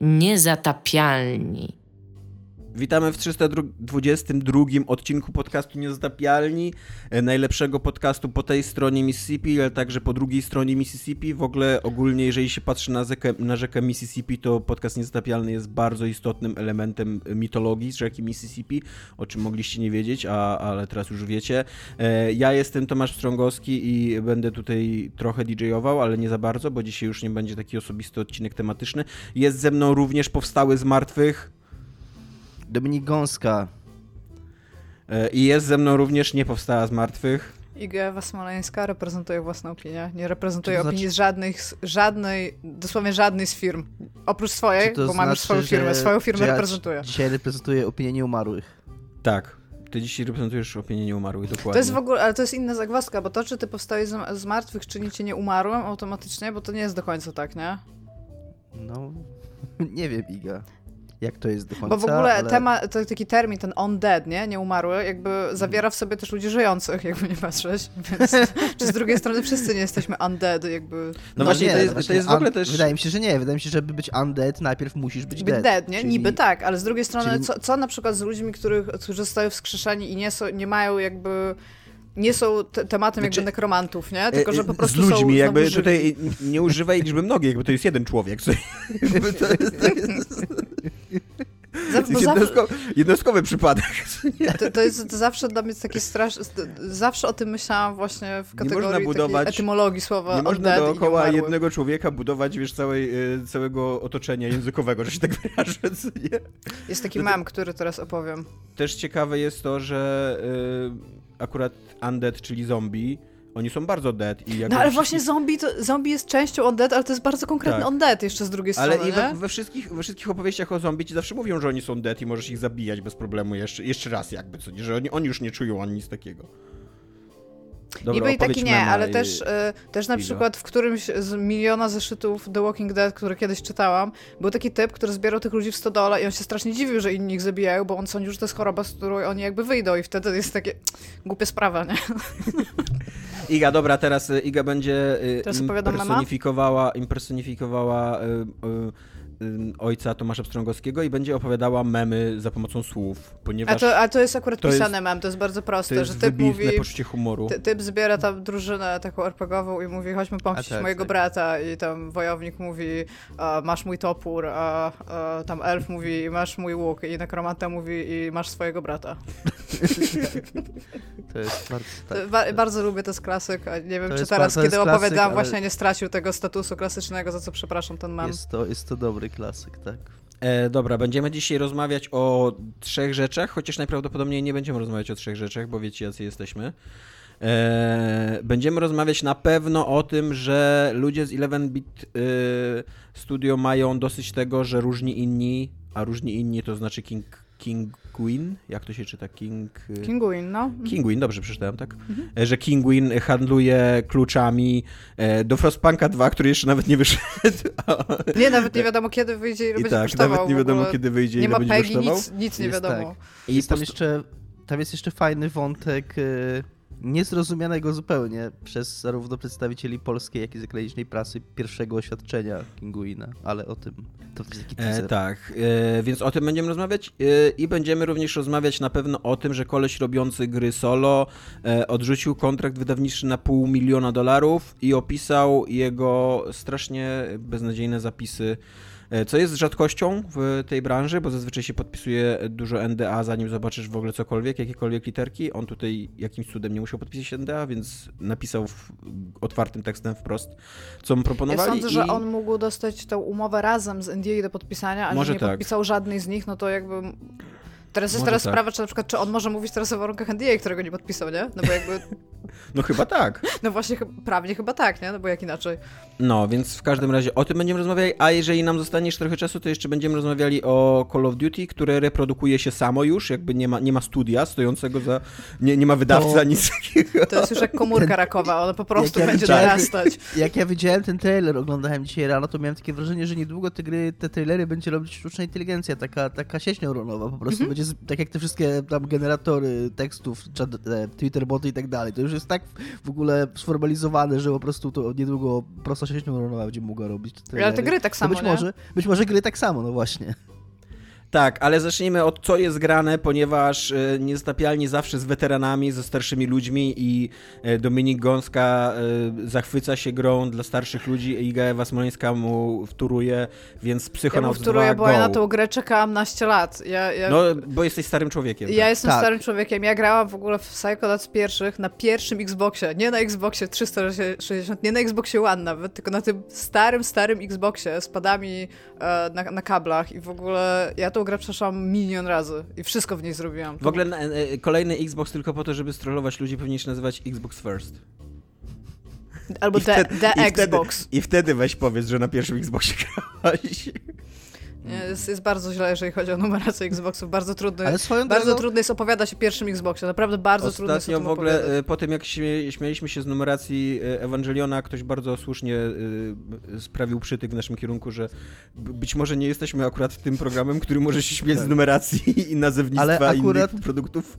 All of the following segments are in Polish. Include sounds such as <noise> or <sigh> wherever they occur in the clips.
Niezatapialni. Witamy w 322 odcinku podcastu Niezatapialni, e, najlepszego podcastu po tej stronie Mississippi, ale także po drugiej stronie Mississippi. W ogóle ogólnie, jeżeli się patrzy na, rzekę, na rzekę Mississippi, to podcast Niezatapialny jest bardzo istotnym elementem mitologii z rzeki Mississippi, o czym mogliście nie wiedzieć, a, ale teraz już wiecie. E, ja jestem Tomasz Strągowski i będę tutaj trochę DJ-ował, ale nie za bardzo, bo dzisiaj już nie będzie taki osobisty odcinek tematyczny. Jest ze mną również powstały z martwych Dominik Gąska. E, I jest ze mną również nie powstała z martwych. Iga Ewa Smoleńska reprezentuje własną opinię. Nie reprezentuje opinii znaczy... z żadnych, żadnej, dosłownie żadnej z firm. Oprócz swojej, bo znaczy, mam już swoją firmę. Swoją firmę ja reprezentuję. Dzisiaj reprezentuję opinię nieumarłych. Tak. Ty dzisiaj reprezentujesz opinię nieumarłych, dokładnie. To jest w ogóle, ale to jest inna zagwozdka, bo to, czy ty powstałeś z, z martwych, czyni cię nieumarłym automatycznie, bo to nie jest do końca tak, nie? No, <laughs> nie wiem, Iga jak to jest do końca. Bo w ogóle ale... temat, to taki termin, ten undead, nie? Nieumarły, jakby zawiera w sobie też ludzi żyjących, jakby nie patrzeć. <laughs> Więc, czy z drugiej strony wszyscy nie jesteśmy undead, jakby... No, no właśnie, nie, to jest, to jest w ogóle też... Wydaje mi się, że nie. Wydaje mi się, że żeby być undead, najpierw musisz być dead. dead nie? Czyli... Niby tak, ale z drugiej strony, czyli... co, co na przykład z ludźmi, których, którzy zostały wskrzeszeni i nie, są, nie mają jakby nie są tematem znaczy, jakby nekromantów, nie? Tylko, że po prostu Z ludźmi, są jakby tutaj nie używaj liczby mnogiej, jakby to jest jeden człowiek. <laughs> To jest, to jest... Jest jednostkowy, jednostkowy przypadek. To, to, jest to zawsze dla mnie taki straszny. Zawsze o tym myślałam właśnie w kategorii budować, etymologii słowa. Nie można dookoła jednego człowieka budować wiesz, całej, e, całego otoczenia językowego, że się tak wyrażę. Nie? Jest taki mam, który teraz opowiem. Też ciekawe jest to, że y, akurat undead, czyli zombie, oni są bardzo dead. I no ale właśnie zombie, to, zombie jest częścią undead, ale to jest bardzo konkretny tak. undead jeszcze z drugiej strony, Ale i we, we, wszystkich, we wszystkich opowieściach o zombie ci zawsze mówią, że oni są dead i możesz ich zabijać bez problemu jeszcze, jeszcze raz jakby, co nie, że oni, oni już nie czują ani nic takiego. Dobra, Niby i taki nie, ale i... też, y, też na przykład w którymś z miliona zeszytów The Walking Dead, które kiedyś czytałam, był taki typ, który zbierał tych ludzi w stodole i on się strasznie dziwił, że inni ich zabijają, bo on sądził, że to jest choroba, z którą oni jakby wyjdą i wtedy jest takie głupia sprawa, nie? <laughs> Iga, dobra, teraz y, Iga będzie y, teraz impersonifikowała, impersonifikowała y, ojca Tomasza Pstrągowskiego i będzie opowiadała memy za pomocą słów, ponieważ... A to, a to jest akurat to pisane jest, mem, to jest bardzo proste, to jest że typ mówi... poczucie humoru. Ty, typ zbiera tam drużynę taką RPGową i mówi, chodźmy pomścić tak, mojego tak. brata i tam wojownik mówi, masz mój topór, a, a, tam elf mówi, masz mój łuk i nekromanta mówi, i masz swojego brata. <laughs> to jest bardzo... Tak, ba bardzo lubię, to jest klasyk, a nie wiem, czy teraz, kiedy opowiadałam, ale... właśnie nie stracił tego statusu klasycznego, za co przepraszam ten mem. Jest to, jest to dobry klasyk, tak. E, dobra, będziemy dzisiaj rozmawiać o trzech rzeczach, chociaż najprawdopodobniej nie będziemy rozmawiać o trzech rzeczach, bo wiecie, jacy jesteśmy. E, będziemy rozmawiać na pewno o tym, że ludzie z 11-bit e, Studio mają dosyć tego, że różni inni, a różni inni to znaczy King, King Queen, jak to się czyta? King... Y, Kinguin, no. Kinguin, dobrze przeczytałem, tak? Mhm. E, że Kinguin handluje kluczami e, do Frostpunka 2, który jeszcze nawet nie wyszedł. <laughs> Nie, nawet nie wiadomo kiedy wyjdzie i, i będzie tak, nawet nie wiadomo kiedy wyjdzie i nie ma Peggy, nic, nic nie wiadomo. Tak. I jest tam jeszcze, tam jest jeszcze fajny wątek y, niezrozumianego zupełnie przez zarówno przedstawicieli polskiej, jak i zagranicznej prasy pierwszego oświadczenia Kinguina, ale o tym to jest taki e, Tak, e, więc o tym będziemy rozmawiać. E, i będziemy również rozmawiać na pewno o tym, że koleś robiący gry solo e, odrzucił kontrakt wydawniczy na pół miliona dolarów i opisał jego strasznie beznadziejne zapisy co jest rzadkością w tej branży, bo zazwyczaj się podpisuje dużo NDA, zanim zobaczysz w ogóle cokolwiek, jakiekolwiek literki. On tutaj jakimś cudem nie musiał podpisać NDA, więc napisał otwartym tekstem wprost, co mu proponowali. Ja sądzę, i... że on mógł dostać tę umowę razem z NDA do podpisania, a nie tak. podpisał żadnej z nich, no to jakby Teraz jest może teraz tak. sprawa, czy na przykład, czy on może mówić teraz o warunkach NDA, którego nie podpisał, nie? No bo jakby... <laughs> No chyba tak. <laughs> No właśnie, prawnie chyba tak, nie? No bo jak inaczej. No, więc w każdym razie o tym będziemy rozmawiali, a jeżeli nam zostanie jeszcze trochę czasu, to jeszcze będziemy rozmawiali o Call of Duty, które reprodukuje się samo już, jakby nie ma, nie ma studia stojącego za... Nie, nie ma wydawcy to... nic takiego. To jest już jak komórka ten... rakowa, ona po prostu ja będzie narastać. <laughs> Jak ja widziałem ten trailer, oglądałem dzisiaj rano, to miałem takie wrażenie, że niedługo te gry, te trailery będzie robić sztuczna inteligencja, taka, taka sieć neuronowa, po prostu mhm. będzie tak jak te wszystkie tam generatory tekstów, e, Twitter boty i tak dalej. To już jest jest tak w ogóle sformalizowane, że po prostu to niedługo prosta sieć neuronowa będzie mogła robić. Ale te gry tak samo, być może, być może gry tak samo, no właśnie. Tak, ale zacznijmy od co jest grane, ponieważ e, niezatapialnie zawsze z weteranami, ze starszymi ludźmi i e, Dominik Gąska e, zachwyca się grą dla starszych ludzi, Iga Ewa Smoleńska mu wturuje, więc Psychonauts ja mu wturuję, 2 bo go. ja na tą grę czekałam naście lat. Ja, ja... No, bo jesteś starym człowiekiem. Ja tak. jestem tak. starym człowiekiem. Ja grałam w ogóle w Psychonauts pierwszych na pierwszym Xboxie, nie na Xboxie 360, nie na Xboxie One nawet, tylko na tym starym, starym Xboxie z padami na, na kablach i w ogóle ja tą grę przeszłam milion razy i wszystko w niej zrobiłam. W ogóle e, kolejny Xbox tylko po to, żeby strollować ludzi powinien się nazywać Xbox First. Albo I the, wtedy, the i Xbox. Wtedy, I wtedy weź powiedz, że na pierwszym Xboxie grałaś. Jest, jest, bardzo źle, jeżeli chodzi o numerację Xboxów. Bardzo trudno, Ale bardzo drogą... trudno jest opowiadać o pierwszym Xboxie. Naprawdę bardzo Ostatnio trudno jest o tym w ogóle opowiadać. E, po tym, jak śmieliśmy się z numeracji e, Ewangeliona, ktoś bardzo słusznie y, sprawił przytyk w naszym kierunku, że być może nie jesteśmy akurat tym programem, który może się śmiać tak. z numeracji i nazewnictwa Ale akurat... innych produktów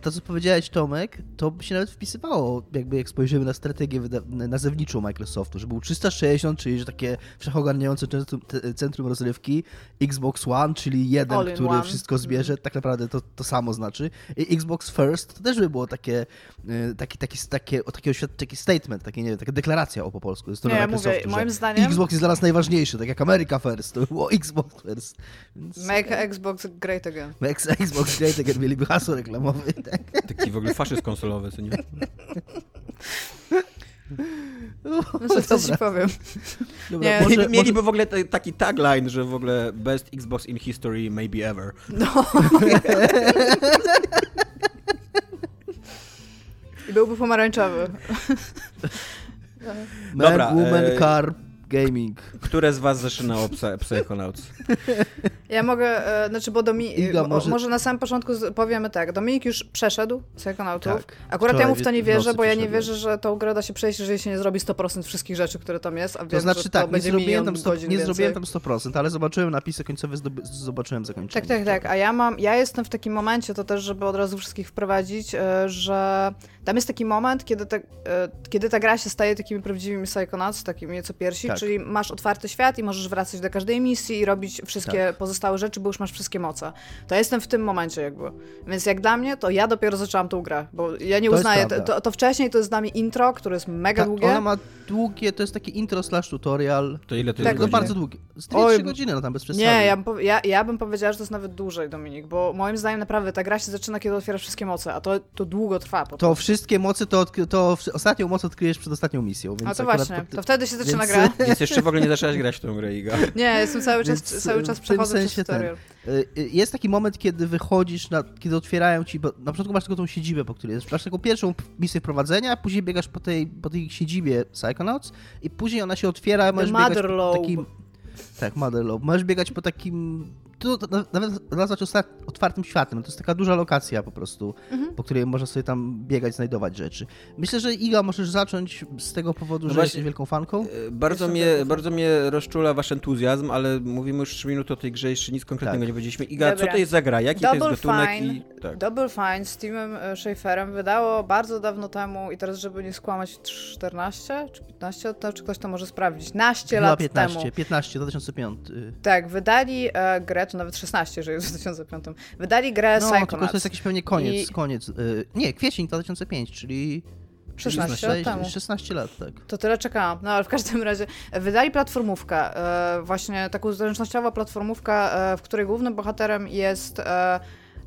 to, co powiedziałeś, Tomek, to by się nawet wpisywało, jakby jak spojrzymy na strategię nazewniczą Microsoftu, że był 360, czyli że takie wszechogarniające centrum, centrum rozrywki, Xbox One, czyli jeden, All który one. wszystko zbierze, tak naprawdę to, to samo znaczy. I Xbox First to też by było takie, y, taki, taki, takie, takiego, taki statement, takie, nie wiem, taka deklaracja o po polsku. Jest to nie, mówię, moim zdaniem... Xbox jest dla nas najważniejszy, tak jak America First, to było Xbox First. Więc... Make Xbox great again. Make Xbox great again, mieliby hasło reklamowe. Tak? Taki w ogóle faszyzm konsolowy, co nie? No co, co ci powiem. Dobra, nie, może, mieliby może... w ogóle taki tagline, że w ogóle best Xbox in history maybe ever. No. I byłby pomarańczowy. Man, Dobra, woman, e... car, gaming. Które z was zaczynało Psychonauts? Ja mogę, e, znaczy, bo Dominik, Iga, może... może... na samym początku powiemy tak, Dominik już przeszedł Psychonautów. Tak. Akurat Wczoraj ja mu w to nie wierzę, bo ja nie wierzę, że tą grę da się przejść, jeżeli się nie zrobi 100% wszystkich rzeczy, które tam jest, a wiem, to znaczy, że tak, nie zrobiłem tam 100, Nie zrobiłem tam 100%, ale zobaczyłem napisy końcowe, zobaczyłem zakończenie. Tak, tak, tak, a ja mam, ja jestem w takim momencie, to też, żeby od razu wszystkich wprowadzić, e, że tam jest taki moment, kiedy, te, kiedy ta gra się staje takimi prawdziwymi Psychonauts, takimi nieco piersi, tak. czyli masz otwarty świat i możesz wracać do każdej misji i robić wszystkie tak. pozostałe rzeczy, bo już masz wszystkie moce. To jestem w tym momencie jakby. Więc jak dla mnie, to ja dopiero zaczęłam tą grę, bo ja nie to uznaję, to, to, wcześniej to jest dla mnie intro, które jest mega Ta, długie. Ona ma długie, to jest taki intro slash tutorial. To ile to jest Tak, to bardzo długie. Z 3 godziny, no tam bez przesady. Nie, ja bym, ja, ja bym powiedziała, że to jest nawet dłużej, Dominik, bo moim zdaniem naprawdę ta gra się zaczyna, kiedy otwierasz wszystkie moce, a to, to długo trwa. To wszystkie moce, to, to ostatnią moc odkryjesz przed ostatnią misją. Więc a to właśnie, to wtedy się zaczyna więc... gra. <laughs> Więc jeszcze w ogóle nie zaczęłaś grać w tę grę, Iga. Nie, jestem cały czas, cały czas przechodzę y, y, jest taki moment, kiedy wychodzisz, na, kiedy otwierają ci, bo na początku masz tylko tą siedzibę, po której jest. Masz taką pierwszą misję wprowadzenia, później biegasz po tej, po tej siedzibie Psychonauts i później ona się otwiera, możesz biegać po takim... Tak, Motherlobe. Możesz biegać po takim to, to nawet nazwać otwartym światem. To jest taka duża lokacja po prostu, mhm. po której można sobie tam biegać, znajdować rzeczy. Myślę, że Iga możesz zacząć z tego powodu, no że właśnie, jesteś wielką fanką. E, bardzo mnie, bardzo mnie rozczula wasz entuzjazm, ale mówimy już 3 minuty o tej grze, jeszcze nic konkretnego tak. nie powiedzieliśmy. Iga, Dobra. co to jest za gra? Jaki Double to jest gatunek? Fine, i... tak. Double Fine z Timem e, Schaeferem wydało bardzo dawno temu i teraz, żeby nie skłamać, 14 czy 15 to czy ktoś to może sprawdzić. Naście Chyba lat 15, temu. 15, 2005. Tak, wydali e, grę to nawet 16, że jest w 2005. Wydali grę no, Psychonauts. tylko to jest jakiś pewnie koniec, I... koniec. Yy, nie, kwiecień 2005, czyli 16, 16 lat temu. 16 lat, tak. To tyle czekałam. No ale w każdym razie wydali platformówkę, e, właśnie taką zręcznościową platformówkę, e, w której głównym bohaterem jest e,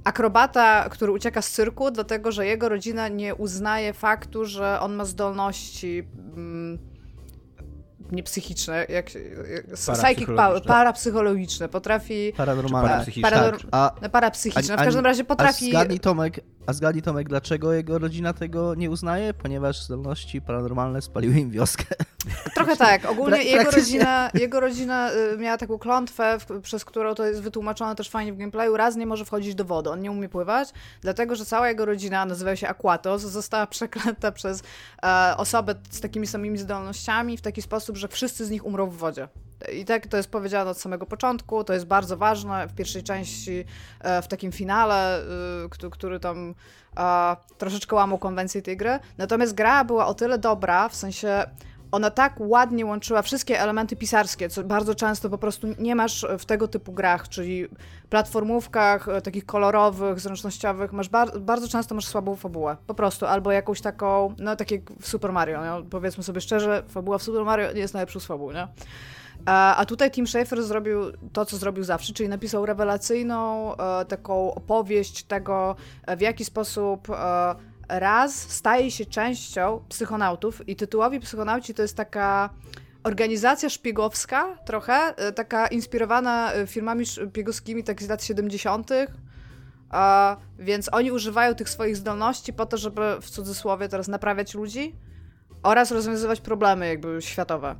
akrobata, który ucieka z cyrku, dlatego że jego rodzina nie uznaje faktu, że on ma zdolności. Mm, nie psychiczne, jak, psychic power, parapsychologiczne, potrafi... Paranormalne. Parapsychiczne. Parador, tak. a, parapsychiczne, w każdym razie potrafi... A zgadnij Tomek, a zgadnij Tomek, dlaczego jego rodzina tego nie uznaje? Ponieważ zdolności paranormalne spaliły im wioskę. Trochę tak. Ogólnie jego rodzina, jego rodzina y, miała taką klątwę, przez którą to jest wytłumaczone też fajnie w gameplayu. Raz nie może wchodzić do wody, on nie umie pływać, dlatego że cała jego rodzina nazywa się Aquatos, została przeklęta przez e, osobę z takimi samymi zdolnościami w taki sposób, że wszyscy z nich umrą w wodzie. I tak to jest powiedziane od samego początku, to jest bardzo ważne w pierwszej części, e, w takim finale, e, który tam troszeczkę łamał konwencję tej gry. Natomiast gra była o tyle dobra, w sensie ona tak ładnie łączyła wszystkie elementy pisarskie, co bardzo często po prostu nie masz w tego typu grach, czyli platformówkach e, takich kolorowych, zręcznościowych, masz bar bardzo często masz słabą fabułę, po prostu, albo jakąś taką, no tak jak w Super Mario, no, powiedzmy sobie szczerze, fabuła w Super Mario nie jest najlepszą fabułą, nie? A, a tutaj Tim Schafer zrobił to, co zrobił zawsze, czyli napisał rewelacyjną e, taką opowieść tego, w jaki sposób e, raz staje się częścią psychonautów i tytułowi psychonauci to jest taka organizacja szpiegowska trochę, e, taka inspirowana e, filmami szpiegowskimi tak z lat 70., a, więc oni używają tych swoich zdolności po to, żeby w cudzysłowie teraz naprawiać ludzi oraz rozwiązywać problemy jakby światowe.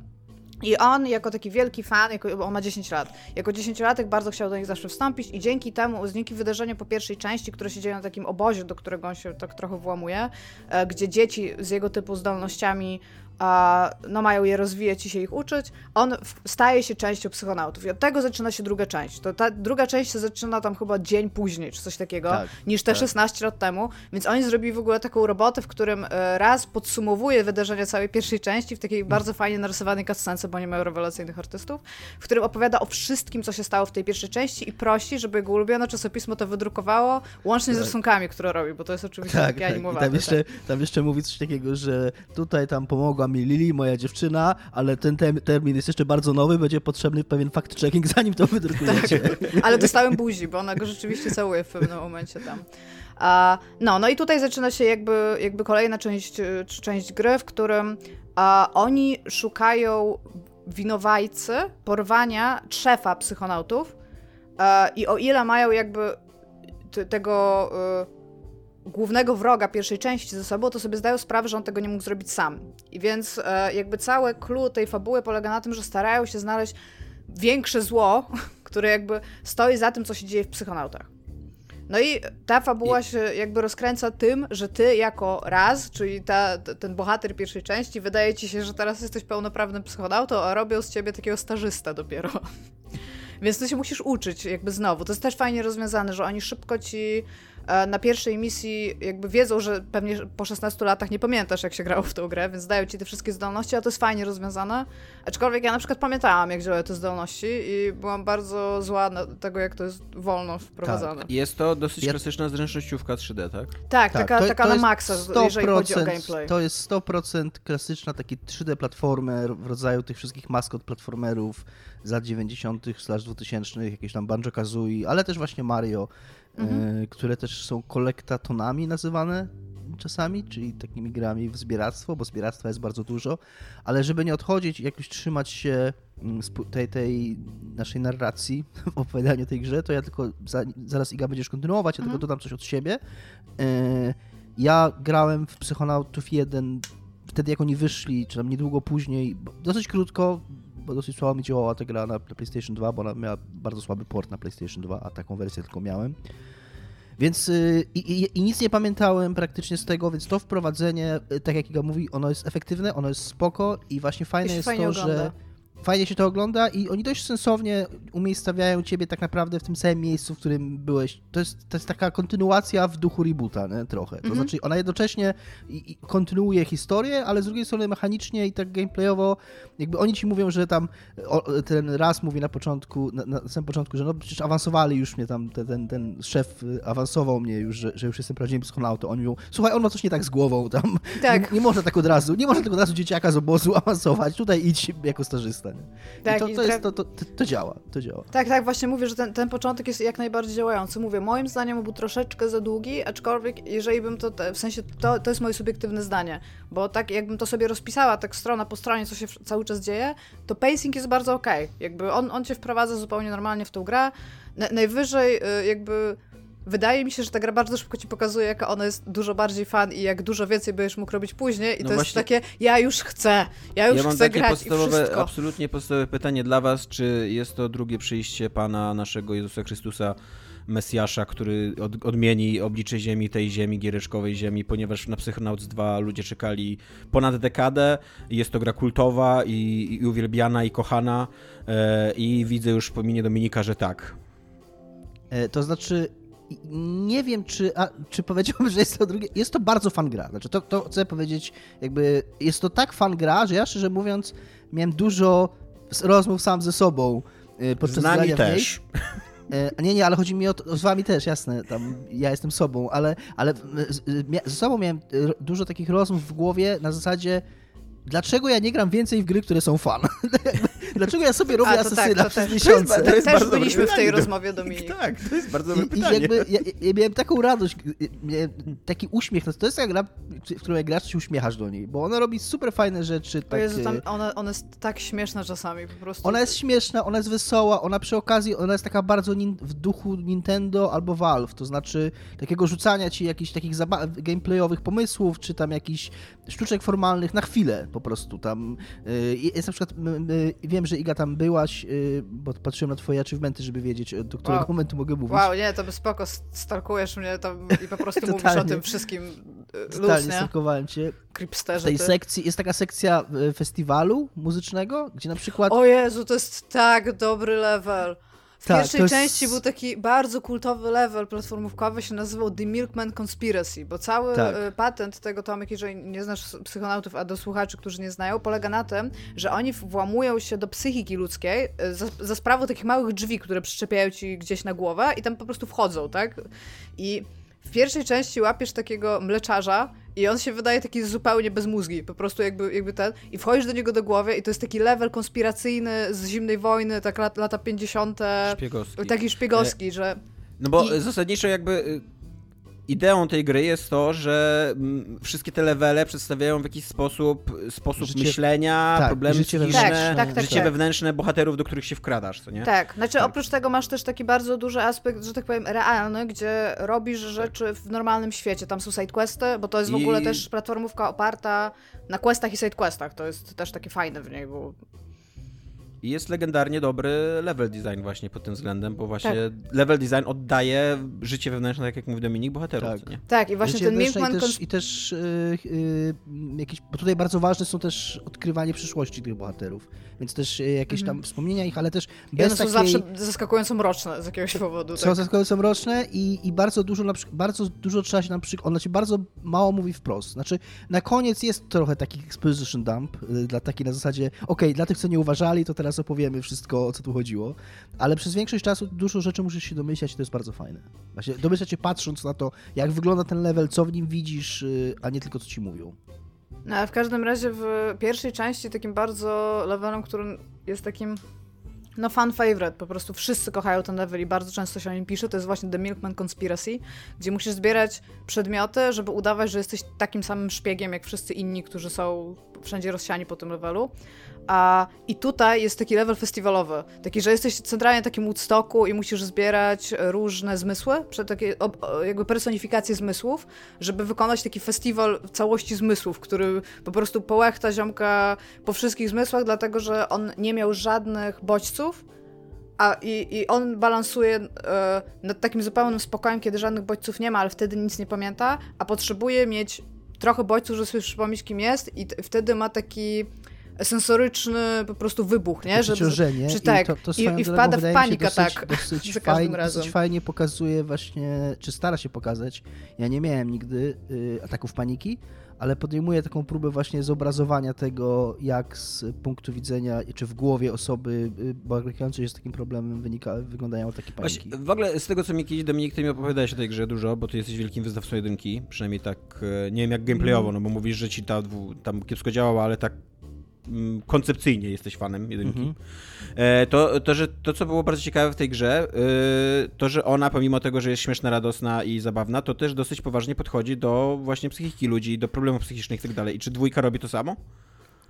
I on, jako taki wielki fan, jako, on ma 10 lat, jako 10-latek bardzo chciał do nich zawsze wstąpić i dzięki temu, dzięki wydarzeniu po pierwszej części, które się dzieje na takim obozie, do którego on się tak trochę włamuje, e, gdzie dzieci z jego typu zdolnościami a, no mają je rozwijać i się ich uczyć, on staje się częścią psychonautów. I od tego zaczyna się druga część. To ta druga część się zaczyna tam chyba dzień później, czy coś takiego, tak, niż te tak. 16 lat temu. Więc oni zrobili w ogóle taką robotę, w którym e, raz podsumowuje wydarzenia całej pierwszej części w takiej mm. bardzo fajnie narysowanej cutscence, bo nie mają rewelacyjnych artystów, w którym opowiada o wszystkim, co się stało w tej pierwszej części i prosi, żeby jego ulubione czasopismo to wydrukowało, łącznie tak. z rysunkami, które robi, bo to jest oczywiście tak, takie animowane. Tak. I tam jeszcze, tam jeszcze mówi coś takiego, że tutaj tam pomogła mi Lili, moja dziewczyna, ale ten termin jest jeszcze bardzo nowy, będzie potrzebny pewien fact-checking, <laughs> zanim to wydrukujecie. Tak. Ale dostałem buzi, bo ona go rzeczywiście całuje w pewnym momencie tam. A, no, no i tutaj zaczyna się jakby, jakby kolejna część, część gry, w którym a, oni szukają winowajcy porwania szefa psychonautów a, i o ile mają jakby tego głównego wroga pierwszej części ze sobą, to sobie zdają sprawę, że on tego nie mógł zrobić sam. I więc e, jakby całe clue tej fabuły polega na tym, że starają się znaleźć większe zło, <laughs> które jakby stoi za tym, co się dzieje w psychonautach. No i ta fabuła się jakby rozkręca tym, że ty jako raz, czyli ta, ten bohater pierwszej części, wydaje ci się, że teraz jesteś pełnoprawnym psychonautą, a robią z ciebie takiego stażysta dopiero. <laughs> Więc ty się musisz uczyć jakby znowu. To jest też fajnie rozwiązane, że oni szybko ci na pierwszej misji jakby wiedzą, że pewnie po 16 latach nie pamiętasz, jak się grało w tą grę, więc dają ci te wszystkie zdolności, a to jest fajnie rozwiązane. Aczkolwiek ja na przykład pamiętałam, jak działają te zdolności i byłam bardzo zła na tego, jak to jest wolno wprowadzone. Tak. Jest to dosyć klasyczna zręcznościówka 3D, tak? Tak, tak taka, to, taka to na maksa, jeżeli chodzi o gameplay. To jest 100% klasyczna taki 3D platformer w rodzaju tych wszystkich maskot platformerów z lat 90. 2000 jakieś tam Banjo-Kazooie, ale też właśnie Mario mhm. E, które też są kolektatonami nazywane czasami, czyli takimi grami w zbieractwo, bo zbieractwa jest bardzo dużo, ale żeby nie odchodzić i jakoś trzymać się mm, tej, tej naszej narracji <laughs> w opowiadaniu tej grze, to ja tylko za, zaraz Iga będziesz kontynuować, ja mhm. tylko dodam coś od siebie. E, ja grałem w Psychonautów 1 wtedy jak oni wyszli, czy tam niedługo później, dosyć krótko, bo dosyć słabo mi działała ta gra na, PlayStation 2, bo ona miała bardzo słaby port na PlayStation 2, a taką wersję tylko miałem. Więc yy, i, i, nic nie pamiętałem praktycznie z tego, więc to wprowadzenie, y, tak jak Iga mówi, ono jest efektywne, ono jest spoko i właśnie fajne jest to, ogląda. że fajnie się to ogląda i oni dość sensownie umiejscawiają ciebie tak naprawdę w tym samym miejscu, w którym byłeś. To jest, to jest taka kontynuacja w duchu rebota, nie? trochę. To -hmm. znaczy ona jednocześnie kontynuuje historię, ale z drugiej strony mechanicznie i tak gameplayowo jakby oni ci mówią, że tam ten raz mówi na początku, na, na, samym początku, że no przecież awansowali już mnie tam, ten, ten, ten szef awansował mnie już, że, że już jestem prawdziwym psychonautą. Oni mówią, słuchaj, on ma coś nie tak z głową tam. Tak. Nie, nie można tak od razu, nie można tak od razu dzieciaka z obozu <laughs> awansować. Tutaj idź jako stażysta. Tak, I to, to, jest, to, to, to, działa, to działa. Tak, tak, właśnie mówię, że ten, ten początek jest jak najbardziej działający. Mówię, moim zdaniem był troszeczkę za długi, aczkolwiek jeżeli bym to, w sensie to, to jest moje subiektywne zdanie, bo tak jakbym to sobie rozpisała, tak strona po stronie, co się cały czas dzieje, to pacing jest bardzo ok. Jakby on, on cię wprowadza zupełnie normalnie w tą grę. Na, najwyżej y, jakby wydaje mi się, że ta gra bardzo szybko ci pokazuje, jaka ona jest dużo bardziej fan i jak dużo więcej będziesz mógł robić później. I no to właśnie... jest takie, ja już chcę, ja już ja chcę grać podstawowe, i wszystko. Absolutnie podstawowe pytanie dla was, czy jest to drugie przyjście Pana naszego Jezusa Chrystusa Mesjasza, który od, odmieni oblicze ziemi, tej ziemi, giereczkowej ziemi, ponieważ na Psychonauts 2 ludzie czekali ponad dekadę. Jest to gra kultowa i, i uwielbiana i kochana e, i widzę już po minie Dominika, że tak. E, to znaczy, nie wiem, czy, a, czy powiedziałbym, że jest to drugie. Jest to bardzo fan gra. Znaczy, to, to chcę powiedzieć, jakby jest to tak fan gra, że ja szczerze mówiąc miałem dużo rozmów sam ze sobą e, podczas Z nami też. E, nie, nie, ale chodzi mi o, to, z wami też, jasne, tam ja jestem sobą, ale, ale ze sobą miałem dużo takich rozmów w głowie na zasadzie, dlaczego ja nie gram więcej w gry, które są fan? <laughs> dlaczego ja sobie robię A, tak, asesyna tak, przez miesiące? To jest, to też byliśmy w tej rozmowie, Dominik. Tak, to jest bardzo dobre pytanie. I jakby ja, ja, miałem taką radość, miałem taki uśmiech. To jest taka gra, w której jak grasz, się uśmiechasz do niej, bo ona robi super fajne rzeczy. Tak, Jezu, tam ona, ona jest tak śmieszna czasami, po prostu. Ona jest śmieszna, ona jest wesoła, ona przy okazji, ona jest taka bardzo w duchu Nintendo albo Valve, to znaczy takiego rzucania ci jakichś takich gameplayowych pomysłów, czy tam jakichś sztuczek formalnych na chwilę po prostu tam. Y, jest na przykład, wiem, że Iga tam byłaś, y, bo patrzyłem na twoje achievementy, żeby wiedzieć, do którego wow. momentu mogę mówić. Wow, nie, to by spoko, stalkujesz mnie tam i po prostu <laughs> mówisz o tym wszystkim y, Totalnie stalkowałem cię. Creepsterze, w tej ty. sekcji, jest taka sekcja festiwalu muzycznego, gdzie na przykład... O Jezu, to jest tak dobry level. W tak, pierwszej jest... części był taki bardzo kultowy level platformówkowy, się nazywał The Milkman Conspiracy, bo cały tak. Y, patent tego, Tomek, jeżeli nie znasz psychonautów, a do słuchaczy, którzy nie znają, polega na tym, że oni włamują się do psychiki ludzkiej y, za, za sprawą takich małych drzwi, które przyczepiają ci gdzieś na głowę i tam po prostu wchodzą, tak? I w pierwszej części łapiesz takiego mleczarza i on się wydaje taki zupełnie bez mózgi, po prostu jakby, jakby ten, i wchodzisz do niego do głowy i to jest taki level konspiracyjny z zimnej wojny, tak lat, lata 50. Szpiegowski. Taki szpiegowski, e... że... No bo I... zasadniczo jakby y, ideą tej gry jest to, że mm, wszystkie te levele przedstawiają w jakiś sposób sposób życie, myślenia, tak, problemy życie wewnętrzne, tak, tak, życie tak. wewnętrzne bohaterów, do których się wkradasz, co nie? Tak, znaczy tak. oprócz tego masz też taki bardzo duży aspekt, że tak powiem, realny, gdzie robisz rzeczy w normalnym świecie. Tam są sidequesty, bo to jest w ogóle też platformówka oparta na questach i sidequestach. To jest też takie fajne w niej, bo i jest legendarnie dobry level design właśnie pod tym względem, bo właśnie tak. level design oddaje życie wewnętrzne, tak jak mówi Dominik, bohaterów. Tak, nie? tak i właśnie życie ten Milkman... I też, i też yy, yy, jakieś, bo tutaj bardzo ważne są też odkrywanie przyszłości tych bohaterów, więc też yy, jakieś tam mm. wspomnienia ich, ale też bez I one są takiej... zawsze zaskakująco mroczne z jakiegoś powodu. Są tak. zaskakująco mroczne i, i bardzo dużo, na przykład, bardzo dużo trzeba się na przykład, ona ci bardzo mało mówi wprost. Znaczy, na koniec jest trochę taki exposition dump, y, dla takiej na zasadzie, okej, okay, dla tych, co nie uważali, to teraz teraz opowiemy wszystko, o co tu chodziło, ale przez większość czasu dużo rzeczy musisz się domyślać i to jest bardzo fajne. Właśnie domyślać się patrząc na to, jak wygląda ten level, co w nim widzisz, y, a nie tylko co ci mówią. No, a w każdym razie w pierwszej części takim bardzo levelem, którym jest takim no fan favorite, po prostu wszyscy kochają ten level i bardzo często się o nim pisze, to jest właśnie The Milkman Conspiracy, gdzie musisz zbierać przedmioty, żeby udawać, że jesteś takim samym szpiegiem jak wszyscy inni, którzy są wszędzie rozsiani po tym levelu. A, I tutaj jest taki level festiwalowy, taki, że jesteś centralnie na takim Woodstocku i musisz zbierać różne zmysły, takie jakby personifikacje zmysłów, żeby wykonać taki festiwal całości zmysłów, który po prostu połechta ziomka po wszystkich zmysłach, dlatego że on nie miał żadnych bodźców, a i, i on balansuje e, nad takim zupełnym spokojem, kiedy żadnych bodźców nie ma, ale wtedy nic nie pamięta, a potrzebuje mieć trochę bodźców, żeby sobie przypomnieć, kim jest i wtedy ma taki sensoryczny po prostu wybuch, nie? Żeby, przy, tak, I, to, to i, i wpada w panikę, tak, dosyć <laughs> za fajnie, razem. Dosyć fajnie pokazuje właśnie, czy stara się pokazać, ja nie miałem nigdy y, ataków paniki, ale podejmuje taką próbę właśnie zobrazowania tego, jak z punktu widzenia, czy w głowie osoby y, borykającej się z takim problemem wynika, wyglądają takie paniki. Właśnie, w ogóle z tego, co mi kiedyś Dominik, ty mi opowiadałeś o tej grze dużo, bo ty jesteś wielkim wyznawcą jedynki, przynajmniej tak, e, nie wiem jak gameplayowo, no bo mówisz, że ci ta, tam kiepsko działała, ale tak koncepcyjnie jesteś fanem jedynki, mm -hmm. to, to, że to, co było bardzo ciekawe w tej grze, e, to, że ona, pomimo tego, że jest śmieszna, radosna i zabawna, to też dosyć poważnie podchodzi do właśnie psychiki ludzi, do problemów psychicznych i tak dalej. I czy dwójka robi to samo?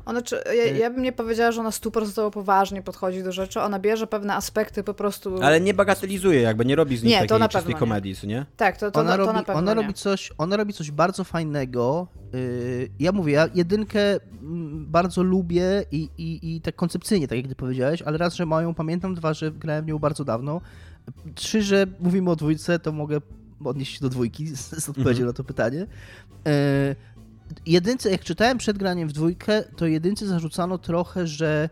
Ona, czy, ja, ja bym nie powiedziała, że ona stuprocentowo poważnie podchodzi do rzeczy, ona bierze pewne aspekty po prostu... Ale nie bagatelizuje, jakby nie robi z nich nie, takiej to na czystej komedii, nie? Tak, to, to, ona to, robi, na pewno ona nie. robi coś, Ona robi coś bardzo fajnego. Yy, ja mówię, ja jedynkę mm, bardzo lubię i, i, i tak koncepcyjnie, tak jak ty powiedziałeś, ale raz, że mają pamiętam, dwa, że grałem w nią bardzo dawno. Trzy, że mówimy o dwójce, to mogę odnieść się do dwójki z, z odpowiedzią mhm. na to pytanie. Jedynce, jak czytałem przed graniem w dwójkę, to jedynce zarzucano trochę, że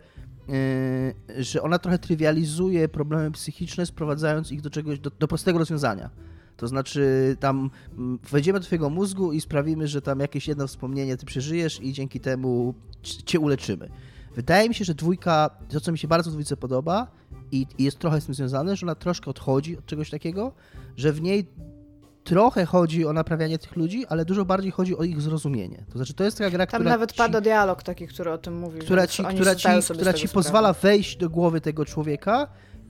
yy, że ona trochę trywializuje problemy psychiczne, sprowadzając ich do czegoś, do, do prostego rozwiązania. To znaczy, tam mm, wejdziemy do twojego mózgu i sprawimy, że tam jakieś jedno wspomnienie ty przeżyjesz i dzięki temu cię uleczymy. Wydaje mi się, że dwójka, to co mi się bardzo w dwójce podoba i, i jest trochę z tym związane, że ona troszkę odchodzi od czegoś takiego, że w niej trochę chodzi o naprawianie tych ludzi, ale dużo bardziej chodzi o ich zrozumienie. To znaczy, to jest taka gra, Tam która. nawet ci, pada dialog taki, który o tym mówi. Która ci, która ci, która ci pozwala wejść do głowy tego człowieka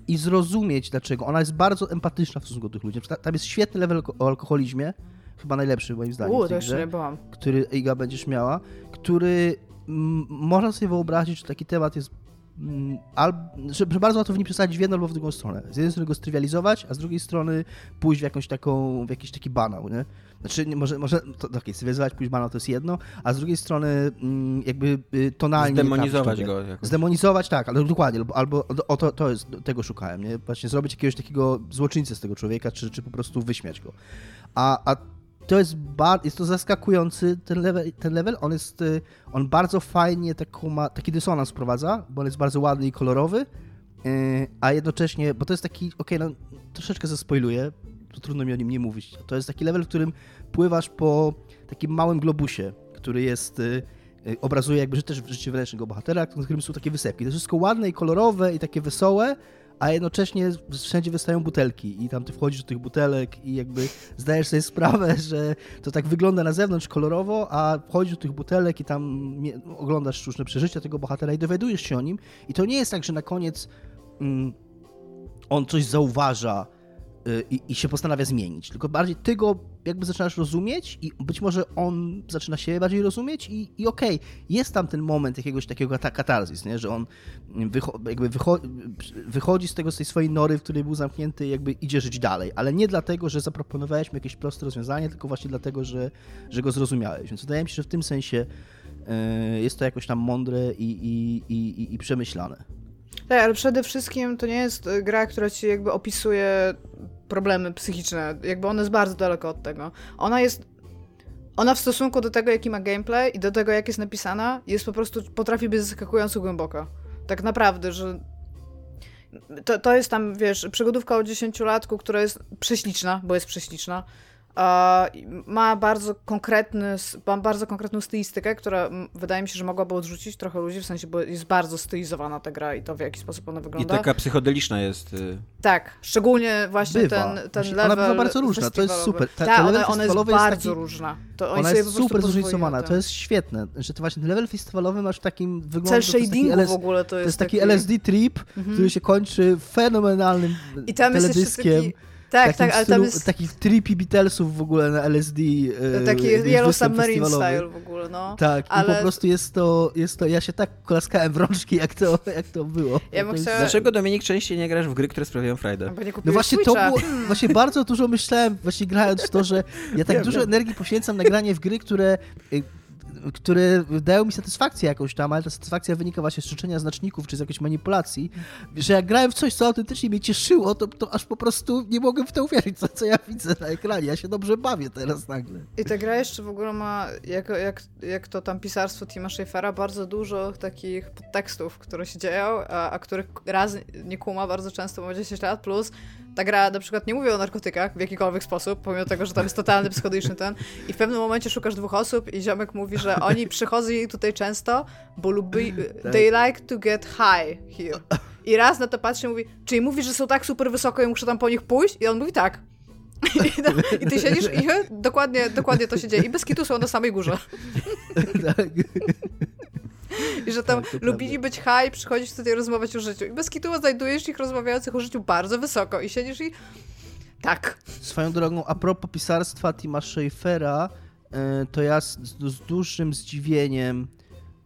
i zrozumieć dlaczego. Ona jest bardzo empatyczna w stosunku do tych ludzi. Tam jest świetny level o alkoholizmie, chyba najlepszy moim zdaniem. U, to jeszcze nie byłam. Który Iga będziesz miała, który można sobie wyobrazić, że taki temat jest Mm, albo, że, że bardzo łatwo w nim przesadzić w jedną albo w drugą stronę. Z jednej strony go strywializować, a z drugiej strony pójść w jakąś taką, w jakiś taki banał, nie? Znaczy, może, może to, okay, strywializować, pójść w banał to jest jedno, a z drugiej strony mm, jakby y, tonalnie... Zdemonizować go. Jakoś. Zdemonizować, tak, ale dokładnie, albo, albo o to, to jest, tego szukałem, nie? Właśnie zrobić jakiegoś takiego złoczyńcę z tego człowieka, czy, czy po prostu wyśmiać go. A, a to jest, bar, jest to zaskakujący ten level, ten level. On jest, y, on bardzo fajnie taką ma, taki dysonans wprowadza, bo on jest bardzo ładny i kolorowy, y, a jednocześnie, bo to jest taki, okej, okay, no troszeczkę zaspoiluję, to trudno mi o nim nie mówić. To jest taki level, w którym pływasz po takim małym globusie, który jest y, obrazuje jakby też życie wewnętrznego bohatera, na którym są takie wysepki. To jest wszystko ładne i kolorowe i takie wesołe, a jednocześnie wszędzie wystają butelki i tam ty wchodzisz do tych butelek i jakby zdajesz sobie sprawę, <laughs> że to tak wygląda na zewnątrz kolorowo, a wchodzisz do tych butelek i tam oglądasz różne przeżycia tego bohatera i dowiadujesz się o nim. I to nie jest tak, że na koniec mm, on coś zauważa i, i, się postanawia zmienić. Tylko bardziej ty go jakby zaczynasz rozumieć i być może on zaczyna się bardziej rozumieć i, i okej, okay, jest tam ten moment jakiegoś takiego katarzis, nie? że on wycho jakby wycho wychodzi z tego, z tej swojej nory, w której był zamknięty jakby idzie żyć dalej, ale nie dlatego, że zaproponowałeś mu jakieś proste rozwiązanie, tylko właśnie dlatego, że, że go zrozumiałeś. Więc wydaje mi się, że w tym sensie yy, jest to jakoś tam mądre i, i, i, i przemyślane. Tak, ale przede wszystkim to nie jest gra, która ci jakby opisuje problemy psychiczne. Jakby ona jest bardzo daleko od tego. Ona jest. Ona w stosunku do tego, jaki ma gameplay i do tego, jak jest napisana, jest po prostu. potrafi być zaskakująco głęboka. Tak naprawdę, że. To, to jest tam, wiesz, przygodówka o 10-latku, która jest prześliczna, bo jest prześliczna ma bardzo konkretny, ma bardzo konkretną stylistykę, która wydaje mi się, że mogłaby odrzucić trochę ludzi, w sensie, bo jest bardzo stylizowana ta gra i to w jaki sposób ona wygląda. I taka psychodeliczna jest. Y, tak, szczególnie właśnie bywa. ten, ten level Ona bywa bardzo różna, to jest super. Ta, Ta, ona, ona jest bardzo taki, różna. To ona jest super zróżnicowana, to jest świetne, że to właśnie ten level festiwalowy masz w takim wyglądzie. Cel shadingu w ogóle to jest. To jest taki, taki... LSD trip, mhm. który się kończy fenomenalnym I tam teledyskiem. Jest jeszcze taki tak, tak, ale tam jest... Takich trippy Beatlesów w ogóle na LSD. E, Taki Yellow Submarine style w ogóle, no. Tak, ale... i po prostu jest to, jest to, ja się tak klaskałem w rączki, jak to, jak to było. Ja to chciała... Dlaczego Dominik częściej nie grasz w gry, które sprawiają frajdę? No właśnie to było, <laughs> właśnie bardzo dużo myślałem, właśnie grając w to, że ja tak dużo energii poświęcam na granie w gry, które y, które dają mi satysfakcję jakąś tam, ale ta satysfakcja wynika właśnie z życzenia znaczników czy z jakiejś manipulacji, że jak grałem w coś, co autentycznie mnie cieszyło, to, to aż po prostu nie mogłem w to uwierzyć, co, co ja widzę na ekranie. Ja się dobrze bawię teraz nagle. I ta gra jeszcze w ogóle ma, jak, jak, jak to tam pisarstwo Tima Schafera, bardzo dużo takich podtekstów, które się dzieją, a, a których raz nie kuma bardzo często, ma 10 lat, plus ta gra na przykład nie mówi o narkotykach w jakikolwiek sposób, pomimo tego, że tam jest totalny psychodyczny ten. I w pewnym momencie szukasz dwóch osób i ziomek mówi, że oni przychodzą tutaj często, bo lubi, tak. they like to get high here. I raz na to patrzy i mówi, czyli mówi, że są tak super wysoko i muszę tam po nich pójść? I on mówi tak. I, ty siedzisz i dokładnie, dokładnie to się dzieje. I bez kitu są na samej górze. <laughs> Tak. I że tam tak, lubili prawda. być high, przychodzić tutaj rozmawiać o życiu. I bez kitu znajdujesz ich rozmawiających o życiu bardzo wysoko i siedzisz i tak. Swoją drogą, a propos pisarstwa Tima Schafera, e, to ja z, z dużym zdziwieniem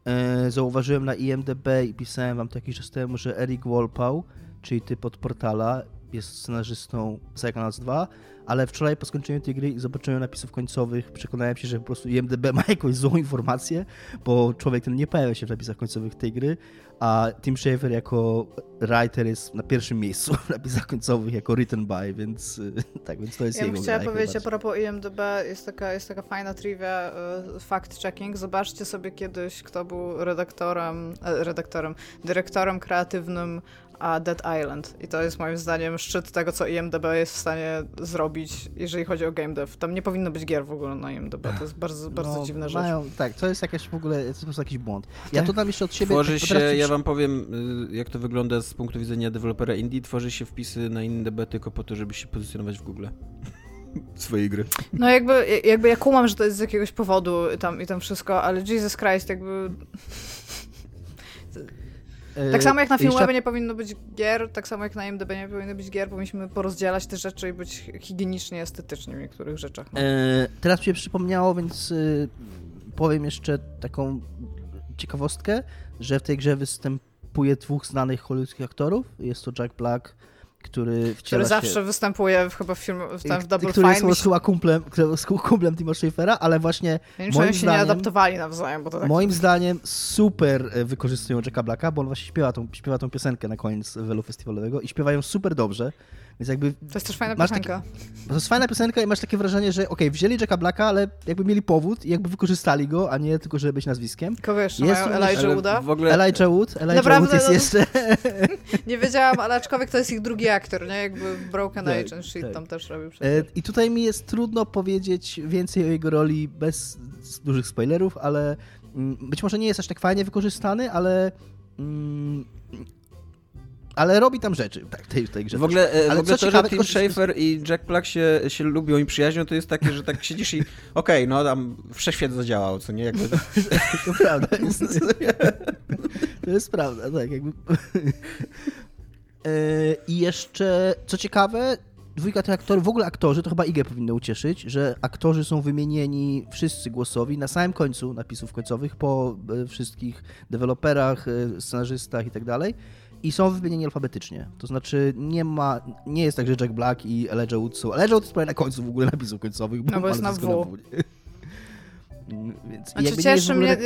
e, zauważyłem na IMDB i pisałem wam to jakiś czas temu, że Eric Wolpał, czyli typ od portala, jest scenarzystą Psychonauts 2, ale wczoraj po skończeniu tej gry i zobaczeniu napisów końcowych przekonałem się, że po prostu IMDB <laughs> ma jakąś złą informację, bo człowiek ten nie pojawia się w napisach końcowych tej gry, a Tim Schafer jako writer jest na pierwszym miejscu w napisach końcowych jako written by, więc tak, więc to jest ja jego Ja chciała powiedzieć a propos IMDB, jest taka, jest taka fajna trivia, uh, fact-checking. Zobaczcie sobie kiedyś, kto był redaktorem, e, redaktorem, dyrektorem kreatywnym a Dead Island. I to jest moim zdaniem szczyt tego, co IMDB jest w stanie zrobić, jeżeli chodzi o game dev. Tam nie powinno być gier w ogóle na IMDB. To jest bardzo, bardzo no, dziwna rzecz. Mają, tak, to jest jakaś w ogóle, to jest jakiś błąd. Ja to dam jeszcze od siebie... Tworzy się, ja wam powiem, y, jak to wygląda z punktu widzenia dewelopera indie, tworzy się wpisy na IMDB tylko po to, żeby się pozycjonować w Google <laughs> swojej gry. No jakby, jakby ja kumam, że to jest z jakiegoś powodu tam, i tam wszystko, ale Jesus Christ, jakby... Tak samo jak na Filmwebie jeszcze... nie powinno być gier, tak samo jak na IMDb nie powinno być gier, powinniśmy porozdzielać te rzeczy i być higienicznie, estetycznie w niektórych rzeczach. No. E, teraz mi się przypomniało, więc y, powiem jeszcze taką ciekawostkę, że w tej grze występuje dwóch znanych hollywoodzkich aktorów. Jest to Jack Black który Który zawsze się... występuje w, chyba w filmie w, w Double Który Fine. jest chyba kumplem, kumplem Tima Schafera, ale właśnie ja moim się zdaniem, nie adaptowali nawzajem, bo to tak... Moim zdaniem super e, wykorzystują Jacka Blacka, bo on właśnie śpiewa tą, śpiewa tą piosenkę na koniec Welu Festiwalowego i śpiewają super dobrze. Więc jakby to jest też fajna piosenka. to jest fajna piosenka i masz takie wrażenie, że okej, okay, wzięli Jacka Blacka, ale jakby mieli powód i jakby wykorzystali go, a nie tylko, żeby być nazwiskiem. Kogo jeszcze jest mają? Elijah Wooda? W ogóle... Elijah Wood. Elijah Naprawdę, Wood jest no, jeszcze... <laughs> nie wiedziałam, ale aczkolwiek to jest ich drugi aktor, nie? Jakby Broken tak, Age and Shit tak. tam też robił przecież. I tutaj mi jest trudno powiedzieć więcej o jego roli bez dużych spoilerów, ale mm, być może nie jest aż tak fajnie wykorzystany, ale mm, ale robi tam rzeczy tak, tej, tej grze. W ogóle, e, ale w ogóle to, ciekawe, że Tim Schafer i Jack Black się, się lubią i przyjaźnią, to jest takie, że tak siedzisz i okej, okay, no tam wszechświat zadziałał, co nie? Jakby... <laughs> to prawda. To jest prawda, tak jakby... E, I jeszcze, co ciekawe, dwójka tych aktorów, w ogóle aktorzy, to chyba IG powinno ucieszyć, że aktorzy są wymienieni wszyscy głosowi na samym końcu napisów końcowych, po e, wszystkich deweloperach, scenarzystach i tak dalej i są wymienieni alfabetycznie. To znaczy nie ma, nie jest tak, że Jack Black i Elijah Wood są, Elijah Wood jest prawie na końcu w ogóle napisów końcowych. No bo jest na W. <laughs> Więc znaczy cieszy mnie,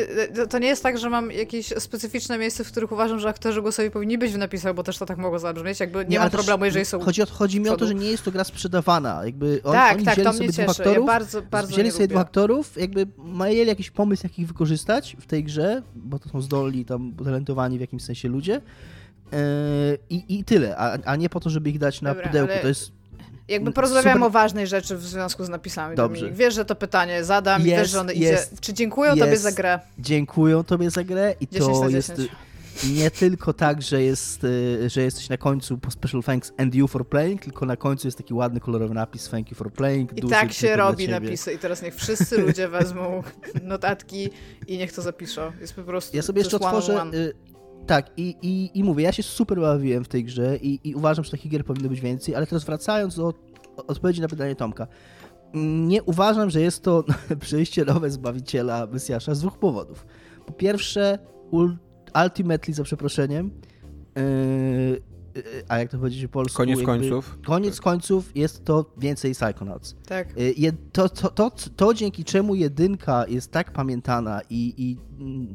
to nie jest tak, że mam jakieś specyficzne miejsce, w których uważam, że aktorzy głosowi powinni być w napisach, bo też to tak mogło zabrzmieć, jakby nie, nie ma problemu, jeżeli są Chodzi, o, chodzi mi o to, że nie jest to gra sprzedawana, jakby on, tak, oni tak, wzięli to sobie mnie dwóch cieszy. aktorów, ja bardzo, bardzo wzięli sobie lubię. dwóch aktorów, jakby mieli jakiś pomysł, jak ich wykorzystać w tej grze, bo to są zdolni, tam utalentowani w jakimś sensie ludzie, I, I tyle, a, a nie po to, żeby ich dać na Dobra, pudełku. To jest jakby porozmawiamy super... o ważnej rzeczy w związku z napisami. Dobrze. Dominik. Wiesz, że to pytanie zadam jest, i wiesz, że on idzie. Czy dziękują jest, tobie za grę? Dziękują tobie za grę i to jest nie tylko tak, że, jest, y, że jesteś na końcu po special thanks and you for playing, tylko na końcu jest taki ładny, kolorowy napis thank you for playing. I tak się robi napisy i teraz niech wszyscy ludzie wezmą <laughs> notatki i niech to zapiszą. Jest po prostu Ja sobie jeszcze otworzę... Tak, i, i, i mówię, ja się super bawiłem w tej grze i, i uważam, że takich gier powinno być więcej, ale teraz wracając do odpowiedzi na pytanie Tomka. Nie uważam, że jest to <laughs> przejście nowe Zbawiciela Mesjasza z dwóch powodów. Po pierwsze, ultimately, za przeproszeniem, yy, a jak to powiedzieć po polsku? Koniec końców. Koniec tak. końców jest to więcej Psychonauts. Tak. To, to, to, to, dzięki czemu jedynka jest tak pamiętana i, i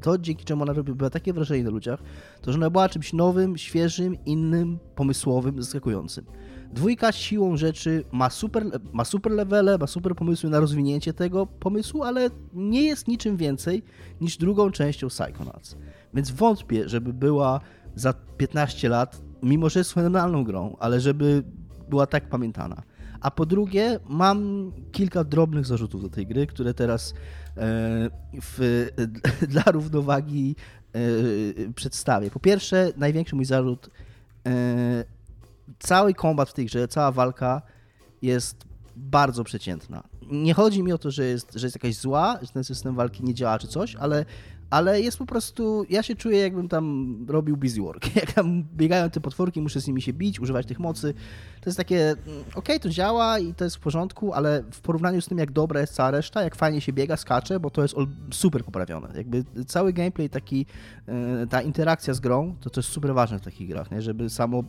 to dzięki czemu ona robiła takie wrażenie na ludziach, to że ona była czymś nowym, świeżym, innym, pomysłowym, zaskakującym. Dwójka siłą rzeczy ma super, ma super levele, ma super pomysły na rozwinięcie tego pomysłu, ale nie jest niczym więcej niż drugą częścią Psychonauts. Więc wątpię, żeby była za 15 lat mimo że jest fenomenalną grą, ale żeby była tak pamiętana. A po drugie, mam kilka drobnych zarzutów do tej gry, które teraz e, w, <laughs> dla równowagi e, przedstawię. Po pierwsze, największy mój zarzut, e, cały kombat w tej grze, cała walka jest bardzo przeciętna. Nie chodzi mi o to, że jest, że jest jakaś zła, że ten system walki nie działa czy coś, ale ale jest po prostu, ja się czuję jakbym tam robił busy work. <laughs> Jak tam biegają te potworki, muszę z nimi się bić, używać tych mocy. To jest takie, mm, okej, okay, to działa i to jest w porządku, ale w porównaniu z tym, jak dobra jest cała reszta, jak fajnie się biega, skacze, bo to jest super poprawione. Jakby cały gameplay taki, e, ta interakcja z grą, to to jest super ważne w takich grach, nie? żeby samo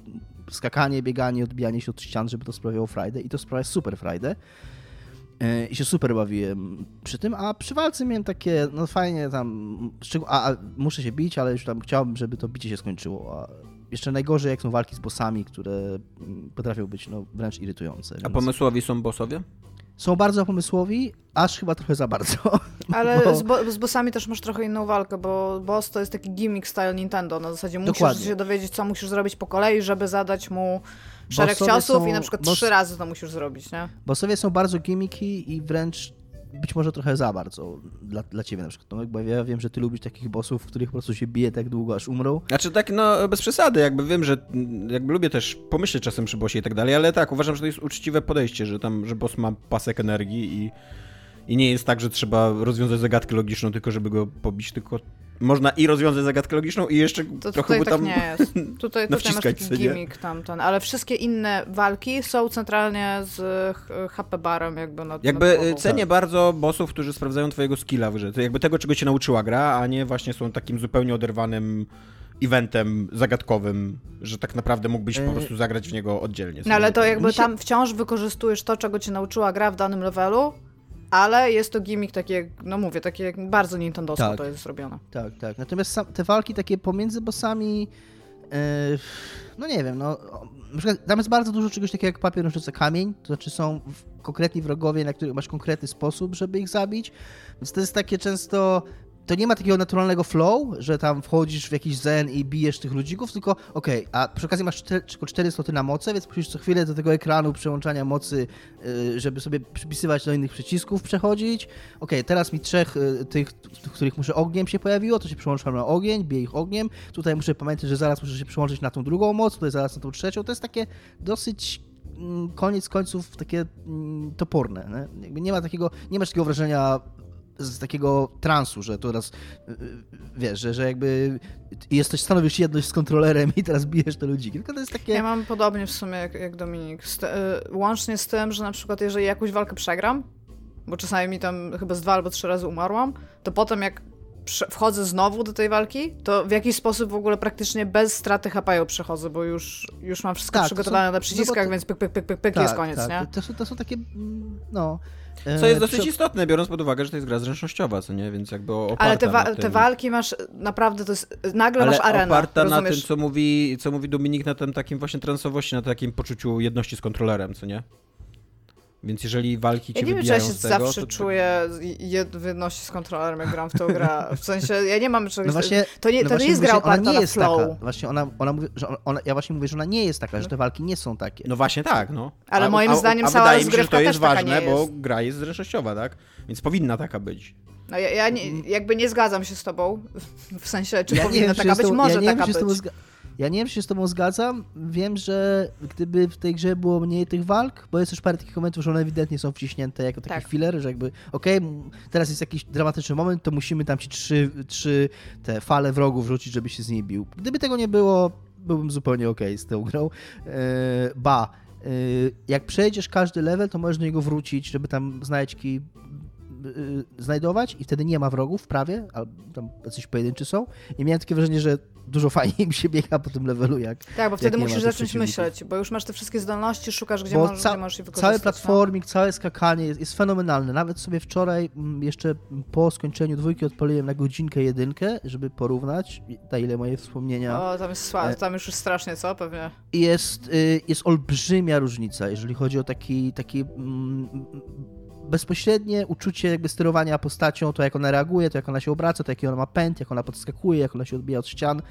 skakanie, bieganie, odbijanie się od ścian, żeby to sprawiało frajdę i to sprawia super frajdę. E, I się super bawiłem przy tym, a przy walce miałem takie, no fajnie tam, a, a muszę się bić, ale już tam chciałbym, żeby to bicie się skończyło. A jeszcze najgorzej, jak są walki z bossami, które mm, potrafią być no, wręcz irytujące. A pomysłowi są bossowie? Są bardzo pomysłowi, aż chyba trochę za bardzo. <laughs> Ale bo... z, bo, z bossami też masz trochę inną walkę, bo boss to jest taki gimmick style Nintendo. Na zasadzie musisz Dokładnie. się dowiedzieć, co musisz zrobić po kolei, żeby zadać mu szereg ciosów są, i na przykład boss... trzy razy to musisz zrobić, nie? Bossowie są bardzo gimmiki i wręcz być może trochę za bardzo dla, dla ciebie na przykład, Tomek, bo ja wiem, że ty lubisz takich bossów, w których po prostu się bije tak długo, aż umrą. Znaczy tak, no bez przesady, jakby wiem, że jakby lubię też pomyśleć czasem przy bossie i tak dalej, ale tak, uważam, że to jest uczciwe podejście, że tam, że boss ma pasek energii i i nie jest tak, że trzeba rozwiązać zagadkę logiczną, tylko żeby go pobić, tylko można i rozwiązać zagadkę logiczną i jeszcze to trochę tutaj tak nie jest. <laughs> Tutaj, tutaj masz taki gimmick tamten, ale wszystkie inne walki są centralnie z HP barem jakby nad Jakby nad cenię tak. bardzo bossów, którzy sprawdzają twojego skilla w grze. To jakby tego, czego cię nauczyła gra, a nie właśnie są takim zupełnie oderwanym eventem zagadkowym, że tak naprawdę mógłbyś po e, prostu zagrać w niego oddzielnie. No ale to jakby tam wciąż wykorzystujesz to, czego cię nauczyła gra w danym levelu, ale jest to gimmick taki, jak, no mówię, takie jak bardzo Nintendo tak, to jest zrobione. Tak, tak. Natomiast sam, te walki takie pomiędzy bossami, yy, no nie wiem, no na przykład tam jest bardzo dużo czegoś takiego jak papier, nożyce, kamień, to znaczy są konkretni wrogowie, na których masz konkretny sposób, żeby ich zabić, więc to jest takie często to nie ma takiego naturalnego flow, że tam wchodzisz w jakiś zen i bijesz tych ludzików, tylko okej, okay, a przy okazji masz tylko 4 sloty na moce, więc musisz co chwilę do tego ekranu przełączania mocy, y, żeby sobie przypisywać do innych przycisków, przechodzić. Okej, okay, teraz mi trzech y, tych, których muszę ogniem się pojawiło, to się przełączam na ogień, biję ich ogniem. Tutaj muszę pamiętać, że zaraz muszę się przełączyć na tą drugą moc, tutaj zaraz na tą trzecią. To jest takie dosyć mm, koniec końców takie mm, toporne. Nie? nie ma takiego, nie masz takiego wrażenia z takiego transu, że teraz y, y, wiesz, że, że jakby jesteś, stanowisz jedność z kontrolerem i teraz bijesz te ludzi. Tylko to jest takie... Ja mam podobnie w sumie jak, jak Dominik. Y, łącznie z tym, że na przykład jeżeli jakąś walkę przegram, bo czasami mi tam chyba z dwa albo trzy razy umarłam, to potem jak wchodzę znowu do tej walki, to w jakiś sposób w ogóle praktycznie bez straty HP przechodzę, bo już, już mam wszystko tak, przygotowane są, na przyciskach, no to, więc pyk, pyk, pyk, pyk, pyk tak, jest koniec, tak. nie? To są, to są takie, mm, no... Co jest e, dosyć istotne, biorąc pod uwagę, że to jest gra zręcznościowa, co nie? Więc jakby oparta Ale te, wa te walki masz, naprawdę to jest, nagle Ale masz arenę, oparta rozumiesz? na tym, co mówi, co mówi Dominik, na tym takim właśnie transowości, na takim poczuciu jedności z kontrolerem, co nie? Więc jeżeli walki cię ja nie wiem, czy ja się tego, zawsze to... czuję jedności z kontrolerem, jak gram w tą grę. W sensie, ja nie mam czegoś... No właśnie, to nie, no to nie jest gra oparta nie jest flow. Taka. Właśnie ona, ona mówi, że ona, ja właśnie mówię, że ona nie jest taka, że te walki nie są takie. No właśnie tak, no. Ale a, moim a, zdaniem a, cała wydaje mi się, że to jest ważne, bo gra jest zręcznościowa, tak? Więc powinna taka być. No ja, ja nie, jakby nie zgadzam się z tobą, w sensie, czy ja powinna taka być, może ja taka być. Ja nie wiem, czy się z tobą zgadzam. Wiem, że gdyby w tej grze było mniej tych walk, bo jest już parę takich momentów, że one ewidentnie są wciśnięte jako taki tak. filler, że jakby okej, okay, teraz jest jakiś dramatyczny moment, to musimy tam ci trzy, trzy te fale wrogów wrzucić, żeby się z nimi bił. Gdyby tego nie było, byłbym zupełnie okej okay z tą grą. Eee, ba, e, jak przejdziesz każdy level, to możesz do niego wrócić, żeby tam znajdźki Y, znajdować i wtedy nie ma wrogów prawie, albo tam jacyś pojedynczy są. I miałem takie wrażenie, że dużo fajniej mi się biega po tym levelu, jak Tak, bo wtedy musisz zacząć myśleć, bo już masz te wszystkie zdolności, szukasz, gdzie, możesz, ca- gdzie możesz je wykorzystać. Cały platforming, no. całe skakanie jest, jest fenomenalne. Nawet sobie wczoraj, mm, jeszcze po skończeniu dwójki odpaliłem na godzinkę jedynkę, żeby porównać, na ile moje wspomnienia... O, tam jest słabe, tam już jest strasznie, co? Pewnie. Jest, y, jest olbrzymia różnica, jeżeli chodzi o taki, taki mm, bezpośrednie uczucie jakby sterowania postacią, to jak ona reaguje, to jak ona się obraca, to jaki ona ma pęd, jak ona podskakuje, jak ona się odbija od ścian.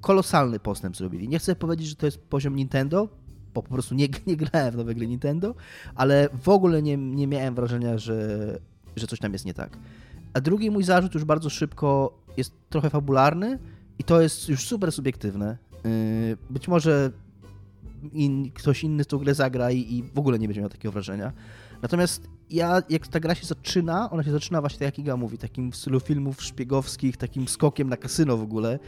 Kolosalny postęp zrobili. Nie chcę powiedzieć, że to jest poziom Nintendo, bo po prostu nie, <laughs> nie grałem w nowe gry Nintendo, ale w ogóle nie, nie miałem wrażenia, że, że coś tam jest nie tak. A drugi mój zarzut już bardzo szybko jest trochę fabularny i to jest już super subiektywne. Yy, być może in, ktoś inny tą grę zagra i, i w ogóle nie będzie miał takiego wrażenia. Natomiast ja, jak ta gra się zaczyna, ona się zaczyna właśnie tak jak Iga mówi, takim w stylu filmów szpiegowskich, takim skokiem na kasyno w ogóle,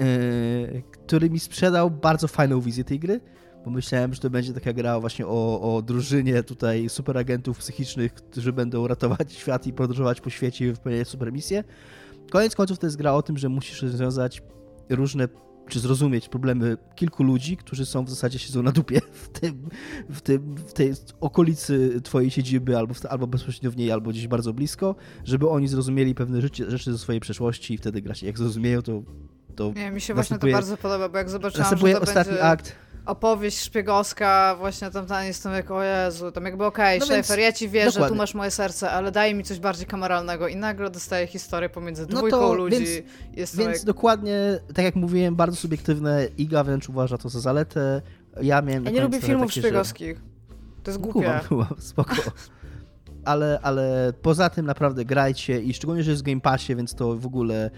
yy, który mi sprzedał bardzo fajną wizję tej gry, bo myślałem, że to będzie taka gra właśnie o, o drużynie tutaj superagentów psychicznych, którzy będą ratować <laughs> świat i podróżować po świecie i wypełniać super misje. Koniec końców to jest gra o tym, że musisz rozwiązać różne czy zrozumieć problemy kilku ludzi, którzy są w zasadzie siedzą na dupie <laughs> w, tym, w, tym, w tej okolicy twojej siedziby, albo, w, albo bezpośrednio w niej, albo gdzieś bardzo blisko, żeby oni zrozumieli pewne rzeczy, rzeczy ze swojej przeszłości i wtedy grać. Jak zrozumieją, to to Nie, mi się właśnie to bardzo podoba, bo jak zobaczyłam, że to ostatni będzie... akt opowieść szpiegowska, właśnie tam, tam jestem jak, o Jezu, tam jakby okej, okay, no Schaefer, ja ci wierzę, dokładnie. tu masz moje serce, ale daj mi coś bardziej kameralnego i nagle dostaję historię pomiędzy no dwójką to, ludzi. Więc, więc jak... dokładnie, tak jak mówiłem, bardzo subiektywne, Iga wręcz uważa to za zaletę, ja miałem... Ja nie lubię filmów takie, szpiegowskich, to jest głupie. Kumam, kumam, <laughs> spoko. ale, ale poza tym naprawdę grajcie i szczególnie, że jest w Game Passie, więc to w ogóle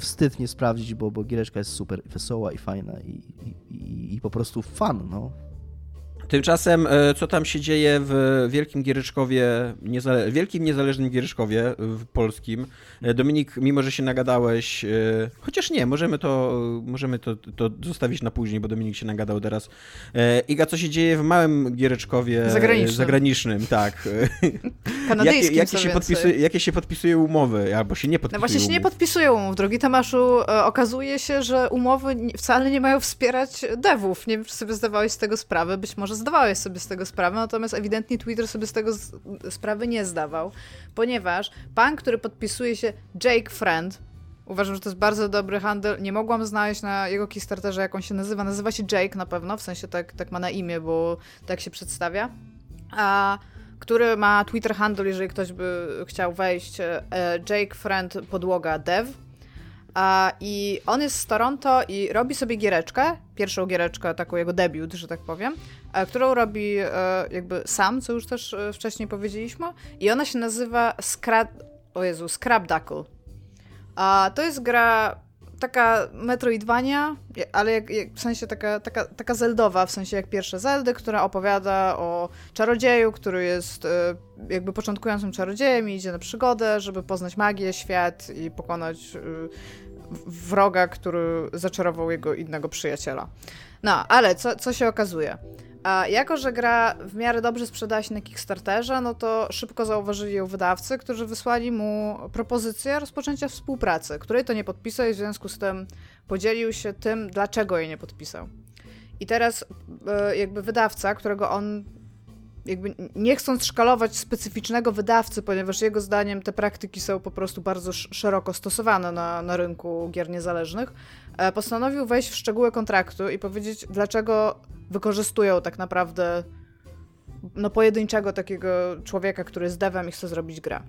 wstyd nie sprawdzić, bo, bo giereczka jest super wesoła i fajna i, i, i po prostu fan, no. Tymczasem, e, co tam się dzieje w Wielkim Gieryczkowie, niezale Wielkim Niezależnym Gieryczkowie w polskim? E, Dominik, mimo że się nagadałeś, e, chociaż nie, możemy to, możemy to, to zostawić na później, bo Dominik się nagadał teraz. Iga, co się dzieje w małym Gieryczkowie zagranicznym, zagranicznym tak. <laughs> Kanadyjskim, jakie, jakie się podpisuje, jakie się podpisuje umowy, albo się nie podpisuje No właśnie się nie podpisują umów. Drogi Tomaszu, okazuje się, że umowy wcale nie mają wspierać devów. Nie wiem, czy sobie zdawałeś z tego sprawę, być może zdawałeś sobie z tego sprawę, natomiast ewidentnie Twitter sobie z tego sprawy nie zdawał, ponieważ pan, który podpisuje się Jake Friend, uważam, że to jest bardzo dobry handel, nie mogłam znaleźć na jego Kickstarterze, jak on się nazywa, nazywa się Jake na pewno, w sensie tak, tak ma na imię, bo tak się przedstawia, a który ma Twitter handle, jeżeli ktoś by chciał wejść, e, Jake Friend podłoga dev, I on jest z Toronto i robi sobie giereczkę, pierwszą giereczkę, taką jego debiut, że tak powiem, którą robi e, jakby sam, co już też e, wcześniej powiedzieliśmy. I ona się nazywa Scrap... O Jezu, Scrapdackle. A to jest gra taka Metroidvania, ale jak, jak, w sensie taka, taka, taka zeldowa, w sensie jak pierwsze Zeldy, która opowiada o czarodzieju, który jest e, jakby początkującym czarodziejem i idzie na przygodę, żeby poznać magię, świat i pokonać e, wroga, który zaczarował jego innego przyjaciela. No, ale co, co się okazuje? A jako, że gra w miarę dobrze sprzedała się na Kickstarterze, no to szybko zauważyli ją wydawcy, którzy wysłali mu propozycję rozpoczęcia współpracy, której to nie podpisał i w związku z tym podzielił się tym, dlaczego jej nie podpisał. I teraz e, jakby wydawca, którego on jakby nie chcąc szkalować specyficznego wydawcy, ponieważ jego zdaniem te praktyki są po prostu bardzo szeroko stosowane na, na rynku gier niezależnych, e, postanowił wejść w szczegóły kontraktu i powiedzieć, dlaczego wykorzystują tak naprawdę no, pojedynczego takiego człowieka, który jest devem i chce zrobić grę.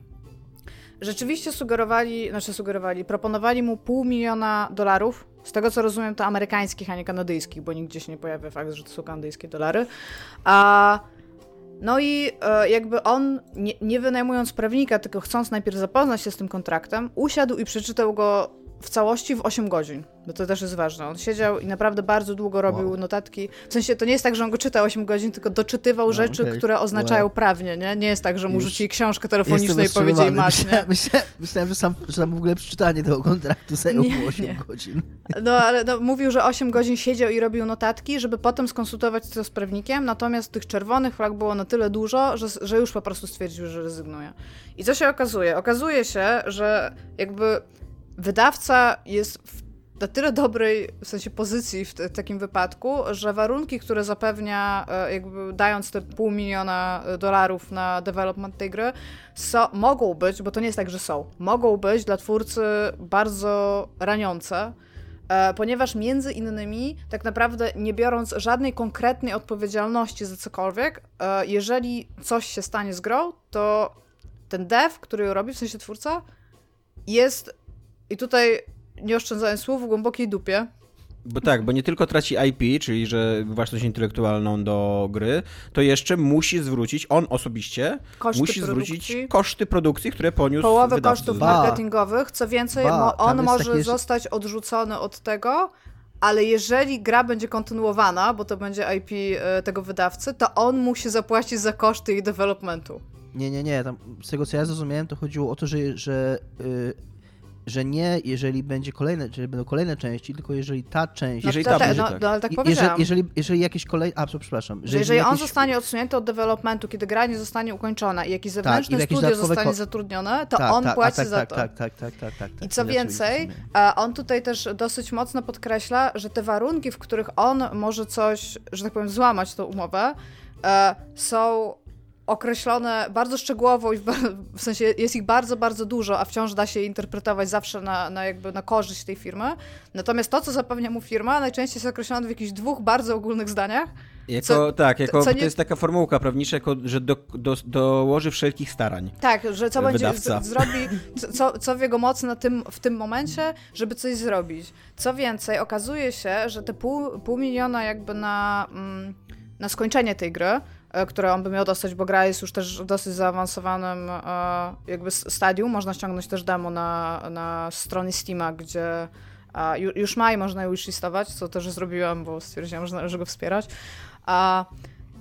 Rzeczywiście sugerowali, znaczy sugerowali, proponowali mu pół miliona dolarów. Z tego co rozumiem, to amerykańskich, a nie kanadyjskich, bo nigdzie się nie pojawia fakt, że to są kanadyjskie dolary. A no i e, jakby on, nie, nie wynajmując prawnika, tylko chcąc najpierw zapoznać się z tym kontraktem, usiadł i przeczytał go w całości w 8 godzin, bo to też jest ważne. On siedział i naprawdę bardzo długo robił wow. notatki. W sensie to nie jest tak, że on go czytał 8 godzin, tylko doczytywał no, rzeczy, okay. które oznaczają wow. prawnie, nie? Nie jest tak, że mu Już rzucili książkę telefoniczną i powiedzieli masz, nie? Myślałem, myślałem, że, sam, że sam w ogóle przeczytanie tego kontraktu zajęło 8 nie. godzin. No ale no, mówił, że 8 godzin siedział i robił notatki, żeby potem skonsultować to z prawnikiem, natomiast tych czerwonych flag było na tyle dużo, że, że już po prostu stwierdził, że rezygnuje. I co się okazuje? Okazuje się, że jakby wydawca jest w na tyle dobrej w sensie pozycji w, w, takim wypadku, że warunki, które zapewnia, e, jakby dając te pół miliona e, dolarów na development tej gry, so, mogą być, bo to nie jest tak, że są, mogą być dla twórcy bardzo raniące. E, ponieważ między innymi, tak naprawdę nie biorąc żadnej konkretnej odpowiedzialności za cokolwiek, jeżeli coś się stanie z grą, to ten dev, który ją robi, w sensie twórca, jest i tutaj, nie oszczędzając słów, w głębokiej dupie. Bo tak, bo nie tylko traci IP, czyli że własność intelektualną do gry, to jeszcze musi zwrócić, on osobiście koszty musi produkcji. zwrócić koszty produkcji, które poniósł Połowę wydawcy. kosztów ba. marketingowych, co więcej, ba, on może takie... zostać odrzucony od tego, ale jeżeli gra będzie kontynuowana, bo to będzie IP e, tego wydawcy, to on musi zapłacić za koszty jej developmentu. Nie, nie, nie. Tam, z tego co ja zrozumiałem, to chodziło o to, że, że yy, że nie, jeżeli będzie kolejne, jeżeli będą kolejne części, tylko jeżeli ta część. Jeżeli no, ta będzie, no, tak. no, ale tak jeżeli, jeżeli, jeżeli jakieś kolejne. A, przepraszam. Że jeżeli, jakieś... on zostanie odsunięty od developmentu, kiedy gra nie zostanie ukończona i jakieś tak, zewnętrzne tak, studio zostanie ko... zatrudnione, to tak, on tak, płaci tak, za tak, to. Tak, tak, tak, tak, tak, I co więcej, on tutaj też dosyć mocno podkreśla, że te warunki, w których on może coś, że tak powiem, złamać tą umowę, e, są określone bardzo szczegółowo i w, <laughs> w, sensie jest ich bardzo, bardzo dużo, a wciąż da się je interpretować zawsze na, na, jakby na korzyść tej firmy. Natomiast to, co zapewnia mu firma, najczęściej jest określone w jakichś dwóch bardzo ogólnych zdaniach. Jako, co, tak, jako, nie... to jest taka formułka prawnicza, jako, że do, do, dołoży wszelkich starań. Tak, że co będzie z, zrobi, co, co w jego mocy na tym, w tym momencie, żeby coś zrobić. Co więcej, okazuje się, że te pół, pół miliona jakby na, mm, na skończenie tej gry które on by miał dostać, bo gra jest już też w dosyć zaawansowanym e, jakby stadium. Można ściągnąć też demo na, na stronie Steama, gdzie już ma i można je wishlistować, co też zrobiłam, bo stwierdziłam, że należy go wspierać. A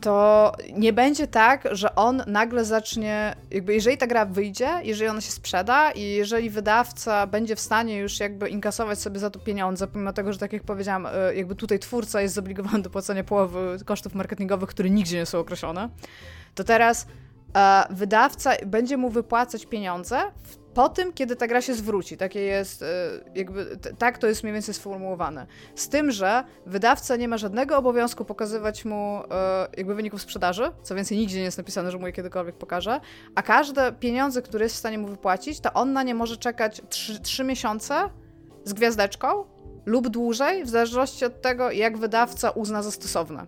to nie będzie tak, że on nagle zacznie, jakby jeżeli ta gra wyjdzie, jeżeli ona się sprzeda i jeżeli wydawca będzie w stanie już jakby inkasować sobie za to pieniądze, pomimo tego, że tak jak powiedziałam, e, jakby tutaj twórca jest zobligowany do płacenia połowy kosztów marketingowych, które nigdzie nie są określone, to teraz e, wydawca będzie mu wypłacać pieniądze w po tym, kiedy ta gra się zwróci. Takie jest, e, jakby, tak to jest mniej więcej sformułowane. Z tym, że wydawca nie ma żadnego obowiązku pokazywać mu e, jakby wyników sprzedaży, co więcej nigdzie nie jest napisane, że mu je kiedykolwiek pokaże, a każde pieniądze, które jest w stanie mu wypłacić, to on na nie może czekać 3, 3 miesiące z gwiazdeczką lub dłużej, w zależności od tego, jak wydawca uzna za stosowne.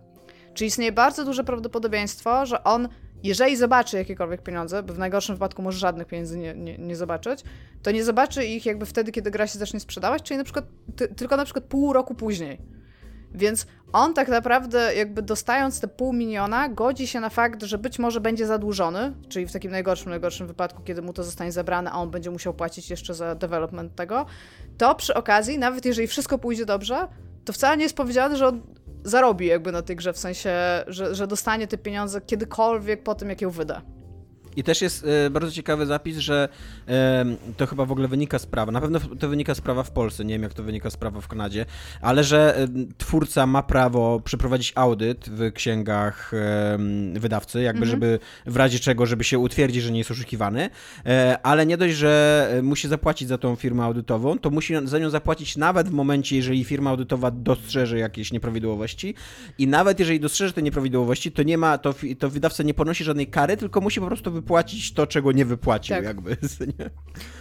Czyli istnieje bardzo duże prawdopodobieństwo, że on jeżeli zobaczy jakiekolwiek pieniądze, bo w najgorszym wypadku może żadnych pieniędzy nie, nie, nie zobaczyć, to nie zobaczy ich jakby wtedy, kiedy gra się zacznie sprzedawać, czyli na przykład ty, tylko na przykład pół roku później. Więc on tak naprawdę jakby dostając te pół miliona godzi się na fakt, że być może będzie zadłużony, czyli w takim najgorszym, najgorszym wypadku, kiedy mu to zostanie zabrane, a on będzie musiał płacić jeszcze za development tego, to przy okazji, nawet jeżeli wszystko pójdzie dobrze, to wcale nie jest powiedziane, że on zarobi jakby na tej grze, w sensie, że, że dostanie te pieniądze kiedykolwiek po tym, jak ją wyda. I też jest e, bardzo ciekawy zapis, że e, to chyba w ogóle wynika z prawa. Na pewno to wynika z prawa w Polsce, nie wiem jak to wynika z prawa w Kanadzie, ale że e, twórca ma prawo przeprowadzić audyt w księgach e, wydawcy, jakby mhm. żeby w razie czego, żeby się utwierdzić, że nie jest oszukiwany, e, ale nie dość, że musi zapłacić za tą firmę audytową, to musi za nią zapłacić nawet w momencie, jeżeli firma audytowa dostrzeże jakieś nieprawidłowości i nawet jeżeli dostrzeże te nieprawidłowości, to nie ma, to, to wydawca nie ponosi żadnej kary, tylko musi po prostu wypłacić to, czego nie wypłacił, tak. jakby. <laughs> Nie?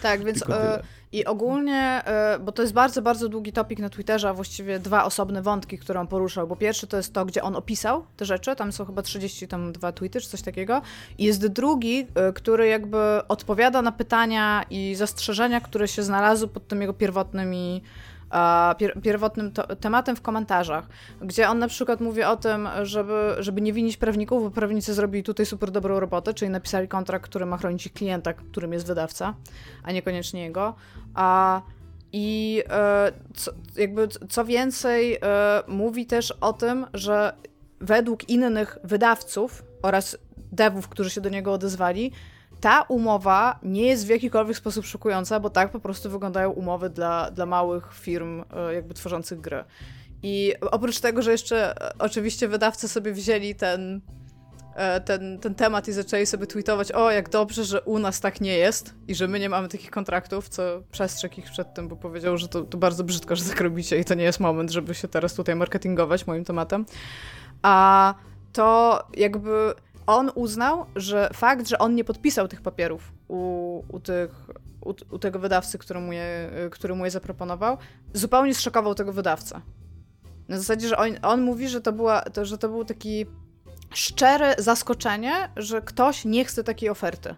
Tak, więc e, i ogólnie, e, bo to jest bardzo, bardzo długi topik na Twitterze, a właściwie dwa osobne wątki, które on poruszał, bo pierwszy to jest to, gdzie on opisał te rzeczy, tam są chyba 30 tam dwa tweety czy coś takiego i jest drugi, e, który jakby odpowiada na pytania i zastrzeżenia, które się znalazły pod tymi jego pierwotnymi pier pierwotnym tematem w komentarzach, gdzie on na przykład mówi o tym, żeby, żeby nie winić prawników, bo prawnicy zrobili tutaj super dobrą robotę, czyli napisali kontrakt, który ma chronić klienta, którym jest wydawca, a niekoniecznie jego. A i e, co, jakby co więcej, e, mówi też o tym, że według innych wydawców oraz devów, którzy się do niego odezwali, ta umowa nie jest w jakikolwiek sposób szokująca, bo tak po prostu wyglądają umowy dla, dla małych firm e, jakby tworzących gry. I oprócz tego, że jeszcze e, oczywiście wydawcy sobie wzięli ten, e, ten, ten temat i zaczęli sobie tweetować, o jak dobrze, że u nas tak nie jest i że my nie mamy takich kontraktów, co przestrzegł ich przed tym, bo powiedział, że to, to bardzo brzydko, że tak robicie i to nie jest moment, żeby się teraz tutaj marketingować moim tematem. A to jakby on uznał, że fakt, że on nie podpisał tych papierów u, u, tych, u, u tego wydawcy, który mu, je, który mu je zaproponował, zupełnie zszokował tego wydawcę. Na zasadzie, że on, on mówi, że to, była, to, że to był taki szczere zaskoczenie, że ktoś nie chce takiej oferty.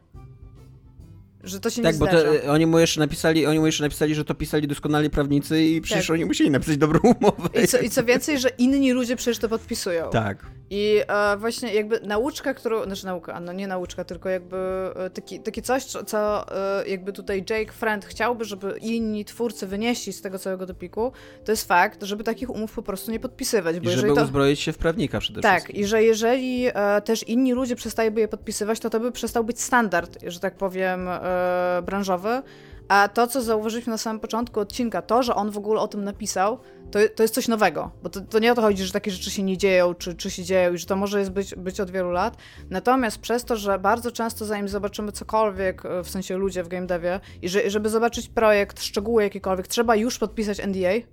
Że to się tak, nie bo zdarza. Te, oni mu jeszcze napisali, oni mu jeszcze napisali, że to pisali doskonali prawnicy i przecież tak. oni musieli napisać dobrą umowę. I co, I co więcej, że inni ludzie przecież to podpisują. Tak. I e, właśnie jakby nauczka, którą, znaczy nauka, no nie nauczka, tylko jakby e, taki, takie coś, co e, jakby tutaj Jake Friend chciałby, żeby inni twórcy wynieśli z tego całego topiku, to jest fakt, żeby takich umów po prostu nie podpisywać. Bo I żeby to... uzbroić się w prawnika przede tak, wszystkim. Tak, i że jeżeli e, też inni ludzie przestaliby je podpisywać, to to by przestał być standard, że tak powiem, e, branżowy. A to, co zauważyliśmy na samym początku odcinka, to, że on w ogóle o tym napisał, to, to jest coś nowego. Bo to, to, nie o to chodzi, że takie rzeczy się nie dzieją, czy, czy się dzieją i że to może jest być, być od wielu lat. Natomiast przez to, że bardzo często zanim zobaczymy cokolwiek, e, w sensie ludzie w game devie, i że, żeby zobaczyć projekt, szczegóły jakiekolwiek, trzeba już podpisać NDA,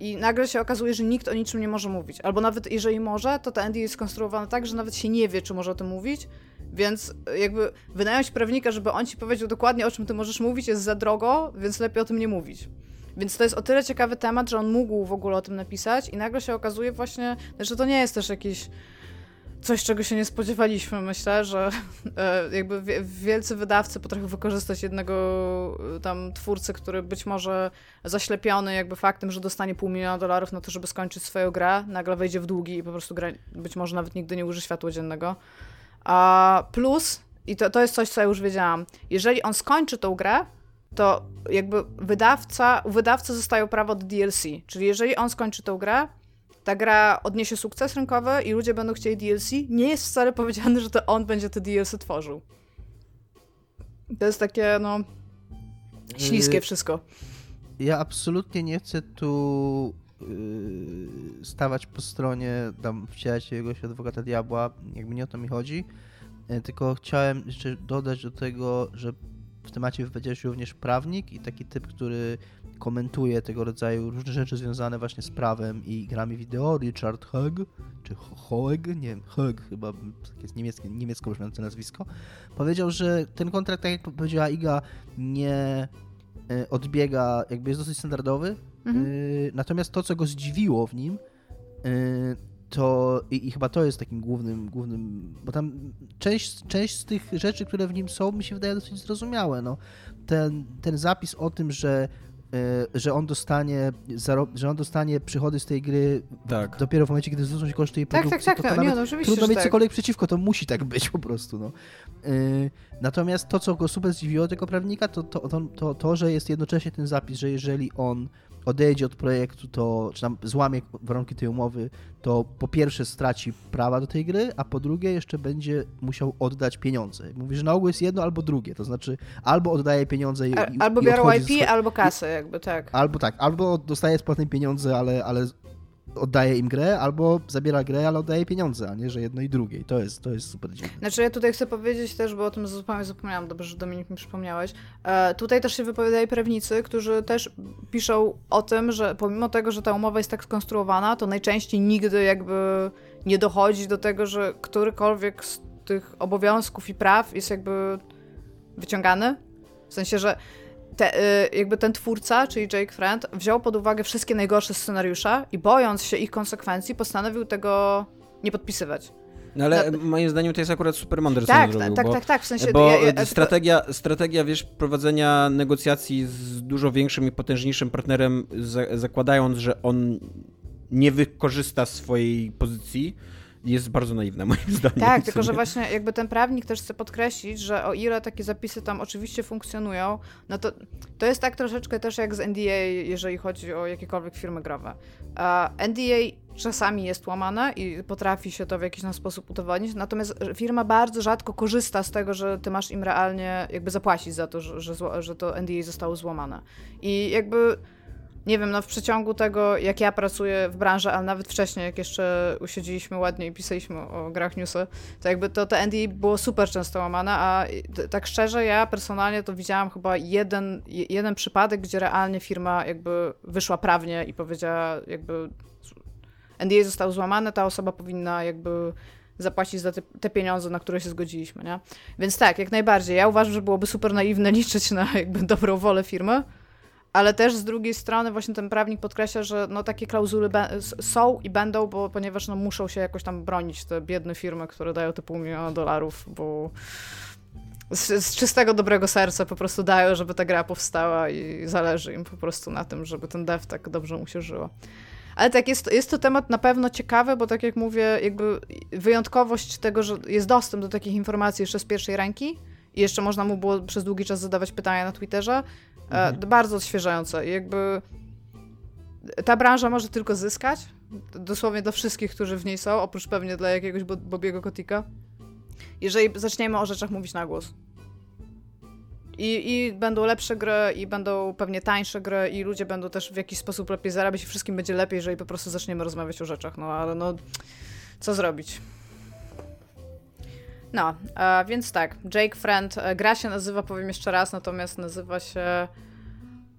I nagle się okazuje, że nikt o niczym nie może mówić. Albo nawet jeżeli może, to ta NDA jest skonstruowana tak, że nawet się nie wie, czy może o tym mówić. Więc jakby wynająć prawnika, żeby on ci powiedział dokładnie, o czym ty możesz mówić, jest za drogo, więc lepiej o tym nie mówić. Więc to jest o tyle ciekawy temat, że on mógł w ogóle o tym napisać i nagle się okazuje właśnie, że to nie jest też jakiś coś, czego się nie spodziewaliśmy. Myślę, że <laughs> e, jakby wielcy wydawcy potrafią wykorzystać jednego e, tam twórcę, który być może zaślepiony jakby faktem, że dostanie pół miliona dolarów na to, żeby skończyć swoją grę, nagle wejdzie w długi i po prostu gra, być może nawet nigdy nie uży światła dziennego. A plus, i to, to jest coś, co ja już wiedziałam, jeżeli on skończy tą grę, to jakby wydawca, u wydawcy zostają prawo do DLC. Czyli jeżeli on skończy tą grę, ta gra odniesie sukces rynkowy i ludzie będą chcieli DLC, nie jest wcale powiedziane, że to on będzie te DLC tworzył. To jest takie, no, śliskie y, wszystko. Ja absolutnie nie chcę tu yy, stawać po stronie tam jakiegoś adwokata diabła, jakby nie o to mi chodzi, yy, tylko chciałem jeszcze dodać do tego, że w temacie wypowiedział się również prawnik i taki typ, który komentuje tego rodzaju różne rzeczy związane właśnie z prawem i grami wideo, Richard Hug, czy Hoeg, nie wiem, Hug chyba, takie niemieckie, niemiecko brzmiące nazwisko, powiedział, że ten kontrakt, tak jak powiedziała Iga, nie e, odbiega, jakby jest dosyć standardowy, mhm. E, natomiast to, co go zdziwiło w nim, e, to i, i, chyba to jest takim głównym, głównym, bo tam część, część z tych rzeczy, które w nim są, mi się wydaje dosyć zrozumiałe. No. Ten, ten zapis o tym, że E, że on dostanie, że on dostanie przychody z tej gry tak. dopiero w momencie, kiedy zwrócą się koszty jej tak, produkcji. Tak, tak, tak. No, nie, no, oczywiście, trudno mieć tak. cokolwiek przeciwko, to musi tak być po prostu. No. Natomiast to, co go super zdziwiło tego prawnika, to to, to, to, to, że jest jednocześnie ten zapis, że jeżeli on odejdzie od projektu, to czy tam złamie warunki tej umowy, to po pierwsze straci prawa do tej gry, a po drugie jeszcze będzie musiał oddać pieniądze. Mówi, że na ogół jest jedno albo drugie, to znaczy albo oddaje pieniądze i, i Albo biorą IP, albo kasę jakby, tak. Albo tak, albo dostaje spłatne pieniądze, ale, ale oddaje im grę, albo zabiera grę, ale oddaje pieniądze, a nie, że jedno i drugie. I to jest, to jest super dziwne. Znaczy ja tutaj chcę powiedzieć też, bo o tym zupełnie zapomniałam, dobrze, że Dominik mi przypomniałeś. E, tutaj też się wypowiadają prawnicy, którzy też piszą o tym, że pomimo tego, że ta umowa jest tak skonstruowana, to najczęściej nigdy jakby nie dochodzi do tego, że którykolwiek z tych obowiązków i praw jest jakby wyciągany. W sensie, że te, y, jakby ten twórca, czyli Jake Friend, wziął pod uwagę wszystkie najgorsze scenariusze i bojąc się ich konsekwencji, postanowił tego nie podpisywać. No ale no, moim zdaniem to jest akurat super mądre, tak, co zrobił, tak, bo, tak, tak, w sensie... Bo ja, ja, strategia, strategia, wiesz, prowadzenia negocjacji z dużo większym i potężniejszym partnerem, za, zakładając, że on nie wykorzysta swojej pozycji, jest bardzo naiwna <laughs> moim zdaniem. Tak, tylko że właśnie jakby ten prawnik też chce podkreślić, że o ile takie zapisy tam oczywiście funkcjonują, no to to jest tak troszeczkę też jak z NDA, jeżeli chodzi o jakiekolwiek firmy growe. NDA czasami jest łamane i potrafi się to w jakiś tam sposób udowodnić, natomiast firma bardzo rzadko korzysta z tego, że ty masz im realnie jakby zapłacić za to, że, że, że to NDA zostało złamane. I jakby nie wiem, no w przeciągu tego, jak ja pracuję w branży, ale nawet wcześniej, jak jeszcze usiedzieliśmy ładnie i pisaliśmy o grach newsy, to jakby to, to NDA było super często łamane, a tak szczerze, ja personalnie to widziałam chyba jeden, jeden przypadek, gdzie realnie firma jakby wyszła prawnie i powiedziała jakby NDA został złamany, ta osoba powinna jakby zapłacić za te, te, pieniądze, na które się zgodziliśmy, nie? Więc tak, jak najbardziej. Ja uważam, że byłoby super naiwne liczyć na jakby dobrą wolę firmy, ale też z drugiej strony właśnie ten prawnik podkreśla, że no takie klauzuly są i będą, bo ponieważ no muszą się jakoś tam bronić te biedne firmy, które dają te pół miliona dolarów, bo z, z, czystego, dobrego serca po prostu dają, żeby ta gra powstała i zależy im po prostu na tym, żeby ten dev tak dobrze mu się żyło. Ale tak, jest, jest to temat na pewno ciekawy, bo tak jak mówię, jakby wyjątkowość tego, że jest dostęp do takich informacji jeszcze z pierwszej ręki i jeszcze można mu było przez długi czas zadawać pytania na Twitterze, mhm. bardzo odświeżające. Jakby ta branża może tylko zyskać, dosłownie dla wszystkich, którzy w niej są, oprócz pewnie dla jakiegoś Bobiego Kotika, jeżeli zaczniemy o rzeczach mówić na głos. I, I będą lepsze gry, i będą pewnie tańsze gry, i ludzie będą też w jakiś sposób lepiej zarabiać, i wszystkim będzie lepiej, jeżeli po prostu zaczniemy rozmawiać o rzeczach. No ale no, co zrobić? No, e, więc tak, Jake Friend, e, gra się nazywa, powiem jeszcze raz, natomiast nazywa się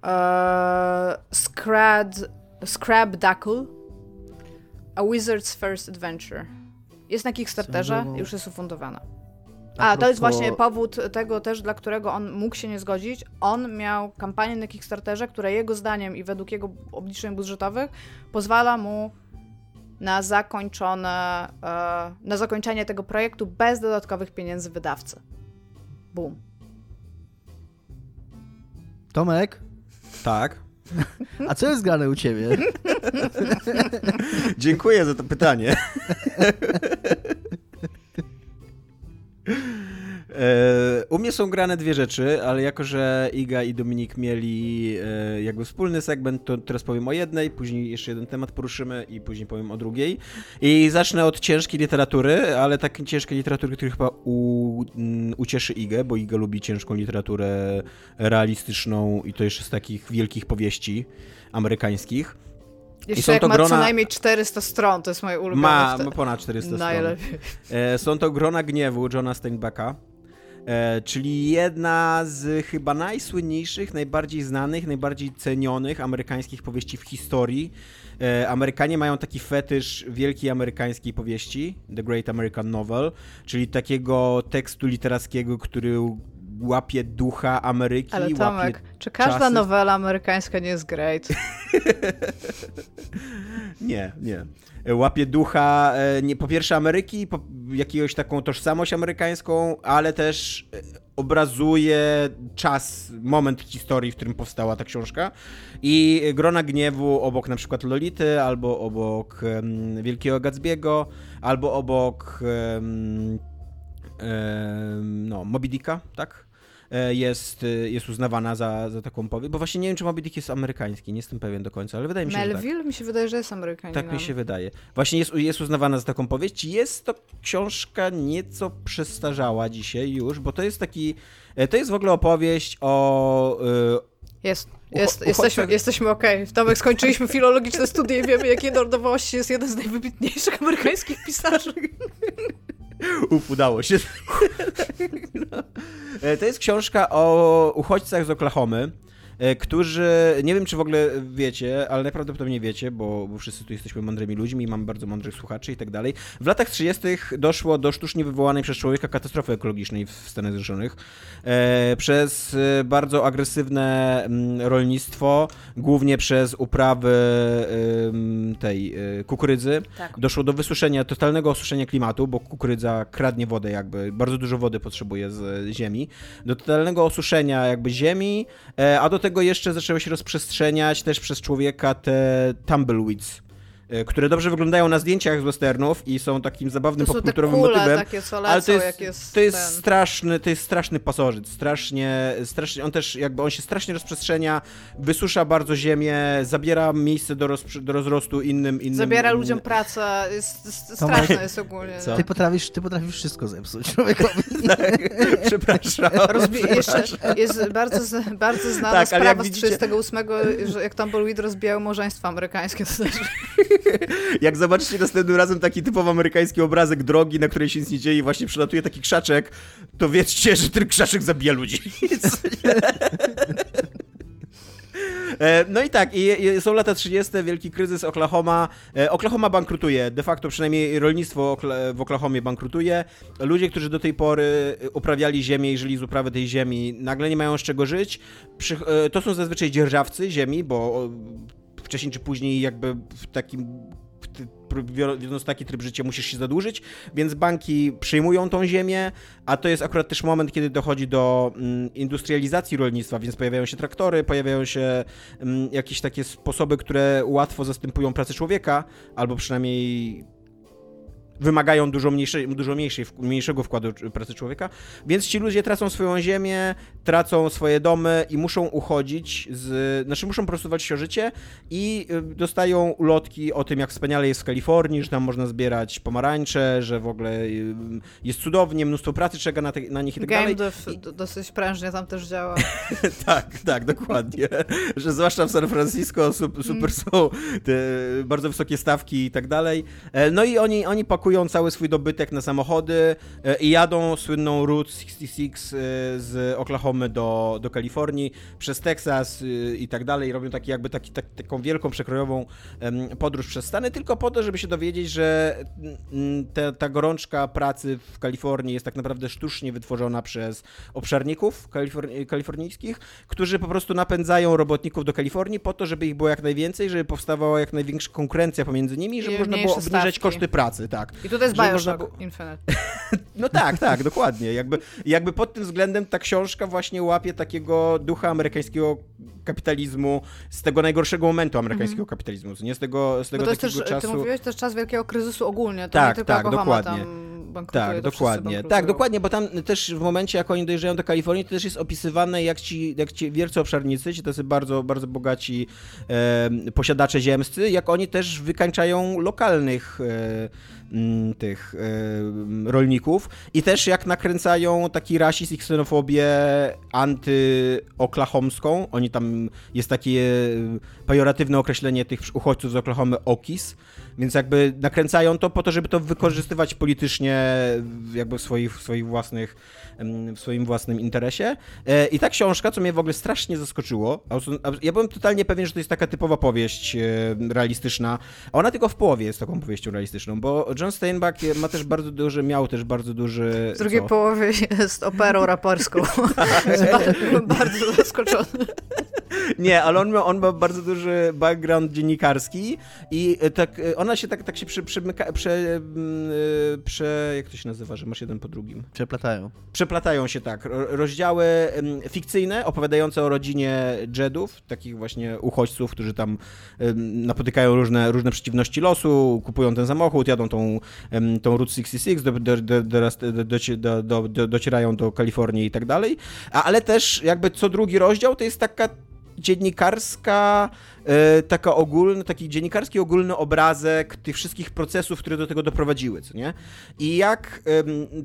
e, Scrad, Scrab Duckle, A Wizard's First Adventure. Jest na Kickstarterze, już jest ufundowana. A, to jest właśnie powód tego też, dla którego on mógł się nie zgodzić. On miał kampanię na Kickstarterze, która jego zdaniem i według jego obliczeń budżetowych pozwala mu na zakończone, e, na zakończenie tego projektu bez dodatkowych pieniędzy wydawcy. Boom. Tomek? Tak. A co jest grane u ciebie? <laughs> Dziękuję za to pytanie. <laughs> E, u mnie są grane dwie rzeczy, ale jako, że Iga i Dominik mieli e, jakby wspólny segment, to teraz powiem o jednej, później jeszcze jeden temat poruszymy i później powiem o drugiej. I zacznę od ciężkiej literatury, ale takiej ciężkiej literatury, która chyba u, mm, ucieszy Igę, bo Iga lubi ciężką literaturę realistyczną i to jeszcze z takich wielkich powieści amerykańskich. Jeszcze jak ma grona... co najmniej 400 stron, to jest moje ulubione. Ma, ma ponad 400 Najlepiej. stron. E, są to Grona Gniewu Johna Steinbecka. E, czyli jedna z chyba najsłynniejszych, najbardziej znanych, najbardziej cenionych amerykańskich powieści w historii. E, Amerykanie mają taki fetysz wielkiej amerykańskiej powieści, The Great American Novel, czyli takiego tekstu literackiego, który łapie ducha Ameryki. Ale Tomek, czy każda czasy... nowela amerykańska nie jest great? <laughs> nie, nie. Łapie ducha e, nie, po pierwsze Ameryki, po jakiegoś taką tożsamość amerykańską, ale też e, obrazuje czas, moment historii, w którym powstała ta książka. I Grona Gniewu obok na przykład Lolity, albo obok um, Wielkiego Gatsbiego, albo obok um, um, no, Moby Dicka, tak? E, jest, e, jest uznawana za, za taką powieść, bo właśnie nie wiem, czy Moby Dick jest amerykański, nie jestem pewien do końca, ale wydaje mi się, Melville? że tak. mi się wydaje, że jest amerykański. Tak mi się wydaje. Właśnie jest, jest uznawana za taką powieść. Jest to książka nieco przestarzała dzisiaj już, bo to jest taki, e, to jest w ogóle opowieść o... Jest. Jest, jesteśmy, jesteśmy okej. Okay. Tomek, skończyliśmy filologiczne studia i wiemy, jakie narodowości jest jeden z najwybitniejszych amerykańskich pisarzy. Uf, udało się. no. <laughs> To jest książka o uchodźcach z Oklahomy. E, którzy, nie wiem czy w ogóle wiecie, ale najprawdopodobniej wiecie, bo, bo wszyscy tu jesteśmy mądrymi ludźmi mamy bardzo mądrych słuchaczy i tak dalej. W latach 30. doszło do sztucznie wywołanej przez człowieka katastrofy ekologicznej w Stanach Zjednoczonych. E, przez e, bardzo agresywne mm, rolnictwo, głównie przez uprawy tej kukurydzy, tak. doszło do wysuszenia, totalnego osuszenia klimatu, bo kukurydza kradnie wodę jakby, bardzo dużo wody potrzebuje z ziemi, do totalnego osuszenia jakby ziemi, a do tego jeszcze zaczęły się rozprzestrzeniać też przez człowieka te tumbleweeds które dobrze wyglądają na zdjęciach z westernów i są takim zabawnym to popkulturowym kule motywem. Takie, co lecą, ale to jest, jest, to jest straszny, to jest straszny pasożyt, strasznie, strasznie, on też jakby on się strasznie rozprzestrzenia, wysusza bardzo ziemię, zabiera miejsce do, roz, do rozrostu innym, innym. Zabiera ludziom pracę, jest, jest straszne jest ogólnie. Co? Ty potrafisz, ty potrafisz wszystko zepsuć człowiekowi. <laughs> tak, przepraszam. Rozbi- jeszcze jest bardzo, bardzo znana tak, sprawa z 38, że jak Tumbleweed rozbijały małżeństwo amerykańskie, to też... <laughs> Jak zobaczycie następnym razem taki typowo amerykański obrazek drogi, na której się nic nie dzieje i właśnie przelatuje taki krzaczek, to wiedzcie, że ten krzaczek zabija ludzi. <laughs> E, no i tak, i, są lata 30., wielki kryzys Oklahoma. E, Oklahoma bankrutuje, de facto przynajmniej rolnictwo w Oklahomie bankrutuje. Ludzie, którzy do tej pory uprawiali ziemię i żyli z uprawy tej ziemi, nagle nie mają z czego żyć. E, to są zazwyczaj dzierżawcy ziemi, bo wcześniej czy później jakby w takim wiedząc taki tryb życia, musisz się zadłużyć, więc banki przyjmują tą ziemię, a to jest akurat też moment, kiedy dochodzi do mm, industrializacji rolnictwa, więc pojawiają się traktory, pojawiają się mm, jakieś takie sposoby, które łatwo zastępują pracę człowieka, albo przynajmniej wymagają dużo, mniejszej, dużo mniejszej, mniejszego wkładu pracy człowieka, więc ci ludzie tracą swoją ziemię, tracą swoje domy i muszą uchodzić z, znaczy muszą po prostu walczyć o życie i y, dostają ulotki o tym, jak wspaniale jest w Kalifornii, że tam można zbierać pomarańcze, że w ogóle y, jest cudownie, mnóstwo pracy czeka na, te, na nich i tak Game dalej. Dev I... dosyć prężnie tam też działa. <laughs> tak, tak, dokładnie. <laughs> że zwłaszcza w San Francisco super, super mm. są te bardzo wysokie stawki i tak dalej. E, no i oni, oni pakują pakują cały swój dobytek na samochody e, i jadą słynną Route 66 e, z Oklahomy do, do Kalifornii, przez Teksas e, i tak dalej. Robią taki, jakby taki, tak, taką wielką, przekrojową podróż przez Stany, tylko po to, żeby się dowiedzieć, że mm, te, ta gorączka pracy w Kalifornii jest tak naprawdę sztucznie wytworzona przez obszarników kalifornijskich, którzy po prostu napędzają robotników do Kalifornii po to, żeby ich było jak najwięcej, żeby powstawała jak największa konkurencja pomiędzy nimi, żeby można było obniżać stawki. koszty pracy, tak. I tutaj jest Bioshock można... Infinite. <laughs> no tak, tak, dokładnie. Jakby, jakby pod tym względem ta książka właśnie łapie takiego ducha amerykańskiego kapitalizmu z tego najgorszego momentu amerykańskiego mm -hmm. kapitalizmu, nie z tego, z tego Bo to takiego też, czasu... Ty mówiłeś, jest czas wielkiego kryzysu ogólnie, to tak, tylko tak, dokładnie. tak, dokładnie. Tak, dokładnie, bo tam też w momencie, jak oni dojeżdżają do Kalifornii, to też jest opisywane, jak ci, jak ci wielcy obszarnicy, ci tacy bardzo, bardzo bogaci e, posiadacze ziemscy, jak oni też wykańczają lokalnych e, tych y, rolników i też jak nakręcają taki rasizm i ksenofobię antyoklahomską. Oni tam, jest takie pejoratywne określenie tych uchodźców z Oklahomy okis, więc jakby nakręcają to po to, żeby to wykorzystywać politycznie jakby w swoich, w swoich własnych w swoim własnym interesie. E, I ta książka, co mnie w ogóle strasznie zaskoczyło, ja byłem totalnie pewien, że to jest taka typowa powieść e, realistyczna, a ona tylko w połowie jest taką powieścią realistyczną, bo John Steinbeck ma też bardzo duży, miał też bardzo duży... W drugiej co? połowie jest operą raperską. <laughs> <laughs> Byłem bardzo zaskoczony. Nie, ale on ma, on ma bardzo duży background dziennikarski i e, tak, ona się tak, tak się przy, przymyka, prze, prze, jak to się nazywa, że masz jeden po drugim? Przeplatają. Prze przeplatają się tak rozdziały fikcyjne, opowiadające o rodzinie Jedów, takich właśnie uchodźców, którzy tam napotykają różne, różne przeciwności losu, kupują ten samochód, jadą tą, tą Route 66, do, do, do, do, docierają do Kalifornii i tak dalej, ale też jakby co drugi rozdział to jest taka dziennikarska E, taka ogólny, taki dziennikarski ogólny obrazek tych wszystkich procesów, które do tego doprowadziły, co nie? I jak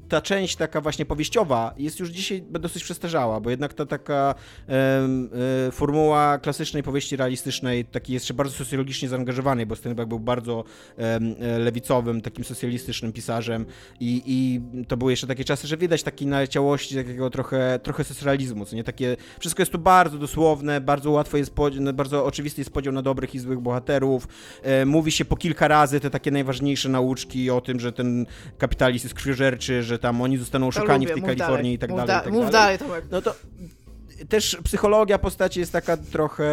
ta część taka właśnie powieściowa jest już dzisiaj dosyć przestarzała, bo jednak ta taka e, formuła klasycznej powieści realistycznej, taki jeszcze bardzo socjologicznie zaangażowany, bo Steinbeck był bardzo lewicowym, takim socjalistycznym pisarzem i, i to były jeszcze takie czasy, że widać taki naleciałości takiego trochę, trochę socrealizmu, co nie? Takie, wszystko jest tu bardzo dosłowne, bardzo łatwo jest, bardzo oczywiste jest jest podział na dobrych i złych bohaterów. E, mówi się po kilka razy te takie najważniejsze nauczki o tym, że ten kapitalizm jest krwiożerczy, że tam oni zostaną oszukani w tej Kalifornii dalej. i tak mów dalej. Da, i tak mów dalej, dalej No to też psychologia postaci jest taka trochę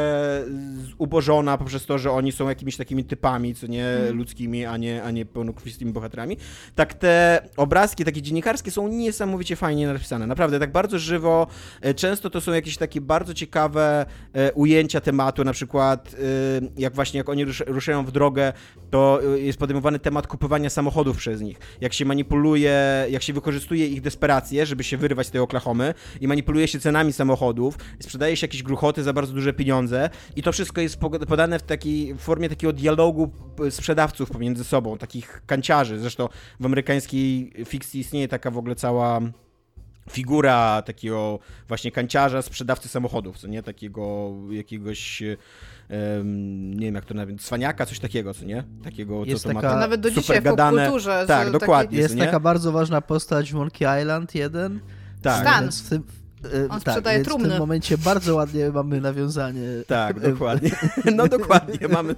ubożona poprzez to, że oni są jakimiś takimi typami, co nie mm. ludzkimi, a nie, a nie pełnokrwistymi bohaterami. Tak te obrazki takie dziennikarskie są niesamowicie fajnie napisane. Naprawdę, tak bardzo żywo. E, często to są jakieś takie bardzo ciekawe e, ujęcia tematu, na przykład e, jak właśnie jak oni ruszają w drogę, to jest podejmowany temat kupowania samochodów przez nich. Jak się manipuluje, jak się wykorzystuje ich desperację, żeby się wyrwać z tej Oklahomy i manipuluje się cenami samochodów, samochodów, sprzedaje się jakieś gruchoty za bardzo duże pieniądze i to wszystko jest podane w takiej w formie takiego dialogu sprzedawców pomiędzy sobą, takich kanciarzy. Zresztą w amerykańskiej fikcji istnieje taka w ogóle cała figura takiego właśnie kanciarza, sprzedawcy samochodów, co nie? Takiego jakiegoś nie wiem jak to nawet, cwaniaka, coś takiego, co nie? Takiego, jest co to taka... ma Nawet do dzisiaj gadane... w kulturze. Tak, dokładnie. Jest taka bardzo ważna postać w Monkey Island 1. Tak. Stan. w tym, On tak, sprzedaje trumny. W tym momencie bardzo ładnie mamy nawiązanie. Tak, dokładnie. <laughs> No dokładnie, mamy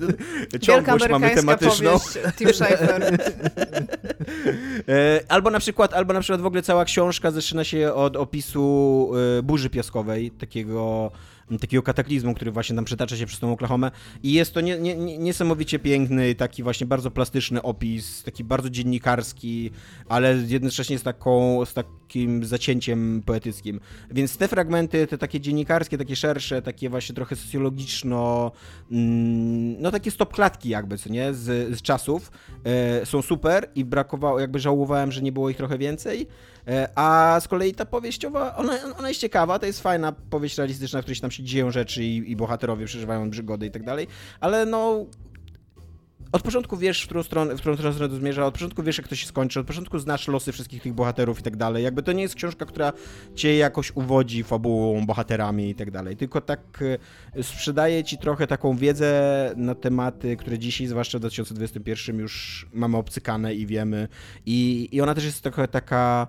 ciągłość, mamy tematyczną. Tim Schafer. <laughs> E, albo na przykład, albo na przykład w ogóle cała książka zaczyna się od opisu e, burzy piaskowej, takiego takiego kataklizmu, który właśnie tam przetacza się przez tą Oklahomę i jest to nie, nie, niesamowicie piękny, taki właśnie bardzo plastyczny opis, taki bardzo dziennikarski, ale jednocześnie z, taką, z takim zacięciem poetyckim. Więc te fragmenty, te takie dziennikarskie, takie szersze, takie właśnie trochę socjologiczno, mm, no takie stop klatki jakby, co nie, z, z czasów, e, są super i brakowało, jakby żałowałem, że nie było ich trochę więcej, a z kolei ta powieściowa, ona, ona jest ciekawa, to jest fajna powieść realistyczna, w której się tam się dzieją rzeczy i, i bohaterowie przeżywają przygody i tak dalej, ale no od początku wiesz, w którą stronę, w którą stronę to zmierza, od początku wiesz, jak to się skończy, od początku znasz losy wszystkich tych bohaterów i tak dalej. Jakby to nie jest książka, która cię jakoś uwodzi fabułą, bohaterami i tak dalej, tylko tak e, sprzedaje ci trochę taką wiedzę na tematy, które dzisiaj, zwłaszcza w 2021 już mamy obcykane i wiemy. I, i ona też jest trochę taka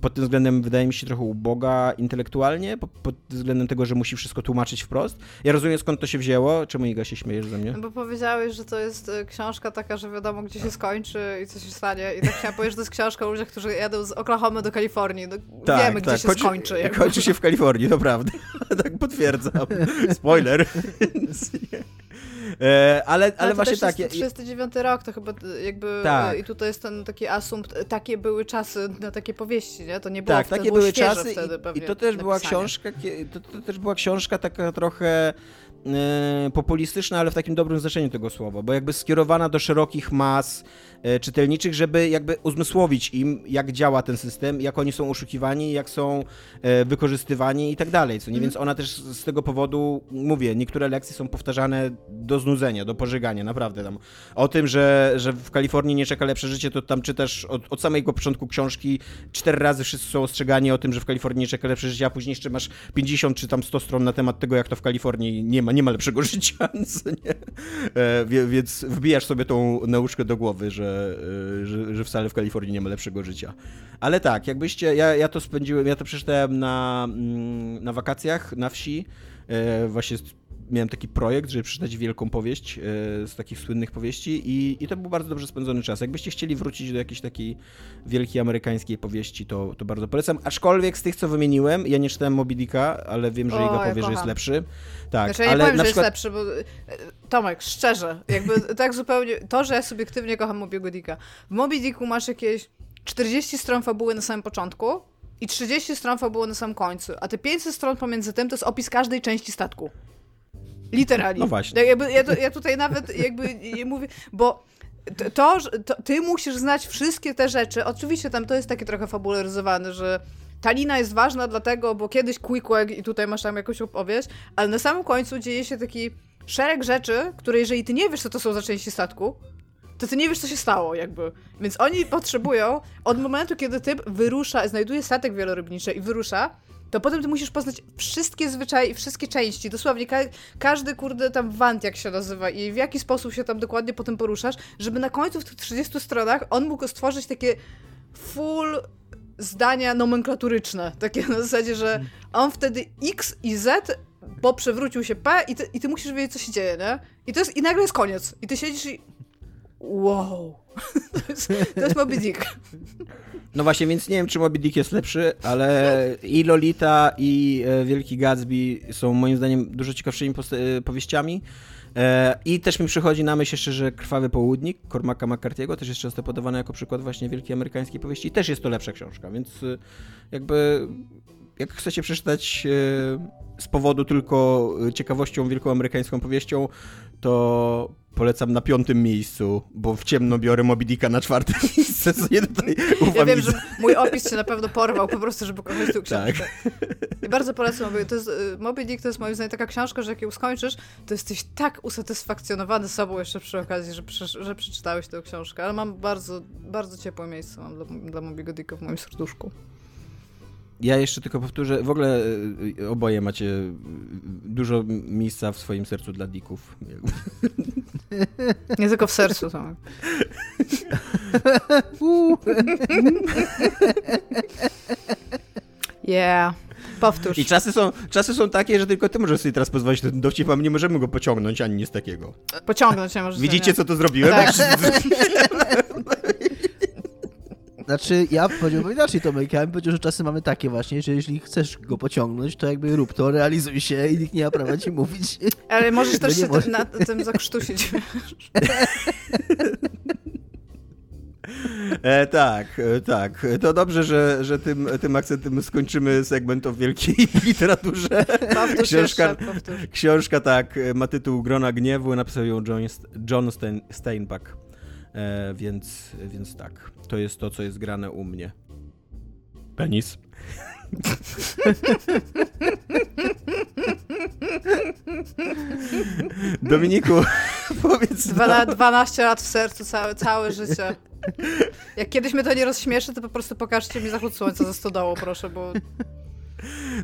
pod tym względem wydaje mi się trochę uboga intelektualnie, pod, pod względem tego, że musi wszystko tłumaczyć wprost. Ja rozumiem skąd to się wzięło. Czemu Iga się śmiejesz ze mnie? No bo powiedziałeś, że to jest e, książka taka, że wiadomo gdzie się skończy i co się stanie. I tak chciałam powiedzieć, że to jest książka o ludziach, którzy jadą z Oklahomy do Kalifornii. No, tak, wiemy, tak. gdzie się kończy, skończy. Jakby. Kończy się w Kalifornii, to prawda. <laughs> tak potwierdzam. Spoiler. <laughs> E, ale, ale właśnie tak. Jest 39 rok, to chyba jakby tak. i tutaj jest ten taki asumpt, takie były czasy na takie powieści, nie? To nie było Tak, takie były czasy i, i, to też była książka, to, to, też była książka taka trochę e, populistyczna, ale w takim dobrym znaczeniu tego słowa, bo jakby skierowana do szerokich mas, E, czytelniczych, żeby jakby uzmysłowić im, jak działa ten system, jak oni są oszukiwani, jak są e, wykorzystywani i tak dalej. Co nie? Mhm. Więc ona też z tego powodu, mówię, niektóre lekcje są powtarzane do znudzenia, do pożegania, naprawdę tam. O tym, że, że w Kalifornii nie czeka lepsze życie, to tam czytasz od, od samego początku książki cztery razy wszyscy są ostrzegani o tym, że w Kalifornii nie czeka lepsze życie, a później jeszcze masz 50 czy tam 100 stron na temat tego, jak to w Kalifornii nie ma, nie ma lepszego <laughs> życia? E, więc wbijasz sobie tą nauczkę do głowy, że że, że, że, wcale w Kalifornii nie ma lepszego życia. Ale tak, jakbyście, ja, ja to spędziłem, ja to przeczytałem na, mm, na wakacjach na wsi, e, właśnie miałem taki projekt, żeby przeczytać wielką powieść e, z takich słynnych powieści i, i to był bardzo dobrze spędzony czas. Jakbyście chcieli wrócić do jakiejś takiej wielkiej amerykańskiej powieści, to, to bardzo polecam. Aczkolwiek z tych, co wymieniłem, ja nie czytałem Moby Dicka, ale wiem, że o, powie, ja że jest lepszy. Tak, znaczy, ja ale nie powiem, że przykład... jest lepszy, bo e, Tomek, szczerze, jakby <laughs> tak zupełnie, to, że ja subiektywnie kocham Moby Dicka. W Moby Dicku masz jakieś 40 stron fabuły na samym początku i 30 stron fabuły na samym końcu, a te 500 stron pomiędzy tym to jest opis każdej części statku. Literalnie. No właśnie. jakby, ja, ja, tutaj nawet jakby mówię, bo to, to, ty musisz znać wszystkie te rzeczy. Oczywiście tam to jest takie trochę fabularyzowane, że ta lina jest ważna dlatego, bo kiedyś Quick i tutaj masz tam jakąś opowieść, ale na samym końcu dzieje się taki szereg rzeczy, które jeżeli ty nie wiesz, co to są za części statku, to ty nie wiesz, co się stało, jakby. Więc oni potrzebują od momentu, kiedy typ wyrusza, znajduje statek wielorybniczy i wyrusza, to potem ty musisz poznać wszystkie zwyczaje i wszystkie części. Dosłownie ka każdy, kurde, tam want, jak się nazywa i w jaki sposób się tam dokładnie potem poruszasz, żeby na końcu w tych 30 stronach on mógł stworzyć takie full zdania nomenklaturyczne. Takie na zasadzie, że on wtedy X i Z, bo przewrócił się P i ty, i ty musisz wiedzieć, co się dzieje, nie? I, to jest, I nagle jest koniec. I ty siedzisz i... Wow. <laughs> to, jest, to Moby Dick. No właśnie, więc nie wiem, czy Moby Dick jest lepszy, ale i Lolita, i e, Wielki Gatsby są moim zdaniem dużo ciekawszymi e, powieściami. E, I też mi przychodzi na myśl jeszcze, że Krwawy Południk Cormaca McCarthy'ego też jest często podawany jako przykład właśnie wielkiej amerykańskiej powieści. Też jest to lepsza książka, więc jakby jak chcecie przeczytać z powodu tylko ciekawością wielką amerykańską powieścią, to polecam na piątym miejscu, bo w ciemno biorę Moby Dicka na czwarte <laughs> miejsce, co nie tutaj Ja wiem, że mój opis się na pewno porwał po prostu, żeby kochać tę książkę. Tak. I bardzo polecam. To jest, y, Moby Dick to jest moim zdaniem taka książka, że jak ją skończysz, to jesteś tak usatysfakcjonowany sobą jeszcze przy okazji, że, że przeczytałeś tę książkę. Ale mam bardzo, bardzo ciepłe miejsce mam dla, dla Moby'ego Dicka w moim serduszku. Ja jeszcze tylko powtórzę, w ogóle y, oboje macie dużo miejsca w swoim sercu dla dików. <laughs> Nie tylko w sercu, tak. <laughs> Yeah. Powtórz. I czasy są, czasy są takie, że tylko ty możesz sobie teraz pozwolić ten dowcip, a my nie możemy go pociągnąć ani nic takiego. Pociągnąć nie możesz. Widzicie, co to zrobiłem? Tak. <laughs> Znaczy, ja powiedziałbym inaczej, Tomek. Ja bym powiedział, że czasy mamy takie właśnie, że jeśli chcesz go pociągnąć, to jakby rób to, realizuj się i nikt nie ma prawa ci mówić. Ale możesz <laughs> też się może... na tym zakrztusić. E, tak, e, tak. To dobrze, że, że tym, tym akcentem skończymy segment o wielkiej <laughs> literaturze. Powtórz książka, książka, tak, ma tytuł Grona Gniewu, napisał ją John, John Stein, Steinbach. E, więc, więc tak, to jest to, co jest grane u mnie. Penis. <laughs> Dominiku, <laughs> powiedz. Dwa, 12 lat w sercu, całe, całe życie. Jak kiedyś mnie to nie rozśmieszy, to po prostu pokażcie mi zachód słońca ze stodołą, proszę, bo...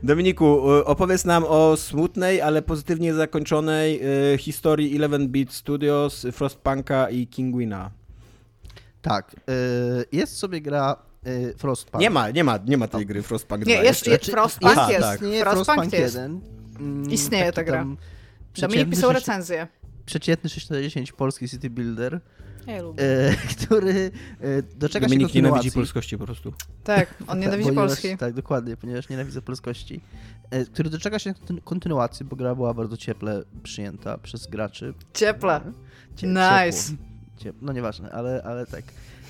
Dominiku, opowiedz nam o smutnej, ale pozytywnie zakończonej y, historii 11-bit Studios, Frostpunka i Kinguina. Tak, y, jest sobie gra y, Frostpunk. Nie ma, nie ma, nie ma tej gry Frostpunk 2 Nie, jest, jest Frostpunk Aha, jest. Tak. Istnieje Frostpunk, Frostpunk 1. Mm, Istnieje ta gra. Dominik pisał recenzję. Przeciętny 6 na 10 polski city builder. Ja lubię. E, który e, doczeka Dominik się kontynuacji. nienawidzi polskości po prostu. Tak, on <laughs> nienawidzi ponieważ, Polski. Tak, dokładnie, ponieważ nienawidzę polskości. E, który doczeka się kontynuacji, bo gra była bardzo cieple przyjęta przez graczy. Cieple. Cie, nice. Ciepło. No nieważne, ale, ale tak.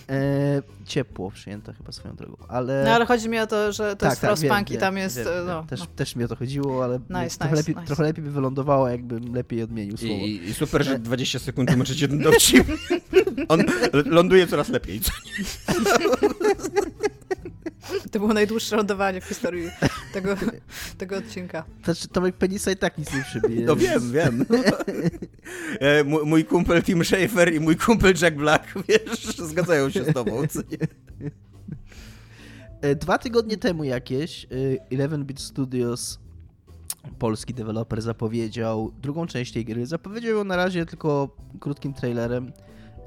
E, ciepło przyjęta chyba swoją drogą, ale... No ale chodzi mi o to, że to tak, jest tak, Frostpunk i tam jest... Wiem, no, też, no. też mi o to chodziło, ale nice, trochę, nice, lepiej, nice. trochę lepiej by wylądowało, jakbym lepiej odmienił słowo. I, i super, że 20 sekund tłumaczyć jeden dowcip. <laughs> On ląduje coraz lepiej. <laughs> To było najdłuższe lądowanie w historii tego, tego odcinka. Znaczy, Tomek Penisa i tak nic nie przybije. No wiem, wiem. E, mój, kumpel Tim Schafer i mój kumpel Jack Black, <laughs> wiesz, zgadzają się z tobą, co nie? E, dwa tygodnie temu jakieś 11-bit e, Studios polski deweloper zapowiedział drugą część tej gry. Zapowiedział ją na razie tylko krótkim trailerem.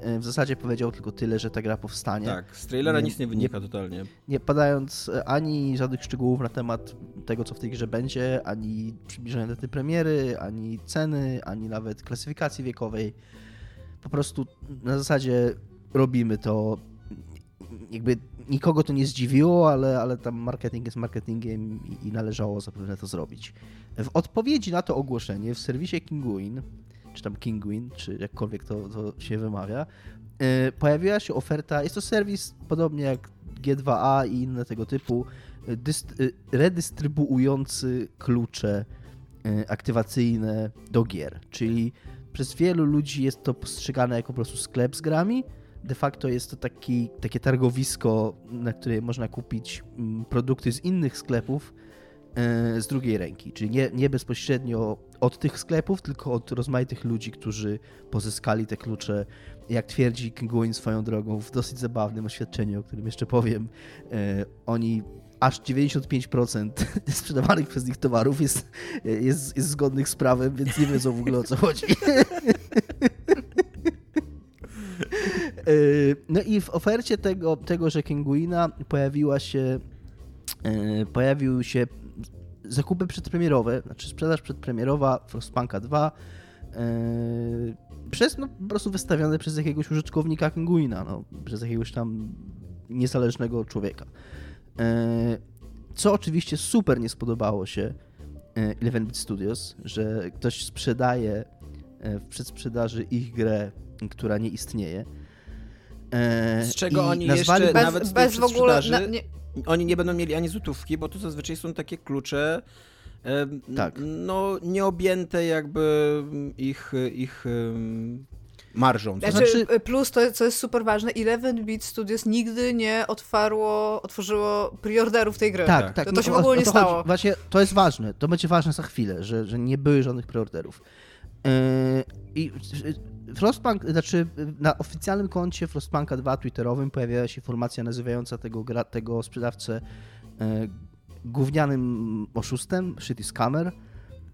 E, w zasadzie powiedział tylko tyle, że ta gra powstanie. Tak, z trailera nie, nic nie wynika nie, totalnie. Nie padając e, ani żadnych szczegółów na temat tego, co w tej grze będzie, ani przybliżenia daty premiery, ani ceny, ani nawet klasyfikacji wiekowej. Po prostu na zasadzie robimy to. Jakby nikogo to nie zdziwiło, ale, ale tam marketing jest marketingiem i, i należało zapewne to zrobić. W odpowiedzi na to ogłoszenie w serwisie Kinguin czy tam Kinguin, czy jakkolwiek to, to się wymawia, yy, pojawiła się oferta, jest to serwis podobnie jak G2A i inne tego typu, dyst, yy, redystrybuujący klucze aktywacyjne do gier, czyli przez wielu ludzi jest to postrzegane jako po prostu sklep z grami, de facto jest to taki, takie targowisko, na które można kupić mm, produkty z innych sklepów, E, z drugiej ręki, czyli nie, nie bezpośrednio od tych sklepów, tylko od rozmaitych ludzi, którzy pozyskali te klucze, jak twierdzi Kinguin swoją drogą w dosyć zabawnym oświadczeniu, o którym jeszcze powiem, e, oni aż 95% <laughs> sprzedawanych przez nich towarów jest, jest, jest zgodnych z prawem, więc nie wiedzą w ogóle o co chodzi. <laughs> E, no i w ofercie tego, tego że Kinguina pojawiła się pojawił się zakupy przedpremierowe, znaczy sprzedaż przedpremierowa Frostpunka 2 yy, e, przez no, po prostu wystawione przez jakiegoś użytkownika Kinguina, no, przez jakiegoś tam niezależnego człowieka. Yy, co oczywiście super nie spodobało się 11-bit e, Studios, że ktoś sprzedaje w przedsprzedaży ich grę, która nie istnieje. Z czego oni nazwali... jeszcze bez, nawet bez w ogóle... Na, nie, oni nie będą mieli ani złotówki, bo to zazwyczaj są takie klucze tak. no nieobjęte jakby ich, ich marżą. Znaczy, znaczy, plus to, co jest super ważne, 11-bit Studios nigdy nie otwarło, otworzyło preorderów tej gry. Tak, tak. To, to się w ogóle nie stało. Chodzi. Właśnie to jest ważne, to będzie ważne za chwilę, że, że nie były żadnych preorderów. Yy, I Frostpunk, znaczy na oficjalnym koncie Frostpunka 2 twitterowym pojawiała się informacja nazywająca tego, gra, tego sprzedawcę e, gównianym oszustem, shitty scammer,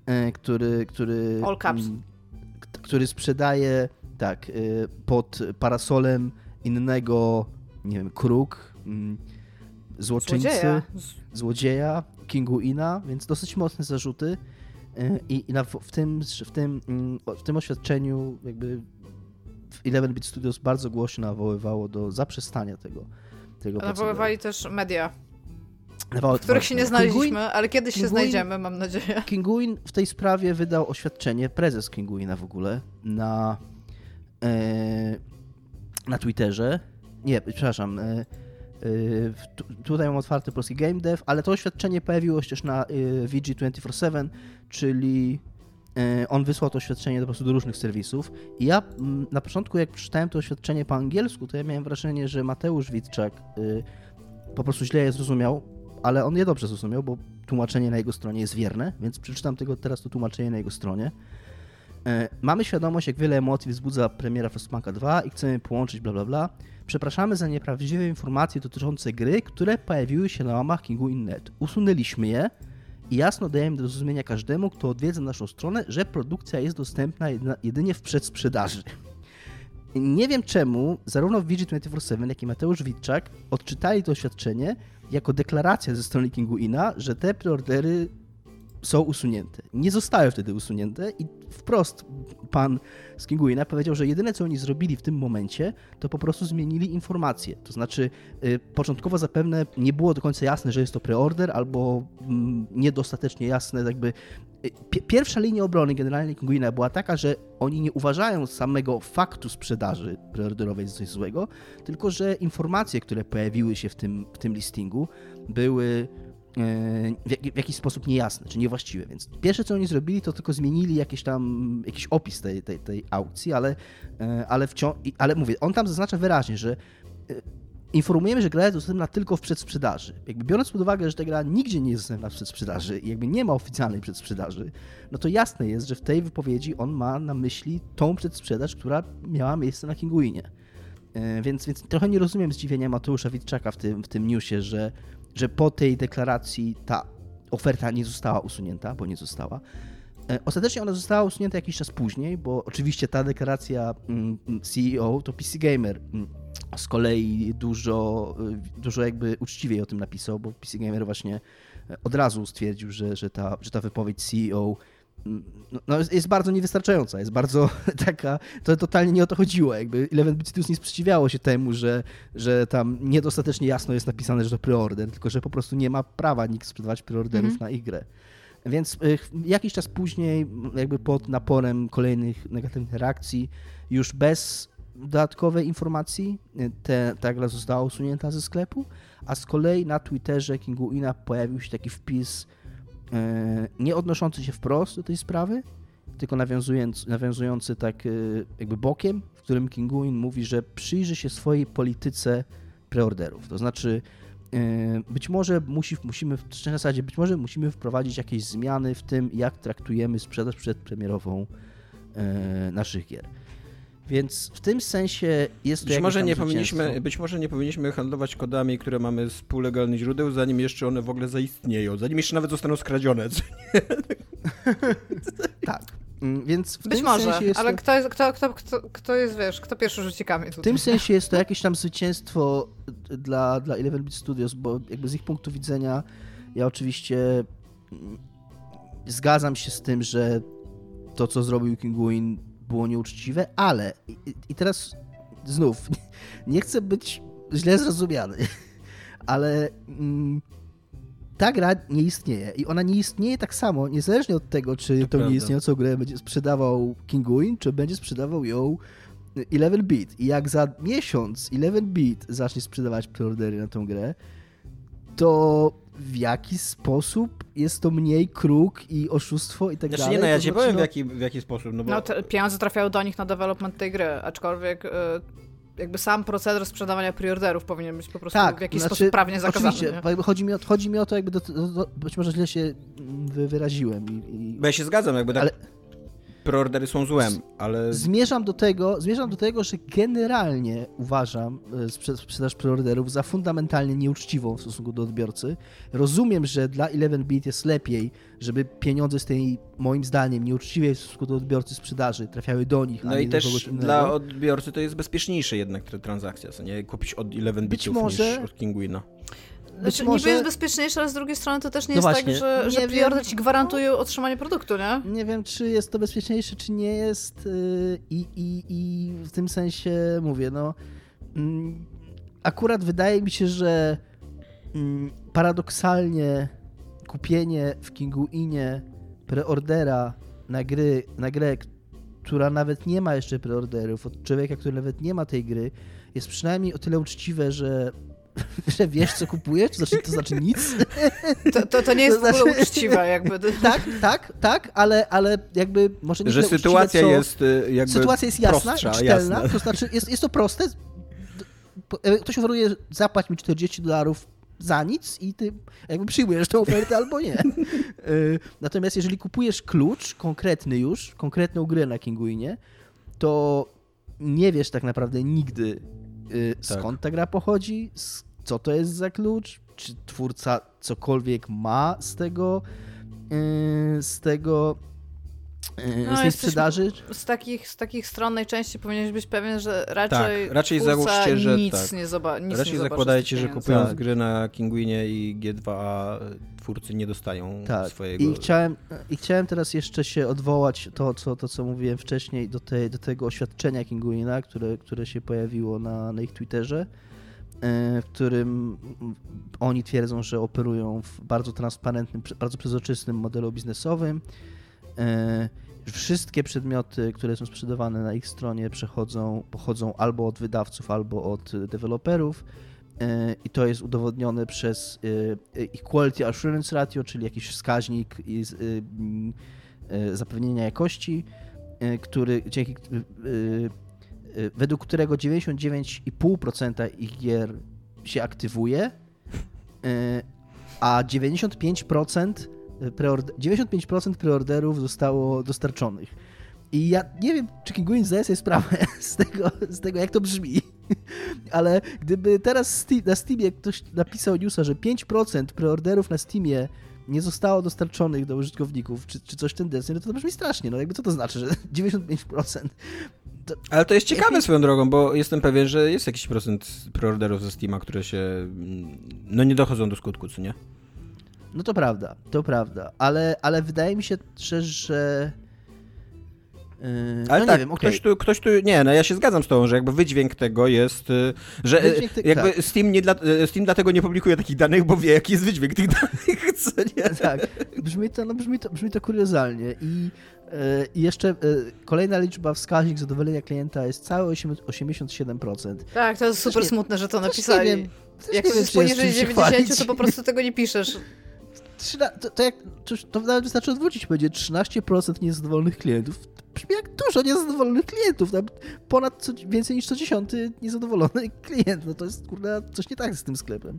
e, który, który, All caps. M, który sprzedaje tak, e, pod parasolem innego, nie wiem, kruk, m, złoczyńcy, złodzieja, złodzieja Kinguina, więc dosyć mocne zarzuty. I, i na, w, tym, w, tym, mm, w tym oświadczeniu jakby 11-bit Studios bardzo głośno nawoływało do zaprzestania tego, tego Nawoływali też media. w których się nie znaleźliśmy, Kinguin, ale kiedyś Kinguin, się znajdziemy, mam nadzieję. Kinguin w tej sprawie wydał oświadczenie, prezes Kinguina w ogóle, na, e, na Twitterze. Nie, przepraszam, e, Y, tutaj mam otwarty polski game dev, ale to oświadczenie pojawiło się też na y, VG247, czyli on wysłał to oświadczenie po prostu do różnych serwisów. I ja mm, na początku, jak przeczytałem to oświadczenie po angielsku, to ja miałem wrażenie, że Mateusz Witczak po prostu źle je zrozumiał, ale on je dobrze zrozumiał, bo tłumaczenie na jego stronie jest wierne, więc przeczytam tego teraz to tłumaczenie na jego stronie. Mamy świadomość, jak wiele emocji wzbudza premiera Frostpunka 2 i chcemy połączyć bla bla bla. Przepraszamy za nieprawdziwe informacje dotyczące gry, które pojawiły się na łamach Kingu Innet. Usunęliśmy je i jasno dajemy do zrozumienia każdemu, kto odwiedza naszą stronę, że produkcja jest dostępna jedynie w przedsprzedaży. Nie wiem czemu zarówno w VG247, jak i Mateusz Witczak odczytali to oświadczenie jako deklaracja ze strony Kingu Ina, że te preordery są usunięte. Nie zostały wtedy usunięte i wprost pan z Kinguina powiedział, że jedyne co oni zrobili w tym momencie, to po prostu zmienili informacje. To znaczy, y, początkowo zapewne nie było do końca jasne, że jest to preorder, albo mm, niedostatecznie jasne, jakby. Y, pierwsza linia obrony generalnie Kinguina była taka, że oni nie uważają samego faktu sprzedaży preorderowej za coś złego, tylko że informacje, które pojawiły się w tym, w tym listingu, były w, jakiś sposób niejasne, czy niewłaściwe. Więc pierwsze, co oni zrobili, to tylko zmienili jakiś tam jakiś opis tej, tej, tej aukcji, ale, e, ale, wciąż, ale mówię, on tam zaznacza wyraźnie, że e, informujemy, że gra jest dostępna tylko w przedsprzedaży. Jakby biorąc pod uwagę, że ta gra nigdzie nie jest dostępna w przedsprzedaży i jakby nie ma oficjalnej przedsprzedaży, no to jasne jest, że w tej wypowiedzi on ma na myśli tą przedsprzedaż, która miała miejsce na Kinguinie. E, więc, więc trochę nie rozumiem zdziwienia Mateusza Witczaka w tym, w tym newsie, że że po tej deklaracji ta oferta nie została usunięta, bo nie została. E, ostatecznie ona została usunięta jakiś czas później, bo oczywiście ta deklaracja mm, CEO to PC Gamer mm, z kolei dużo, e, dużo jakby uczciwiej o tym napisał, bo PC Gamer właśnie e, od razu stwierdził, że, że, ta, że ta wypowiedź CEO no, no jest, bardzo niewystarczająca, jest bardzo <laughs> taka, to totalnie nie o to chodziło, jakby Eleven Bit Studios nie sprzeciwiało się temu, że, że tam niedostatecznie jasno jest napisane, że to preorder, tylko że po prostu nie ma prawa nikt sprzedawać preorderów mm -hmm. na ich grę. Więc y, jakiś czas później, jakby pod naporem kolejnych negatywnych reakcji, już bez dodatkowej informacji y, te, ta gra została usunięta ze sklepu, a z kolei na Twitterze Kingu Ina pojawił się taki wpis, nie odnoszący się wprost do tej sprawy, tylko nawiązujący, nawiązujący tak e, jakby bokiem, w którym Kinguin mówi, że przyjrzy się swojej polityce preorderów. To znaczy, e, być może musi, musimy, w zasadzie, być może musimy wprowadzić jakieś zmiany w tym, jak traktujemy sprzedaż przedpremierową naszych gier. Więc w tym sensie jest to być może nie powinniśmy, Być może nie powinniśmy handlować kodami, które mamy z półlegalnych źródeł, zanim jeszcze one w ogóle zaistnieją, zanim jeszcze nawet zostaną skradzione. <laughs> tak. Mm, więc w Być tym może, sensie jest ale to... kto, jest, kto, kto, kto, kto jest, wiesz, kto pierwszy rzuci kamień tutaj. W tym sensie jest to jakieś tam zwycięstwo dla, dla Eleven Beat Studios, bo jakby z ich punktu widzenia ja oczywiście mm, zgadzam się z tym, że to, co zrobił Kinguin było nieuczciwe, ale i, i teraz znów <laughs> nie chcę być źle zrozumiany, <laughs> ale mm, ta gra nie istnieje i ona nie istnieje tak samo, niezależnie od tego, czy to tą nieistniejącą grę będzie sprzedawał Kinguin, czy będzie sprzedawał ją Eleven Beat. I jak za miesiąc Eleven Beat zacznie sprzedawać preordery na tą grę, to w jaki sposób jest to mniej kruk i oszustwo i tak znaczy, dalej. Nie, no ja ci znaczy, powiem w, jaki, w jaki sposób. No, bo... no pieniądze trafiały do nich na development tej gry, aczkolwiek y, jakby sam proceder sprzedawania preorderów powinien być po prostu tak, w jakiś znaczy, sposób prawnie zakazany. Oczywiście, chodzi mi, o, chodzi mi o to, jakby do, do, do, być może źle się wyraziłem. I, i... Bo ja się zgadzam, jakby tak... Ale preordery są złem, ale... Zmierzam do tego, zmierzam do tego, że generalnie uważam e, sprzedaż preorderów za fundamentalnie nieuczciwą w stosunku do odbiorcy. Rozumiem, że dla 11-bit jest lepiej, żeby pieniądze z tej, moim zdaniem, nieuczciwej w stosunku do odbiorcy sprzedaży trafiały do nich, No i też dla odbiorcy to jest bezpieczniejsze jednak transakcja, co nie? Kupić od 11-bitów niż od Kinguina. Znaczy, może... niby jest bezpieczniejsze, ale z drugiej strony to też nie no jest tak, właśnie. tak, że, że preorder ci gwarantuje otrzymanie produktu, nie? Nie wiem, czy jest to bezpieczniejsze, czy nie jest y, i, i, i w tym sensie mówię, no mm, akurat wydaje mi się, że mm, paradoksalnie kupienie w Kinguinie preordera na, gry, na grę, która nawet nie ma jeszcze preorderów, od człowieka, który nawet nie ma tej gry, jest przynajmniej o tyle uczciwe, że że wiesz, co kupujesz, to znaczy, to znaczy nic. To, to, to nie jest to znaczy... w ogóle uczciwe, jakby. Tak, tak, tak, ale, ale jakby może nie Że sytuacja uczciwe, jest y, jakby Sytuacja jest jasna, prostsza, czytelna, jasna. to znaczy jest, jest to proste. E, ktoś oferuje, zapłać mi 40 dolarów za nic i ty jakby przyjmujesz tę ofertę albo nie. <laughs> E, natomiast jeżeli kupujesz klucz, konkretny już, konkretną grę na Kinguinie, to nie wiesz tak naprawdę nigdy, Y, tak. skąd ta gra pochodzi, co to jest za klucz, czy twórca cokolwiek ma z tego, y, z tego no, z tej sprzedaży? Z takich, z takich stron najczęściej powinieneś być pewien, że raczej, tak, raczej załóżcie, że nic tak. nie zobaczy. Raczej nie zakładajcie, że kupując tak. gry na Kinguinie i G2A twórcy nie dostają tak. swojego... I chciałem, I chciałem teraz jeszcze się odwołać to, co, to, co mówiłem wcześniej, do, tej, do tego oświadczenia Kinguina, które, które się pojawiło na, na ich Twitterze, e, w którym oni twierdzą, że operują w bardzo transparentnym, bardzo przezroczystym modelu biznesowym. E, wszystkie przedmioty, które są sprzedawane na ich stronie, przechodzą, pochodzą albo od wydawców, albo od deweloperów. E, i to jest udowodnione przez e, Equality Assurance Ratio, czyli jakiś wskaźnik e, zapewnienia jakości, który, dzięki, według którego 99,5% ich gier się aktywuje, a 95% preorder, 95% preorderów zostało dostarczonych. I ja nie wiem, czy Kinguin zdaje sobie sprawę <laughs> z tego, z tego, jak to brzmi, <laughs> ale gdyby teraz na Steamie ktoś napisał newsa, że 5% preorderów na Steamie nie zostało dostarczonych do użytkowników, czy, czy coś tendencji, no to to brzmi strasznie. No jakby co to znaczy, że <laughs> 95%? To... Ale to jest ciekawe swoją drogą, bo jestem pewien, że jest jakiś procent preorderów ze Steama, które się mm, no nie dochodzą do skutku, co nie? No to prawda, to prawda, ale, ale wydaje mi się, że, że Yy, Ale no tak, wiem, okay. ktoś, tu, ktoś tu, nie, no ja się zgadzam z tobą, że jakby wydźwięk tego jest, y, że wydźwięk te, jakby tak. Steam, nie dla, y, Steam dlatego nie publikuje takich danych, bo wie, jaki jest wydźwięk tych danych, co nie? Tak, brzmi to, no brzmi to, brzmi to kuriozalnie i y, i jeszcze kolejna liczba, wskaźnik zadowolenia klienta jest całe 87%. Tak, to jest super nie, smutne, że to napisali. Nie wiem, Jak jest poniżej 90, to po prostu tego nie piszesz to, to, jak, to, nawet wystarczy odwrócić, będzie 13% niezadowolonych klientów. Brzmi jak dużo niezadowolonych klientów. Tam ponad co, więcej niż co dziesiąty niezadowolony <laughs> klient. No to jest kurde coś nie tak z tym sklepem.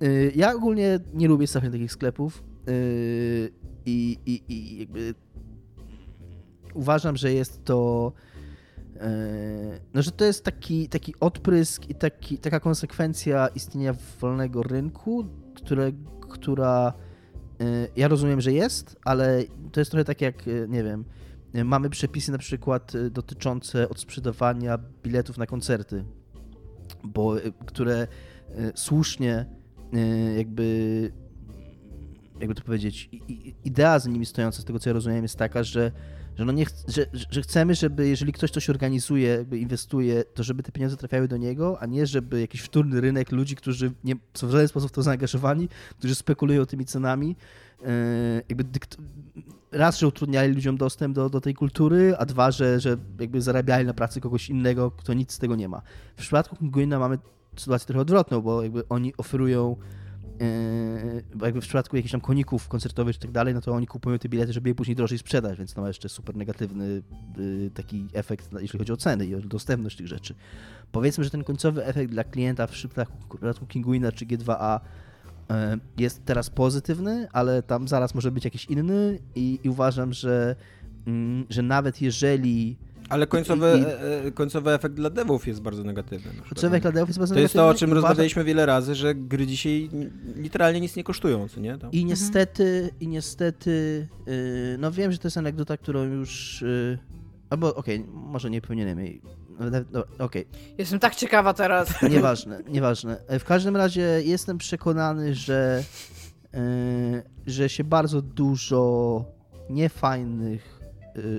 Yy, ja ogólnie nie lubię strasznie takich sklepów. Yy, i, i, I jakby uważam, że jest to. Yy, no, że to jest taki, taki odprysk i taki, taka konsekwencja istnienia wolnego rynku, które, która Y, ja rozumiem, że jest, ale to jest trochę tak jak, y, nie wiem, y, mamy przepisy na przykład dotyczące odsprzedawania biletów na koncerty, bo które słusznie jakby jakby to powiedzieć, idea za nimi stojąca, z tego co ja rozumiem, jest taka, że że, no nie ch że, że chcemy, żeby jeżeli ktoś coś organizuje, jakby inwestuje, to żeby te pieniądze trafiały do niego, a nie żeby jakiś wtórny rynek ludzi, którzy nie są w żaden sposób w to zaangażowani, którzy spekulują tymi cenami, yy, jakby raz, że utrudniali ludziom dostęp do, do tej kultury, a dwa, że, że jakby zarabiali na pracy kogoś innego, kto nic z tego nie ma. W przypadku Penguina mamy sytuację trochę odwrotną, bo jakby oni oferują bo jakby w przypadku jakichś tam koników koncertowych czy tak dalej, no to oni kupują te bilety, żeby je później drożej sprzedać, więc to ma jeszcze super negatywny yy, taki efekt, jeśli chodzi o ceny i o dostępność tych rzeczy. Powiedzmy, że ten końcowy efekt dla klienta w przypadku Kinguina czy G2A yy, jest teraz pozytywny, ale tam zaraz może być jakiś inny i, i uważam, że, mm, że nawet jeżeli ale końcowy, I, e, e, końcowy efekt dla devów jest bardzo negatywny. Końcowy efekt dla devów jest bardzo to negatywny. To jest to, o czym rozmawialiśmy wiele razy, że gry dzisiaj literalnie nic nie kosztują, co nie? Tam. I niestety, i niestety, yy, no wiem, że to jest anegdota, którą już, yy, albo okej, okay, może nie powinienem jej no, okay. Jestem tak ciekawa teraz. <laughs> Nieważne, nieważne. W każdym razie jestem przekonany, że, yy, że się bardzo dużo niefajnych Y,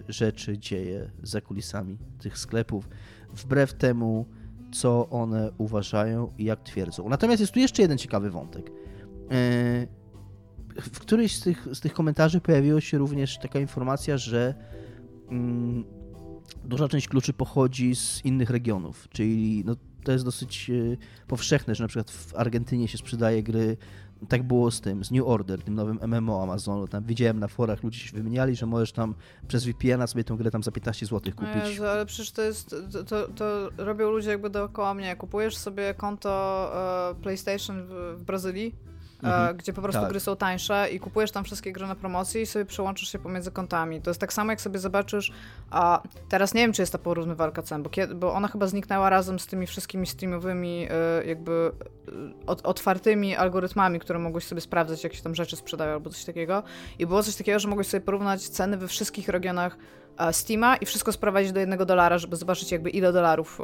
rzeczy dzieje za kulisami tych sklepów, wbrew temu, co one uważają i jak twierdzą. Natomiast jest tu jeszcze jeden ciekawy wątek. E, w którymś z tych, z tych komentarzy pojawiła się również taka informacja, że mm, duża część kluczy pochodzi z innych regionów, czyli no, to jest dosyć e, powszechne, że na przykład w Argentynie się sprzedaje gry tak było z tym, z New Order, tym nowym MMO Amazonu. Tam widziałem na forach, ludzie się wymieniali, że możesz tam przez VPN-a sobie tę grę tam za 15 zł kupić. Jezu, ale przecież to jest, to, to, to, robią ludzie jakby dookoła mnie. Kupujesz sobie konto uh, PlayStation w, w Brazylii, mhm. gdzie po prostu tak. gry są tańsze i kupujesz tam wszystkie gry na promocji i sobie przełączysz się pomiędzy kontami. To jest tak samo, jak sobie zobaczysz, a teraz nie wiem, czy jest ta porównywalka cen, bo, kiedy, bo ona chyba zniknęła razem z tymi wszystkimi streamowymi e, jakby e, otwartymi algorytmami, które mogłeś sobie sprawdzać, jak się tam rzeczy sprzedają albo coś takiego. I było coś takiego, że mogłeś sobie porównać ceny we wszystkich regionach Steama i wszystko sprowadzić do jednego dolara, żeby zobaczyć jakby ile dolarów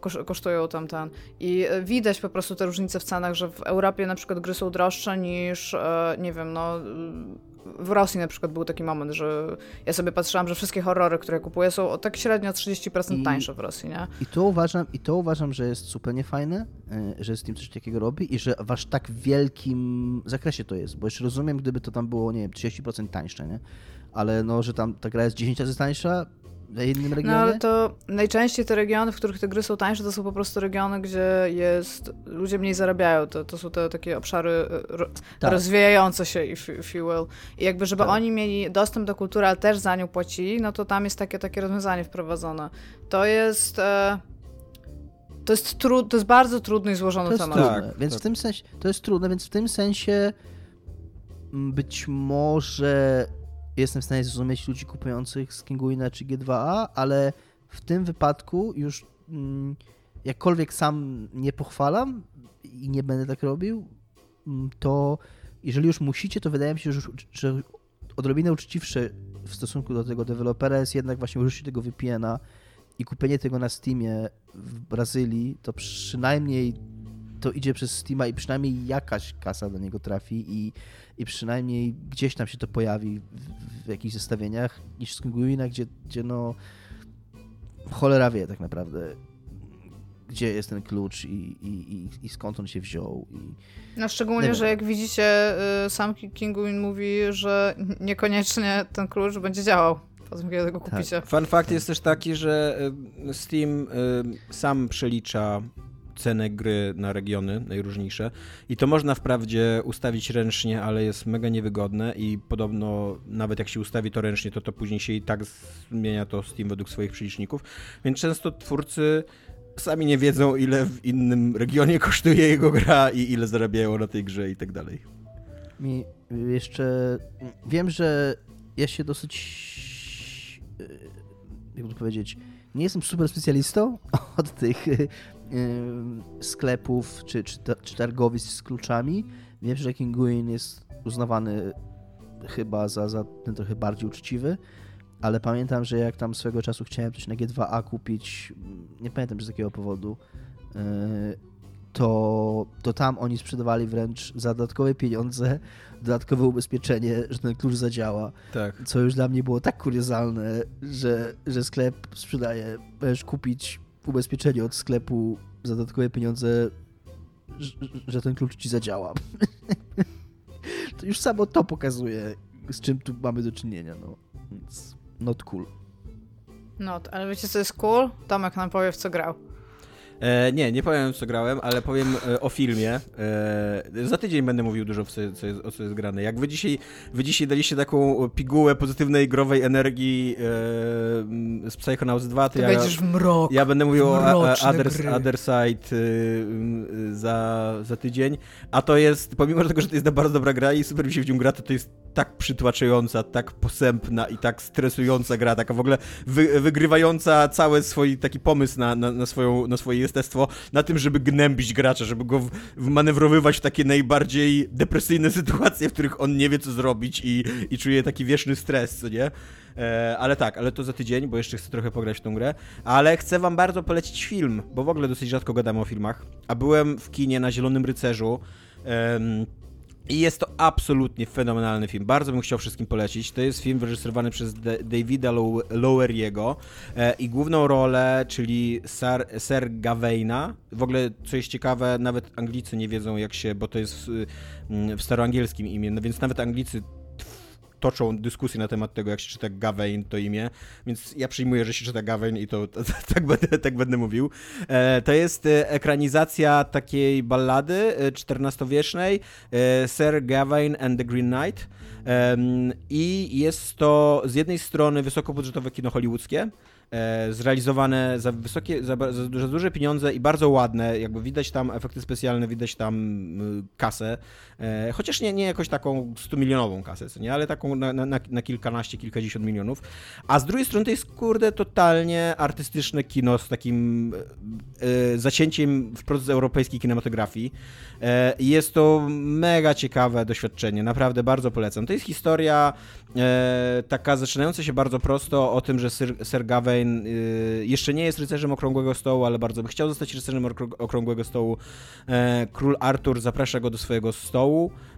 kosztują tam ten. I widać po prostu te różnice w cenach, że w Europie na przykład gry są droższe niż, e, nie wiem, no w Rosji na przykład był taki moment, że ja sobie patrzyłam, że wszystkie horrory, które kupuję są tak średnio 30% I, tańsze w Rosji, nie? I to uważam, i to uważam, że jest zupełnie fajne, e, że z tym coś takiego robi i że w aż tak wielkim zakresie to jest, bo już rozumiem, gdyby to tam było, nie wiem, 30% tańsze, nie? Ale no, że tam ta gra jest 10 razy tańsza, w innym regionie? No ale to najczęściej te regiony, w których te gry są tańsze, to są po prostu regiony, gdzie jest ludzie mniej zarabiają. To, to są te takie obszary e, ro, tak. rozwijające się, if, if you will. I jakby, żeby tak. oni mieli dostęp do kultury, ale też za nią płacili, no to tam jest takie, takie rozwiązanie wprowadzone. To jest... E, to jest, tru, to jest bardzo trudny i złożony to temat. Tak, więc tak. w tym sensie, to jest trudne, więc w tym sensie być może jestem w stanie zrozumieć ludzi kupujących z Kinguina czy G2A, ale w tym wypadku już mm, jakkolwiek sam nie pochwalam i nie będę tak robił, mm, to jeżeli już musicie, to wydaje mi się, że, odrobinę uczciwsze w stosunku do tego dewelopera jest jednak właśnie użycie tego VPN-a i kupienie tego na Steamie w Brazylii, to przynajmniej to idzie przez Steama i przynajmniej jakaś kasa do niego trafi i, i przynajmniej gdzieś tam się to pojawi w, w jakichś zestawieniach niż z Kinguina, gdzie, gdzie no cholera wie tak naprawdę gdzie jest ten klucz i, i, i, skąd on się wziął. I... No szczególnie, że jak widzicie, y, sam Kinguin mówi, że niekoniecznie ten klucz będzie działał. Potem kiedy go tak. kupicie. Tak. Fun fact jest też taki, że y, Steam y, sam przelicza cenę gry na regiony najróżniejsze i to można wprawdzie ustawić ręcznie, ale jest mega niewygodne i podobno nawet jak się ustawi to ręcznie, to to później się i tak zmienia to Steam według swoich przeliczników, więc często twórcy sami nie wiedzą ile w innym regionie kosztuje jego gra i ile zarabiają na tej grze i tak dalej. Mi jeszcze wiem, że ja się dosyć jakby to powiedzieć, nie jestem super specjalistą <laughs> od tych sklepów czy, czy, czy targowisk z kluczami. Wiem, że Kinguin jest uznawany chyba za, za ten trochę bardziej uczciwy, ale pamiętam, że jak tam swego czasu chciałem coś na G2A kupić, nie pamiętam z jakiego powodu, e, to, to tam oni sprzedawali wręcz za dodatkowe pieniądze dodatkowe ubezpieczenie, że ten klucz zadziała. Tak. Co już dla mnie było tak kuriozalne, że, że sklep sprzedaje, możesz kupić ubezpieczenie od sklepu za dodatkowe pieniądze, że ten klucz ci zadziała. <laughs> to już samo to pokazuje, z czym tu mamy do czynienia, no. Not cool. Not, ale wiecie co jest cool? Tomek nam powie w co grał. E, nie, nie powiem co grałem, ale powiem e, o filmie. E, za tydzień będę mówił dużo co, co jest, o co jest grane. Jak wy dzisiaj, wy dzisiaj daliście taką pigułę pozytywnej, growej energii e, z Psychonauts 2, to, to ja, będziesz w mrok. Ja będę mówił o Other, Other Side e, za, za tydzień. A to jest, pomimo tego, że to jest bardzo dobra gra i super mi się w nią gra, to to jest tak przytłaczająca, tak posępna i tak stresująca gra, taka w ogóle wy, wygrywająca cały swój taki pomysł na, na, na, swoją, na swoje jestestwo, na tym, żeby gnębić gracza, żeby go wmanewrowywać w takie najbardziej depresyjne <laughs> sytuacje, w których on nie wie, co zrobić i, i czuje taki wieczny stres, co nie? E, ale tak, ale to za tydzień, bo jeszcze chcę trochę pograć w tą grę. Ale chcę wam bardzo polecić film, bo w ogóle dosyć rzadko gadamy o filmach. A byłem w kinie na Zielonym Rycerzu. I jest to absolutnie fenomenalny film. Bardzo bym chciał wszystkim polecić. To jest film wyreżyserowany przez D Davida Loweriego e, i główną rolę, czyli Sir, Sir Gawaina. W ogóle, co jest ciekawe, nawet Anglicy nie wiedzą jak się, bo to jest w, w staroangielskim imię, no więc nawet Anglicy toczą dyskusję na temat tego, jak się czyta Gawain to imię, więc ja przyjmuję, że się czyta Gawain i to, <laughs> to tak, będę, tak będę mówił. E, to jest e, ekranizacja takiej ballady XIV-wiecznej e, Sir Gawain and the Green Knight i jest to z jednej strony wysokobudżetowe kino hollywoodzkie, zrealizowane za wysokie, za, za, duże pieniądze i bardzo ładne, jakby widać tam efekty specjalne, widać tam kasę, e, chociaż nie, nie jakoś taką 100 milionową kasę, nie, ale taką na, na, na kilkanaście, kilkadziesiąt milionów, a z drugiej strony to jest kurde totalnie artystyczne kino z takim e, zacięciem w proces europejskiej kinematografii. E, jest to mega ciekawe doświadczenie, naprawdę bardzo polecam. To jest historia e, taka zaczynająca się bardzo prosto o tym, że Sir, Sir Gawain y, jeszcze nie jest rycerzem Okrągłego Stołu, ale bardzo by chciał zostać rycerzem Okrągłego Stołu. E, król Artur zaprasza go do swojego stołu E,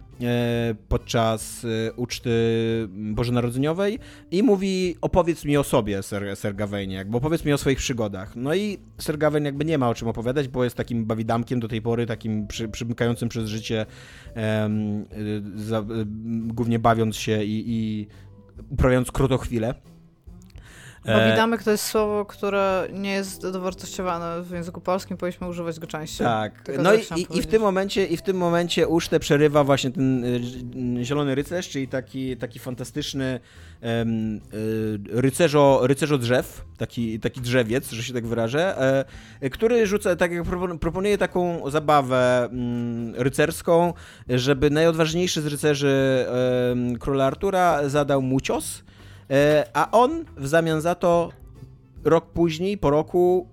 podczas e, uczty bożonarodzeniowej i mówi opowiedz mi o sobie, Ser, Ser Gawainie, jakby opowiedz mi o swoich przygodach. No i Ser Gawain jakby nie ma o czym opowiadać, bo jest takim bawidamkiem do tej pory, takim przy, przymykającym przez życie, um, za, głównie bawiąc się i, i uprawiając krotochwilę. Powidamek to jest słowo, które nie jest dowartościowane w języku polskim, powinniśmy używać go częściej. Tak. no i, i, i, w tym momencie, i w tym momencie ucztę przerywa właśnie ten y, y, zielony rycerz, czyli taki, taki fantastyczny um, rycerzo, rycerzo drzew, taki, taki drzewiec, że się tak wyrażę, e, który rzuca, tak jak proponuje taką zabawę mm, rycerską, żeby najodważniejszy z rycerzy króla Artura zadał mu cios, E, a on w zamian za to rok później, po roku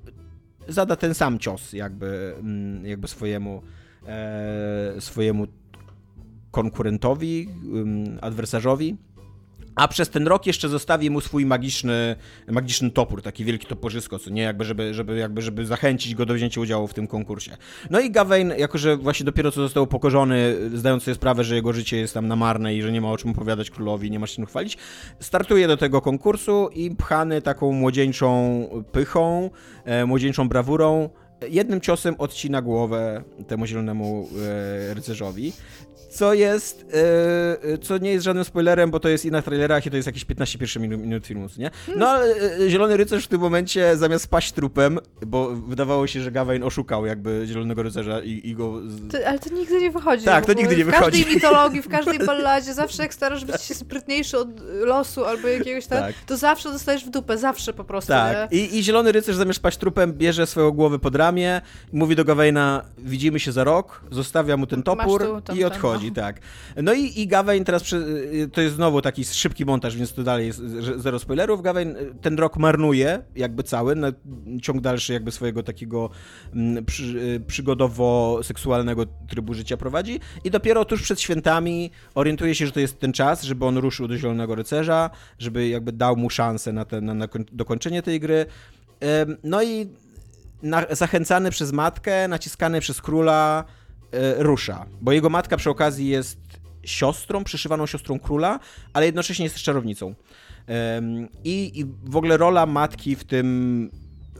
zada ten sam cios jakby, mm, jakby swojemu e, swojemu konkurentowi, mm, adwersarzowi a przez ten rok jeszcze zostawi mu swój magiczny, magiczny topór, taki wielki toporzysko, co nie, jakby żeby, żeby, jakby, żeby zachęcić go do wzięcia udziału w tym konkursie. No i Gawain, jako że właśnie dopiero co został pokorzony, zdając sobie sprawę, że jego życie jest tam namarne i że nie ma o czym opowiadać królowi, nie ma się czym chwalić, startuje do tego konkursu i pchany taką młodzieńczą pychą, e, młodzieńczą brawurą, jednym ciosem odcina głowę temu zielonemu e, rycerzowi co jest, yy, co nie jest żadnym spoilerem, bo to jest i na trailerach i to jest jakieś 15 pierwszych minut, minut filmu, nie? No ale yy, Zielony Rycerz w tym momencie zamiast spaść trupem, bo wydawało się, że Gawain oszukał jakby Zielonego Rycerza i, i go... To, ale to nigdy nie wychodzi. Tak, to nigdy nie wychodzi. W każdej mitologii, w każdej <laughs> balladzie, zawsze jak starasz być się sprytniejszy od losu albo jakiegoś tam, tak. to zawsze dostajesz w dupę, zawsze po prostu, Tak, I, I, Zielony Rycerz zamiast spaść trupem bierze swoją głowę pod ramię, mówi do Gawaina, widzimy się za rok, zostawia mu ten topór tu, tam, i odchodzi. Tak. No i, i Gawain teraz, przy, y, to jest znowu taki szybki montaż, więc to dalej jest zero spoilerów. Gawain y, ten rok marnuje jakby cały, na ciąg dalszy jakby swojego takiego mm, przy, y, przygodowo-seksualnego trybu życia prowadzi i dopiero tuż przed świętami orientuje się, że to jest ten czas, żeby on ruszył do Zielonego Rycerza, żeby jakby dał mu szansę na, te, na, na dokończenie tej gry. No i na, zachęcany przez matkę, naciskany przez króla, rusza, bo jego matka przy okazji jest siostrą, przyszywaną siostrą króla, ale jednocześnie jest czarownicą. I, I w ogóle rola matki w tym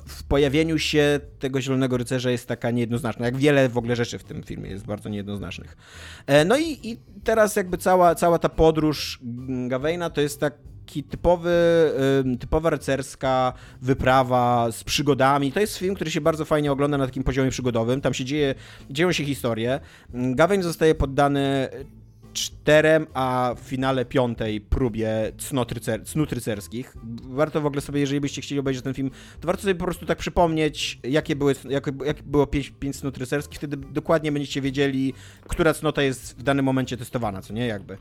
w pojawieniu się tego Zielonego Rycerza jest taka niejednoznaczna, jak wiele w ogóle rzeczy w tym filmie jest bardzo niejednoznacznych. E, no i, i teraz jakby cała, cała ta podróż Gawaina to jest tak taki typowy, typowa rycerska wyprawa z przygodami. To jest film, który się bardzo fajnie ogląda na takim poziomie przygodowym. Tam się dzieje, dzieją się historie. Gawain zostaje poddany czterem, a w finale piątej próbie cnot, rycer, cnót rycerskich. Warto w ogóle sobie, jeżeli byście chcieli obejrzeć ten film, to warto sobie po prostu tak przypomnieć, jakie, były, jak, jak było pięć, pięć cnót rycerskich, wtedy dokładnie będziecie wiedzieli, która cnota jest w danym momencie testowana, co nie, jakby.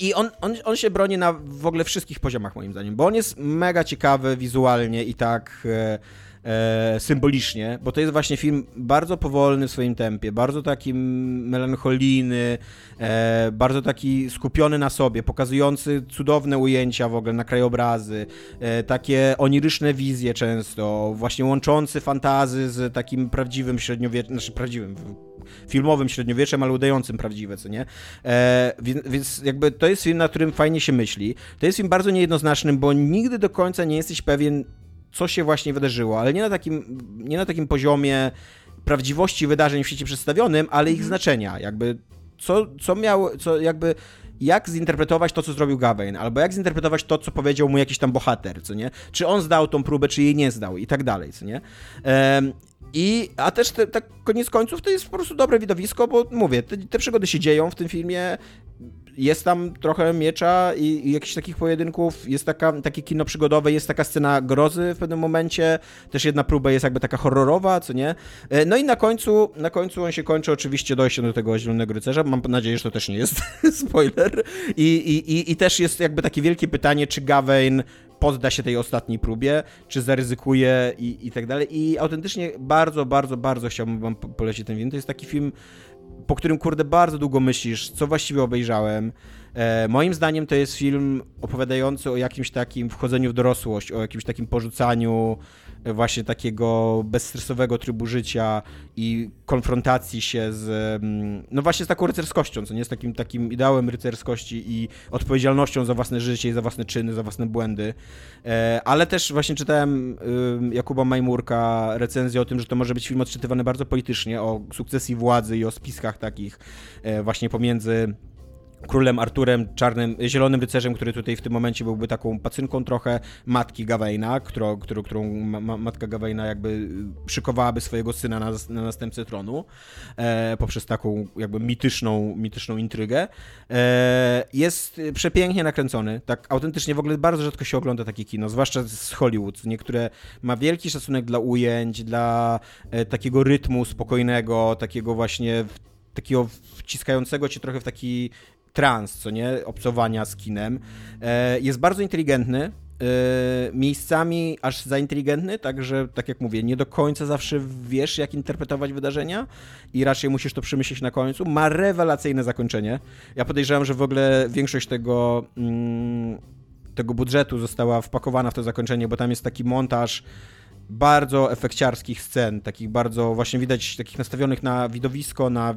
I on, on, on się broni na w ogóle wszystkich poziomach, moim zdaniem, bo on jest mega ciekawy wizualnie i tak e, e, symbolicznie, bo to jest właśnie film bardzo powolny w swoim tempie, bardzo taki melancholijny, e, bardzo taki skupiony na sobie, pokazujący cudowne ujęcia w ogóle na krajobrazy, e, takie oniryczne wizje często, właśnie łączący fantazy z takim prawdziwym średniowiecznym, znaczy prawdziwym, filmowym średniowieczem, ale udającym prawdziwe, co nie? E, więc, więc jakby to jest film, na którym fajnie się myśli. To jest film bardzo niejednoznaczny, bo nigdy do końca nie jesteś pewien, co się właśnie wydarzyło, ale nie na takim, nie na takim poziomie prawdziwości wydarzeń w świecie przedstawionym, ale ich mhm. znaczenia, jakby co, co miał, co jakby jak zinterpretować to, co zrobił Gawain, albo jak zinterpretować to, co powiedział mu jakiś tam bohater, co nie? Czy on zdał tą próbę, czy jej nie zdał i tak dalej, co nie? I, a też te, tak koniec końców to jest po prostu dobre widowisko, bo mówię, te, te przygody się dzieją w tym filmie, jest tam trochę miecza i, i jakichś takich pojedynków, jest taka, takie kino przygodowe, jest taka scena grozy w pewnym momencie, też jedna próba jest jakby taka horrorowa, co nie? E, no i na końcu, na końcu on się kończy oczywiście dojściem do tego Zielonego Rycerza, mam nadzieję, że to też nie jest <laughs> spoiler. I, i, i, i też jest jakby takie wielkie pytanie, czy Gawain podda się tej ostatniej próbie, czy zaryzykuje i, i tak dalej. I autentycznie bardzo, bardzo, bardzo chciałbym wam polecić ten film. To jest taki film po którym, kurde, bardzo długo myślisz, co właściwie obejrzałem. E, moim zdaniem to jest film opowiadający o jakimś takim wchodzeniu w dorosłość, o jakimś takim porzucaniu właśnie takiego bezstresowego trybu życia i konfrontacji się z, mm, no właśnie z taką rycerskością, co nie, z takim, takim ideałem rycerskości i odpowiedzialnością za własne życie i za własne czyny, za własne błędy. E, ale też właśnie czytałem Jakuba Majmurka recenzję o tym, że to może być film odczytywany bardzo politycznie, o sukcesji władzy i o spiskach takich e, właśnie pomiędzy królem Arturem, czarnym, zielonym rycerzem, który tutaj w tym momencie byłby taką pacynką trochę matki Gawaina, którą, którą, którą ma, matka Gawaina jakby szykowałaby swojego syna na, na następcę tronu e, poprzez taką jakby mityczną, mityczną intrygę. E, jest przepięknie nakręcony, tak autentycznie w ogóle bardzo rzadko się ogląda takie kino, zwłaszcza z Hollywood, niektóre ma wielki szacunek dla ujęć, dla e, takiego rytmu spokojnego, takiego właśnie takiego wciskającego cię trochę w taki trans, co nie, obcowania z kinem. E, jest bardzo inteligentny, e, miejscami aż za inteligentny, także tak jak mówię, nie do końca zawsze wiesz, jak interpretować wydarzenia i raczej musisz to przemyśleć na końcu. Ma rewelacyjne zakończenie. Ja podejrzewam, że w ogóle większość tego, mm, tego budżetu została wpakowana w to zakończenie, bo tam jest taki montaż bardzo efekciarskich scen, takich bardzo właśnie widać, takich nastawionych na widowisko, na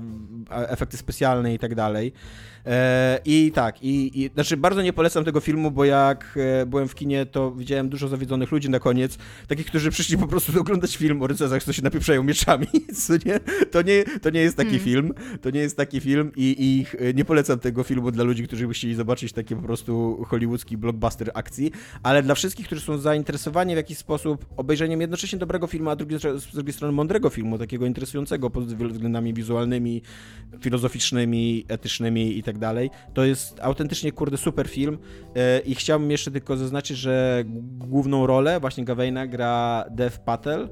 efekty specjalne i tak dalej. E, I tak, i, i znaczy bardzo nie polecam tego filmu, bo jak e, byłem w kinie, to widziałem dużo zawiedzonych ludzi na koniec, takich, którzy przyszli po prostu <laughs> oglądać film o rycerzach, co się napieprzają mieczami, <laughs> co nie? To nie, to nie jest taki hmm. film, to nie jest taki film i, i e, nie polecam tego filmu dla ludzi, którzy by chcieli zobaczyć taki po prostu hollywoodzki blockbuster akcji, ale dla wszystkich, którzy są zainteresowani w jakiś sposób obejrzeniem jednocześnie dobrego filmu, a drugi, z drugiej strony mądrego filmu, takiego interesującego pod względami wizualnymi, filozoficznymi, etycznymi i tak dalej. To jest autentycznie, kurde, super film e, i chciałbym jeszcze tylko zaznaczyć, że główną rolę właśnie Gawaina gra Dev Patel,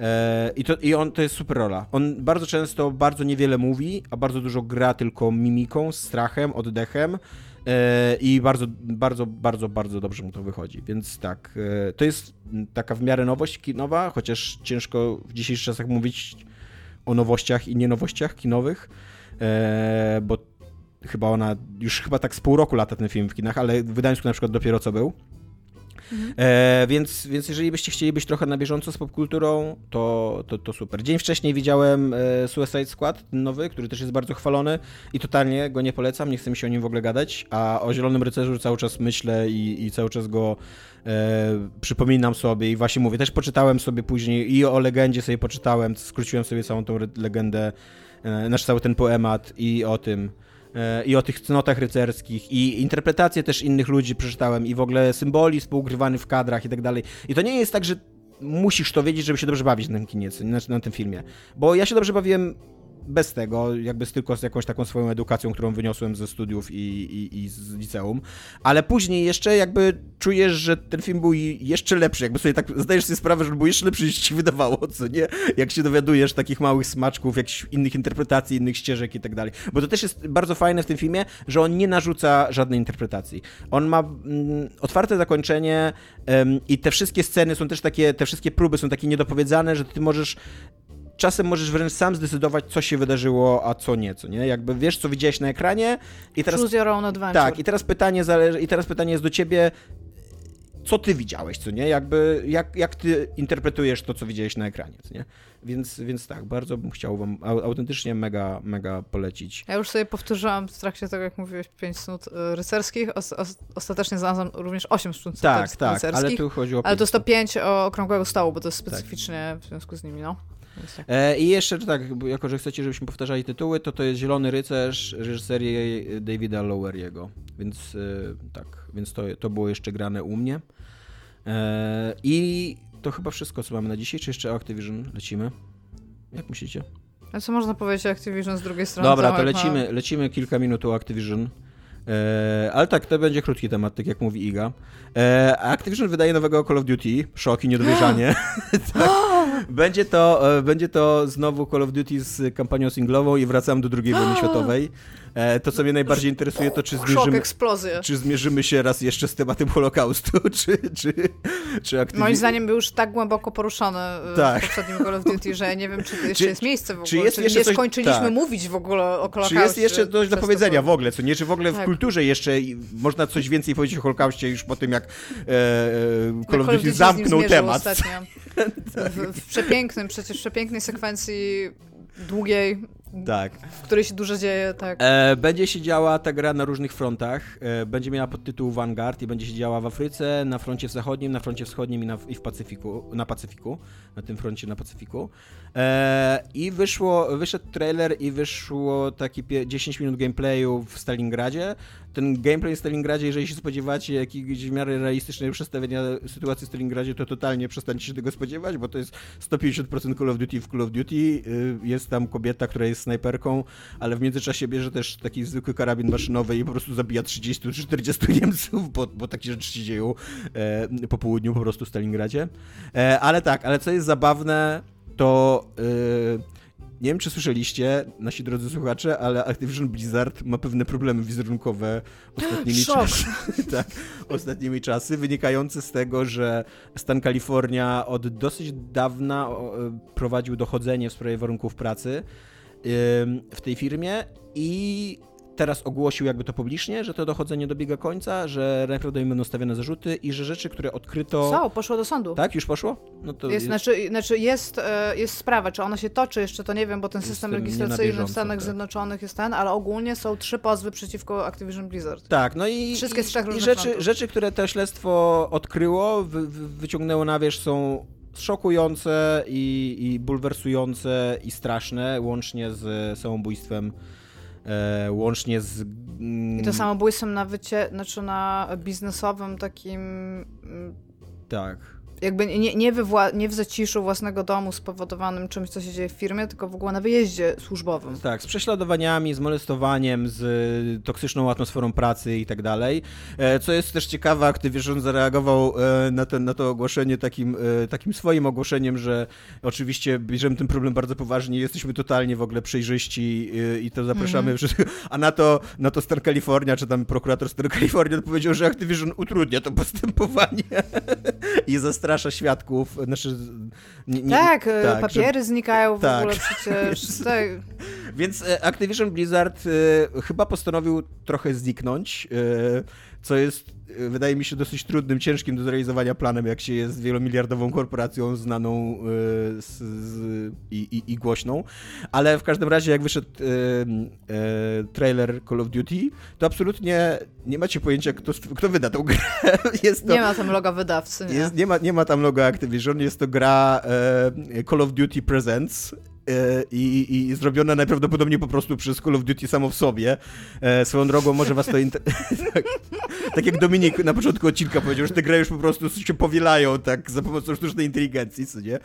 e, I, to, I on to jest super rola. On bardzo często bardzo niewiele mówi, a bardzo dużo gra tylko mimiką, strachem, oddechem. E, I bardzo, bardzo, bardzo, bardzo dobrze mu to wychodzi. Więc tak, to jest taka w miarę nowość kinowa, chociaż ciężko w dzisiejszych czasach mówić o nowościach i nienowościach kinowych, bo chyba ona, już chyba tak z pół roku lata ten film w kinach, ale w Gdańsku na przykład dopiero co był. Mhm. E, więc, więc jeżeli byście chcieli być trochę na bieżąco z popkulturą, to, to, to super. Dzień wcześniej widziałem e, Suicide Squad, ten nowy, który też jest bardzo chwalony i totalnie go nie polecam, nie chcę mi się o nim w ogóle gadać, a o Zielonym Rycerzu cały czas myślę i, i cały czas go e, przypominam sobie i właśnie mówię, też poczytałem sobie później i o legendzie sobie poczytałem, skróciłem sobie całą tą legendę, e, nasz cały ten poemat i o tym, i o tych cnotach rycerskich i interpretacje też innych ludzi przeczytałem i w ogóle symboli współgrywany w kadrach i tak dalej. I to nie jest tak, że musisz to wiedzieć, żeby się dobrze bawić na tym kinie, na, na tym filmie. Bo ja się dobrze bawiłem bez tego, jakby tylko z jakąś taką swoją edukacją, którą wyniosłem ze studiów i, i, i z liceum, ale później jeszcze jakby czujesz, że ten film był jeszcze lepszy, jakby sobie tak zdajesz sobie sprawę, że był jeszcze lepszy niż ci wydawało, co nie? Jak się dowiadujesz takich małych smaczków, jakichś innych interpretacji, innych ścieżek i tak dalej. Bo to też jest bardzo fajne w tym filmie, że on nie narzuca żadnej interpretacji. On ma mm, otwarte zakończenie ym, i te wszystkie sceny są też takie, te wszystkie próby są takie niedopowiedziane, że ty możesz czasem możesz wręcz sam zdecydować, co się wydarzyło, a co nie, co nie? Jakby wiesz, co widziałeś na ekranie i teraz... Choose your own adventure. Tak, i teraz pytanie zależy, i teraz pytanie jest do ciebie, co ty widziałeś, co nie? Jakby, jak, jak ty interpretujesz to, co widziałeś na ekranie, co nie? Więc, więc tak, bardzo bym chciał wam autentycznie mega, mega polecić. Ja już sobie powtórzyłam w trakcie tego, jak mówiłeś, 5 snut y, rycerskich. ostatecznie znalazłam również 8 snut tak, tak, rycerskich. ale tu chodzi o Ale to jest to 5 okrągłego stołu, bo to jest specyficznie tak. w związku z nimi, no. Tak. E, I jeszcze tak, jako że chcecie, żebyśmy powtarzali tytuły, to to jest Zielony Rycerz reżyserii Davida Loweriego. Więc e, tak, więc to, to było jeszcze grane u mnie. E, I to chyba wszystko, co mamy na dzisiaj. Czy jeszcze Activision lecimy? Jak myślicie? A co można powiedzieć o Activision z drugiej strony? Dobra, to lecimy, lecimy kilka minut o Activision. E, ale tak, to będzie krótki temat, tak jak mówi Iga. E, Activision wydaje nowego Call of Duty. Szok i niedowierzanie. <gasps> <laughs> tak. będzie, to, e, będzie to znowu Call of Duty z kampanią singlową i wracam do II wojny <gasps> światowej. E, to, co mnie najbardziej interesuje, to czy zmierzymy, czy zmierzymy się raz jeszcze z tematem Holokaustu, <laughs> czy, czy, czy aktywnie... Moim zdaniem był już tak głęboko poruszony e, tak. w poprzednim Call of Duty, że nie wiem, czy jeszcze czy, jest miejsce w ogóle. Czy, jest jeszcze nie coś... skończyliśmy tak. mówić w ogóle o Holokauście. Czy jest jeszcze coś do powiedzenia w ogóle, co nie? Czy w ogóle tak. w kulturze jeszcze można coś więcej powiedzieć o Holokauście już po tym, jak e, e Call of Duty zamknął temat. <laughs> W, w przepięknym, przecież w przepięknej sekwencji długiej, tak. w której się dużo dzieje, tak. E, będzie się działa ta gra na różnych frontach. E, będzie miała podtytuł Vanguard i będzie się działa w Afryce, na froncie zachodnim, na froncie wschodnim i, na, i w Pacyfiku, na Pacyfiku, na tym froncie na Pacyfiku. E, I wyszło, wyszedł trailer i wyszło taki 10 minut gameplayu w Stalingradzie. Ten gameplay w Stalingradzie, jeżeli się spodziewacie jakiegoś w miarę realistycznego przedstawienia sytuacji w Stalingradzie, to totalnie przestańcie się tego spodziewać, bo to jest 150% Call of Duty w Call of Duty. Y, jest tam kobieta, która jest snajperką, ale w międzyczasie bierze też taki zwykły karabin maszynowy i po prostu zabija 30 czy 40 Niemców, bo, bo takie rzeczy się dzieją e, po południu po prostu w Stalingradzie. E, ale tak, ale co jest zabawne, to yy, nie wiem, czy słyszeliście, nasi drodzy słuchacze, ale Activision Blizzard ma pewne problemy wizerunkowe <gasps> ostatnimi czasy. <laughs> tak, ostatnimi czasy, wynikające z tego, że stan Kalifornia od dosyć dawna prowadził dochodzenie w sprawie warunków pracy w tej firmie i teraz ogłosił jakby to publicznie, że to dochodzenie dobiega końca, że najprawdopodobniej będą stawiane zarzuty i że rzeczy, które odkryto... Co? Poszło do sądu. Tak? Już poszło? No to jest, jest... Znaczy, znaczy jest, e, jest sprawa, czy ona się toczy jeszcze, to nie wiem, bo ten system legislacyjny w Stanach tak. Zjednoczonych jest ten, ale ogólnie są trzy pozwy przeciwko Activision Blizzard. Tak, no i... Wszystkie z trzech i rzeczy, rzeczy, które to śledztwo odkryło, wy, wyciągnęło na wierzch są szokujące i, i bulwersujące i straszne, łącznie z samobójstwem e, łącznie z... Mm, I to samobójstwem na wycie, znaczy na biznesowym takim... Mm, tak jakby nie, nie, we wła- nie w zaciszu własnego domu spowodowanym czymś, co się dzieje w firmie, tylko w ogóle na wyjeździe służbowym. Tak, z prześladowaniami, z molestowaniem, z toksyczną atmosferą pracy i tak dalej. E, co jest też ciekawe, Activision zareagował e, na, ten, na to ogłoszenie takim, e, takim swoim ogłoszeniem, że oczywiście bierzemy ten problem bardzo poważnie, jesteśmy totalnie w ogóle przejrzyści i to zapraszamy mm -hmm. A na to, na to Stan California, czy tam prokurator Stan California <laughs> odpowiedział, że Activision utrudnia to postępowanie <laughs> i zastrasza zastrasza świadków. Znaczy, nie, nie, tak, tak, papiery że, znikają w tak. ogóle przecież. <laughs> tak. Więc e, Activision Blizzard y, chyba postanowił trochę zniknąć. Co jest, e, wydaje mi się, dosyć trudnym, ciężkim do zrealizowania planem, jak się jest wielomiliardową korporacją znaną e, z, z, i, i, i, głośną. Ale w każdym razie, jak wyszedł e, e, trailer Call of Duty, to absolutnie nie macie pojęcia, kto, kto wyda tą grę. <laughs> Jest to, nie ma tam loga wydawcy. Nie, jest, nie, ma, nie ma tam loga Activision, jest to gra e, Call of Duty Presents E, i, i zrobione najprawdopodobniej po prostu przez Call of Duty samo w sobie. E, swoją drogą może was to... Inter... <laughs> tak, tak, jak Dominik na początku odcinka powiedział, że te gry już po prostu się powielają tak za pomocą sztucznej inteligencji, co nie?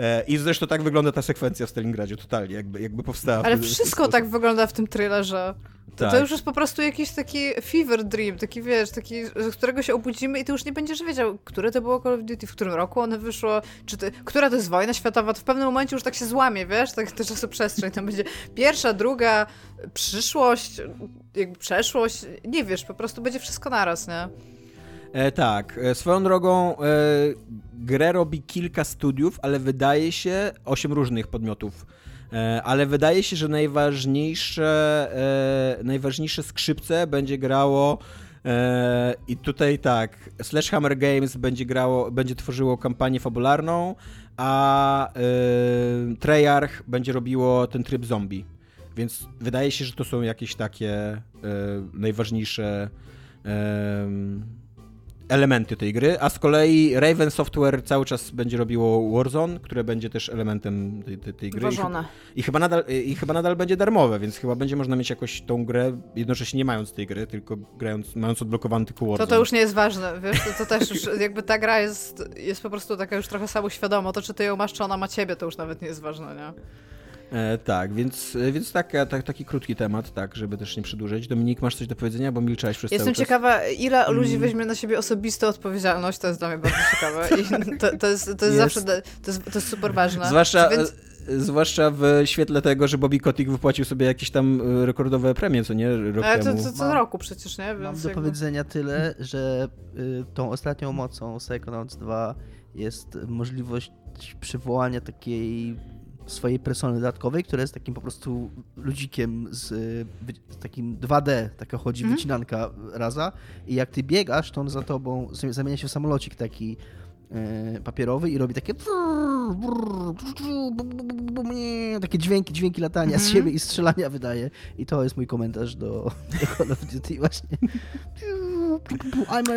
E, I zresztą tak wygląda ta sekwencja w Stalingradzie totalnie, jakby, jakby powstała. Ale wszystko tak wygląda w tym trailerze. To, tak. to już jest po prostu jakiś taki fever dream, taki wiesz, taki, z którego się obudzimy i ty już nie będziesz wiedział, które to było Call of Duty, w którym roku one wyszło, czy która to jest wojna światowa, to w pewnym momencie już tak się złamie, wiesz, tak to czasoprzestrzeń, tam będzie pierwsza, druga, przyszłość, jakby przeszłość, nie wiesz, po prostu będzie wszystko naraz, nie? E, tak, e, swoją drogą e, grę robi kilka studiów, ale wydaje się osiem różnych podmiotów E, ale wydaje się, że najważniejsze, e, najważniejsze skrzypce będzie grało E, I tutaj tak, Sledgehammer Games będzie grało, będzie tworzyło kampanię fabularną, a e, Treyarch będzie robiło ten tryb zombie. Więc wydaje się, że to są jakieś takie najważniejsze elementy tej gry, a z kolei Raven Software cały czas będzie robiło Warzone, które będzie też elementem tej, tej, tej gry. Ważone. I, chyba nadal, I chyba nadal będzie darmowe, więc chyba będzie można mieć jakoś tą grę, jednocześnie nie mając tej gry, tylko grając, mając odblokowany tylko Warzone. To to już nie jest ważne, wiesz, to, to też już jakby ta gra jest, jest po prostu taka już trochę samoświadoma, to czy ty ją masz, czy ona ma ciebie, to już nawet nie jest ważne, nie? E, tak, więc, więc taka, tak, taki krótki temat, tak, żeby też nie przedłużyć. Dominik, masz coś do powiedzenia, bo milczałeś przez Jestem cały ciekawa, ile mm. ludzi weźmie na siebie osobistą odpowiedzialność, to jest dla mnie bardzo ciekawe i <laughs> to, to jest, to jest, jest, zawsze, to jest, to jest super ważne. Zwłaszcza... Więc... Zwłaszcza w świetle tego, że Bobby Kotick wypłacił sobie jakieś tam e, rekordowe premie, co nie? Rok Ale to, to co roku przecież, nie? Więc mam do jakby... powiedzenia tyle, że y, tą ostatnią mocą Psychonauts 2 jest możliwość przywołania takiej swojej persony dodatkowej, która jest takim po prostu ludzikiem z, z takim 2D, taka chodzi mm. wycinanka raza i jak ty biegasz, to on za tobą zamienia się w samolocik taki e, papierowy i robi takie takie dźwięki, dźwięki latania z siebie i strzelania wydaje. I to jest mój komentarz do, <laughs> do Call of Duty właśnie. <laughs>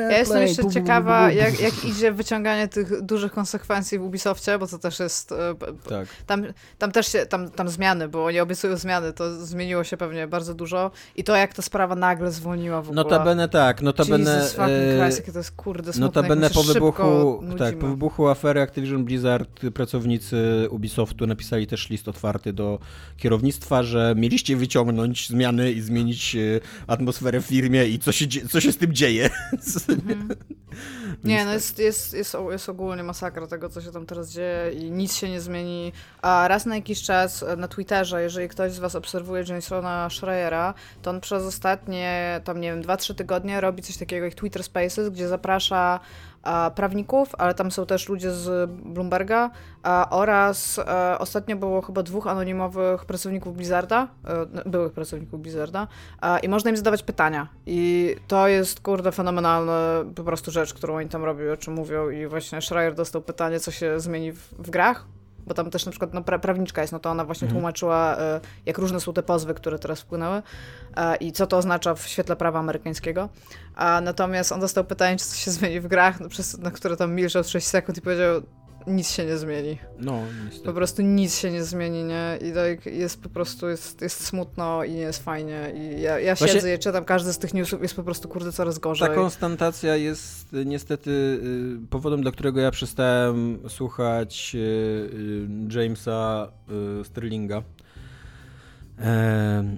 Ja jestem jeszcze ciekawa, jak, jak idzie wyciąganie tych dużych konsekwencji w Ubisoftie, bo to też jest... E, tak. Tam, tam też się, tam, tam zmiany, bo oni obiecują zmiany, to zmieniło się pewnie bardzo dużo i to, jak ta sprawa nagle zwolniła w ogóle. Notabene tak, notabene... Jesus fucking Christ, jakie to jest kurde smutne, Notabene po wybuchu, tak, po wybuchu afery Activision Blizzard pracownicy Ubisoftu napisali też list otwarty do kierownictwa, że mieliście wyciągnąć zmiany i zmienić e, atmosferę w firmie i co się, co się z tym dzieje dzieje. Mhm. <laughs> Nie, no jest, jest, jest, jest ogólnie masakra tego, co się tam teraz dzieje i nic się nie zmieni. A raz na jakiś czas na Twitterze, jeżeli ktoś z was obserwuje Jamesona Schreiera, to on przez ostatnie, tam nie wiem, 2-3 tygodnie robi coś takiego jak Twitter Spaces, gdzie zaprasza prawników, ale tam są też ludzie z Bloomberga oraz e, ostatnio było chyba dwóch anonimowych pracowników Blizzarda, e, byłych pracowników Blizzarda i można im zadawać pytania. I to jest, kurde, fenomenalna po prostu rzecz, którą oni tam robią, o czym mówią i właśnie Schreier dostał pytanie, co się zmieni w, w grach, bo tam też na przykład no, pra prawniczka jest, no to ona właśnie mhm. tłumaczyła, y, jak różne są te pozwy, które teraz wpłynęły y, i co to oznacza w świetle prawa amerykańskiego. A natomiast on dostał pytanie, czy coś się zmieni w grach, no, przez, na które tam milczał 6 sekund i powiedział, nic się nie zmieni. No, niestety. Po prostu nic się nie zmieni, nie? I tak jest po prostu, jest, jest smutno i nie jest fajnie. I ja, ja Właśnie... siedzę i czytam, każdy z tych newsów jest po prostu, kurde, coraz gorzej. Ta konstantacja jest y, niestety y, powodem, dla którego ja przestałem słuchać y, Jamesa Sterlinga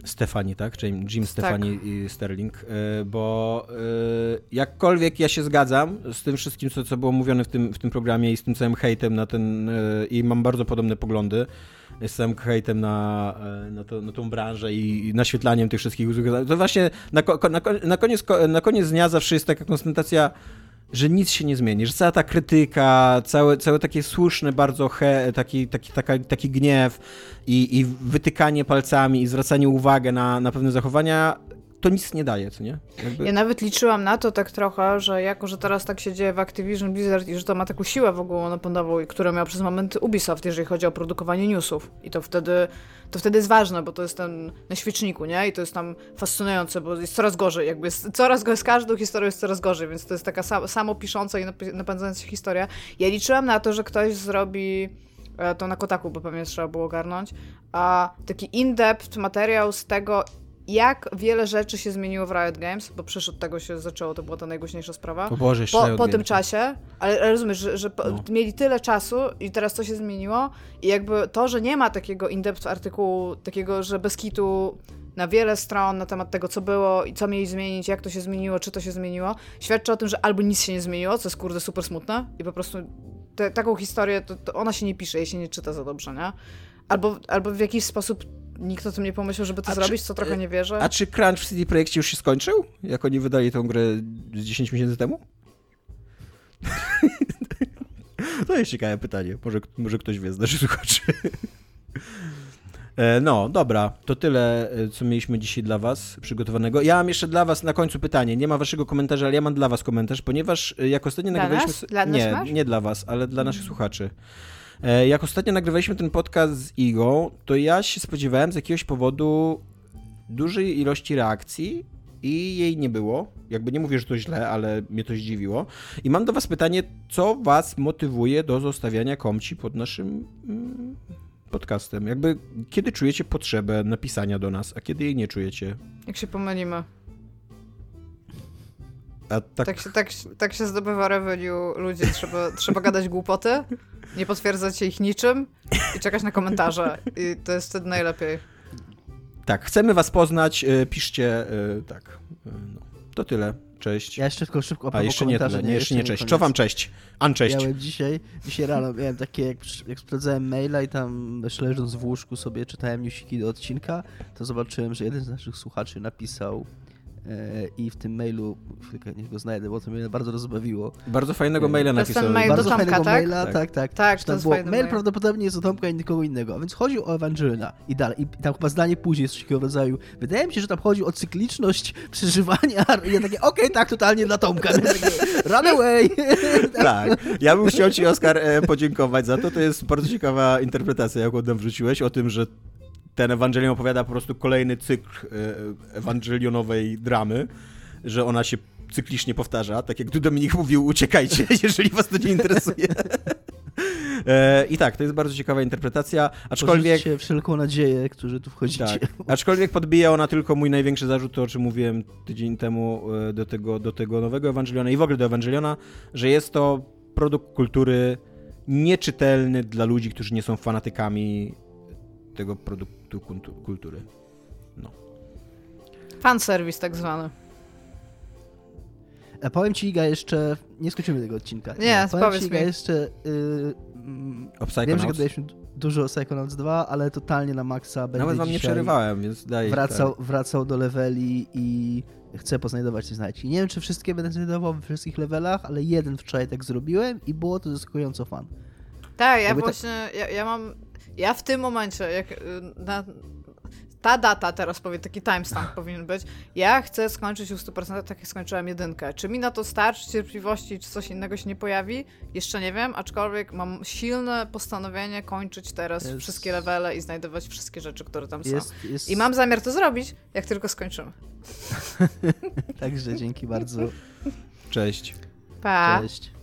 Stefani, tak? Jim, Jim Stefani tak. i Sterling, e, bo e, jakkolwiek ja się zgadzam z tym wszystkim, co, co było mówione w tym, w tym programie i z tym całym hejtem na ten, e, i mam bardzo podobne poglądy, z całym hejtem na, na, to, na tą branżę i naświetlaniem tych wszystkich, to właśnie na, na, na, koniec, na koniec dnia zawsze jest taka koncentracja że nic się nie zmieni, że cała ta krytyka, całe, całe takie słuszne bardzo he, taki, taki, taka, taki gniew i, i wytykanie palcami i zwracanie uwagi na, na pewne zachowania to nic nie daje, co nie? Jakby... Ja nawet liczyłam na to tak trochę, że jako, że teraz tak się dzieje w Activision Blizzard i że to ma taką siłę w ogóle napędową, którą miał przez moment Ubisoft, jeżeli chodzi o produkowanie newsów. I to wtedy, to wtedy jest ważne, bo to jest ten na świeczniku, nie? I to jest tam fascynujące, bo jest coraz gorzej, jakby jest, coraz z każdą historią jest coraz gorzej, więc to jest taka sam, samo pisząca i napędzająca się historia. Ja liczyłam na to, że ktoś zrobi e, to na Kotaku, bo pewnie trzeba było ogarnąć, a taki in-depth materiał z tego, jak wiele rzeczy się zmieniło w Riot Games, bo przecież od tego się zaczęło, to była ta najgłośniejsza sprawa. Po, Boże, po, po tym czasie, ale, rozumiesz, że, że no. mieli tyle czasu i teraz co się zmieniło i jakby to, że nie ma takiego in-depth artykułu, takiego, że bez kitu na wiele stron na temat tego, co było i co mieli zmienić, jak to się zmieniło, czy to się zmieniło, świadczy o tym, że albo nic się nie zmieniło, co jest kurde super smutne i po prostu te, taką historię, to, to ona się nie pisze, jej się nie czyta za dobrze, nie? Albo, albo w jakiś sposób nikt o tym nie pomyślał, żeby to a zrobić, czy, co trochę e, nie wierzę. A czy crunch w CD Projekcie już się skończył? Jak oni wydali tę grę 10 miesięcy temu? <laughs> to jest ciekawe pytanie. Może, może ktoś wie z naszych słuchaczy. E, no, dobra, to tyle, e, co mieliśmy dzisiaj dla Was przygotowanego. Ja mam jeszcze dla Was na końcu pytanie. Nie ma Waszego komentarza, ale ja mam dla Was komentarz, ponieważ jak ostatnio dla nagrywaliśmy. Nas? Dla nie, nas nie dla Was, ale dla naszych słuchaczy. Jak ostatnio nagrywaliśmy ten podcast z Igą, to ja się spodziewałem z jakiegoś powodu dużej ilości reakcji i jej nie było. Jakby nie mówię, że to źle, ale mnie to zdziwiło. I mam do Was pytanie, co Was motywuje do zostawiania komci pod naszym mm, podcastem? Jakby kiedy czujecie potrzebę napisania do nas, a kiedy jej nie czujecie? Jak się pomylimy. A tak... Tak, się, tak, tak się zdobywa revenue ludzi. Trzeba, trzeba gadać głupoty, nie potwierdzać się ich niczym i czekać na komentarze. I to jest wtedy najlepiej. Tak, chcemy was poznać, e, piszcie, e, tak. E, no. To tyle. Cześć. Ja jeszcze tylko szybko A jeszcze nie, tyle, nie, jeszcze nie cześć. Co wam cześć? An cześć. Miałem dzisiaj, dzisiaj rano miałem takie, jak, jak sprawdzałem maila i tam leżąc w łóżku sobie czytałem newsiki do odcinka, to zobaczyłem, że jeden z naszych słuchaczy napisał i w tym mailu, chwilkę niech go znajdę, bo to mnie bardzo rozbawiło. Bardzo fajnego maila napisał. To mail bardzo do Tomka, fajnego tak? maila, tak, tak. tak. tak to jest było, mail, mail prawdopodobnie jest do Tomka i nikogo innego, więc chodził o Ewangelina i dalej, i tam chyba zdanie później jest takiego rodzaju, wydaje mi się, że tam chodzi o cykliczność <laughs> przeżywania i ja takie, okej, okay, tak, totalnie dla Tomka. <laughs> Run away! <laughs> tak, ja bym chciał ci, Oskar, e, podziękować za to, to jest bardzo ciekawa interpretacja, jaką nam wrzuciłeś, o tym, że ten Ewangelion opowiada po prostu kolejny cykl e, ewangelionowej dramy, że ona się cyklicznie powtarza, tak jak tu Dominik mówił, uciekajcie, <laughs> jeżeli was to nie interesuje. <laughs> E, I tak, to jest bardzo ciekawa interpretacja, aczkolwiek... się wszelką nadzieję, którzy tu wchodzicie. Tak. Aczkolwiek podbija ona tylko mój największy zarzut, to o czym mówiłem tydzień temu e, do tego, do tego nowego Ewangeliona i w ogóle do Ewangeliona, że jest to produkt kultury nieczytelny dla ludzi, którzy nie są fanatykami tego produktu kultury. No. Fanserwis tak zwany. A powiem ci, Iga, jeszcze... Nie skończymy tego odcinka. Nie, nie powiem ci, Iga, jeszcze... Yy, wiem, że gadaliśmy dużo o Psychonauts 2, ale totalnie na maksa będę Nawet wam nie przerywałem, więc daj. Wracał, tak. wracał do leveli i chcę poznajdować te znajdźki. Nie wiem, czy wszystkie będę znajdował we wszystkich levelach, ale jeden wczoraj tak zrobiłem i było to zaskakująco fan. Tak, ja Jakby właśnie, ta... ja, ja mam, ja w tym momencie, jak y, na, ta data teraz powie, taki timestamp <laughs> powinien być. Ja chcę skończyć u 100% tak jak skończyłem jedynkę. Czy mi na to starczy cierpliwości, czy coś innego się nie pojawi? Jeszcze nie wiem, aczkolwiek mam silne postanowienie kończyć teraz jest... wszystkie levele i znajdować wszystkie rzeczy, które tam jest, są. Jest... I mam zamiar to zrobić, jak tylko skończymy. <laughs> Także dzięki bardzo. <laughs> Cześć. Pa. Cześć.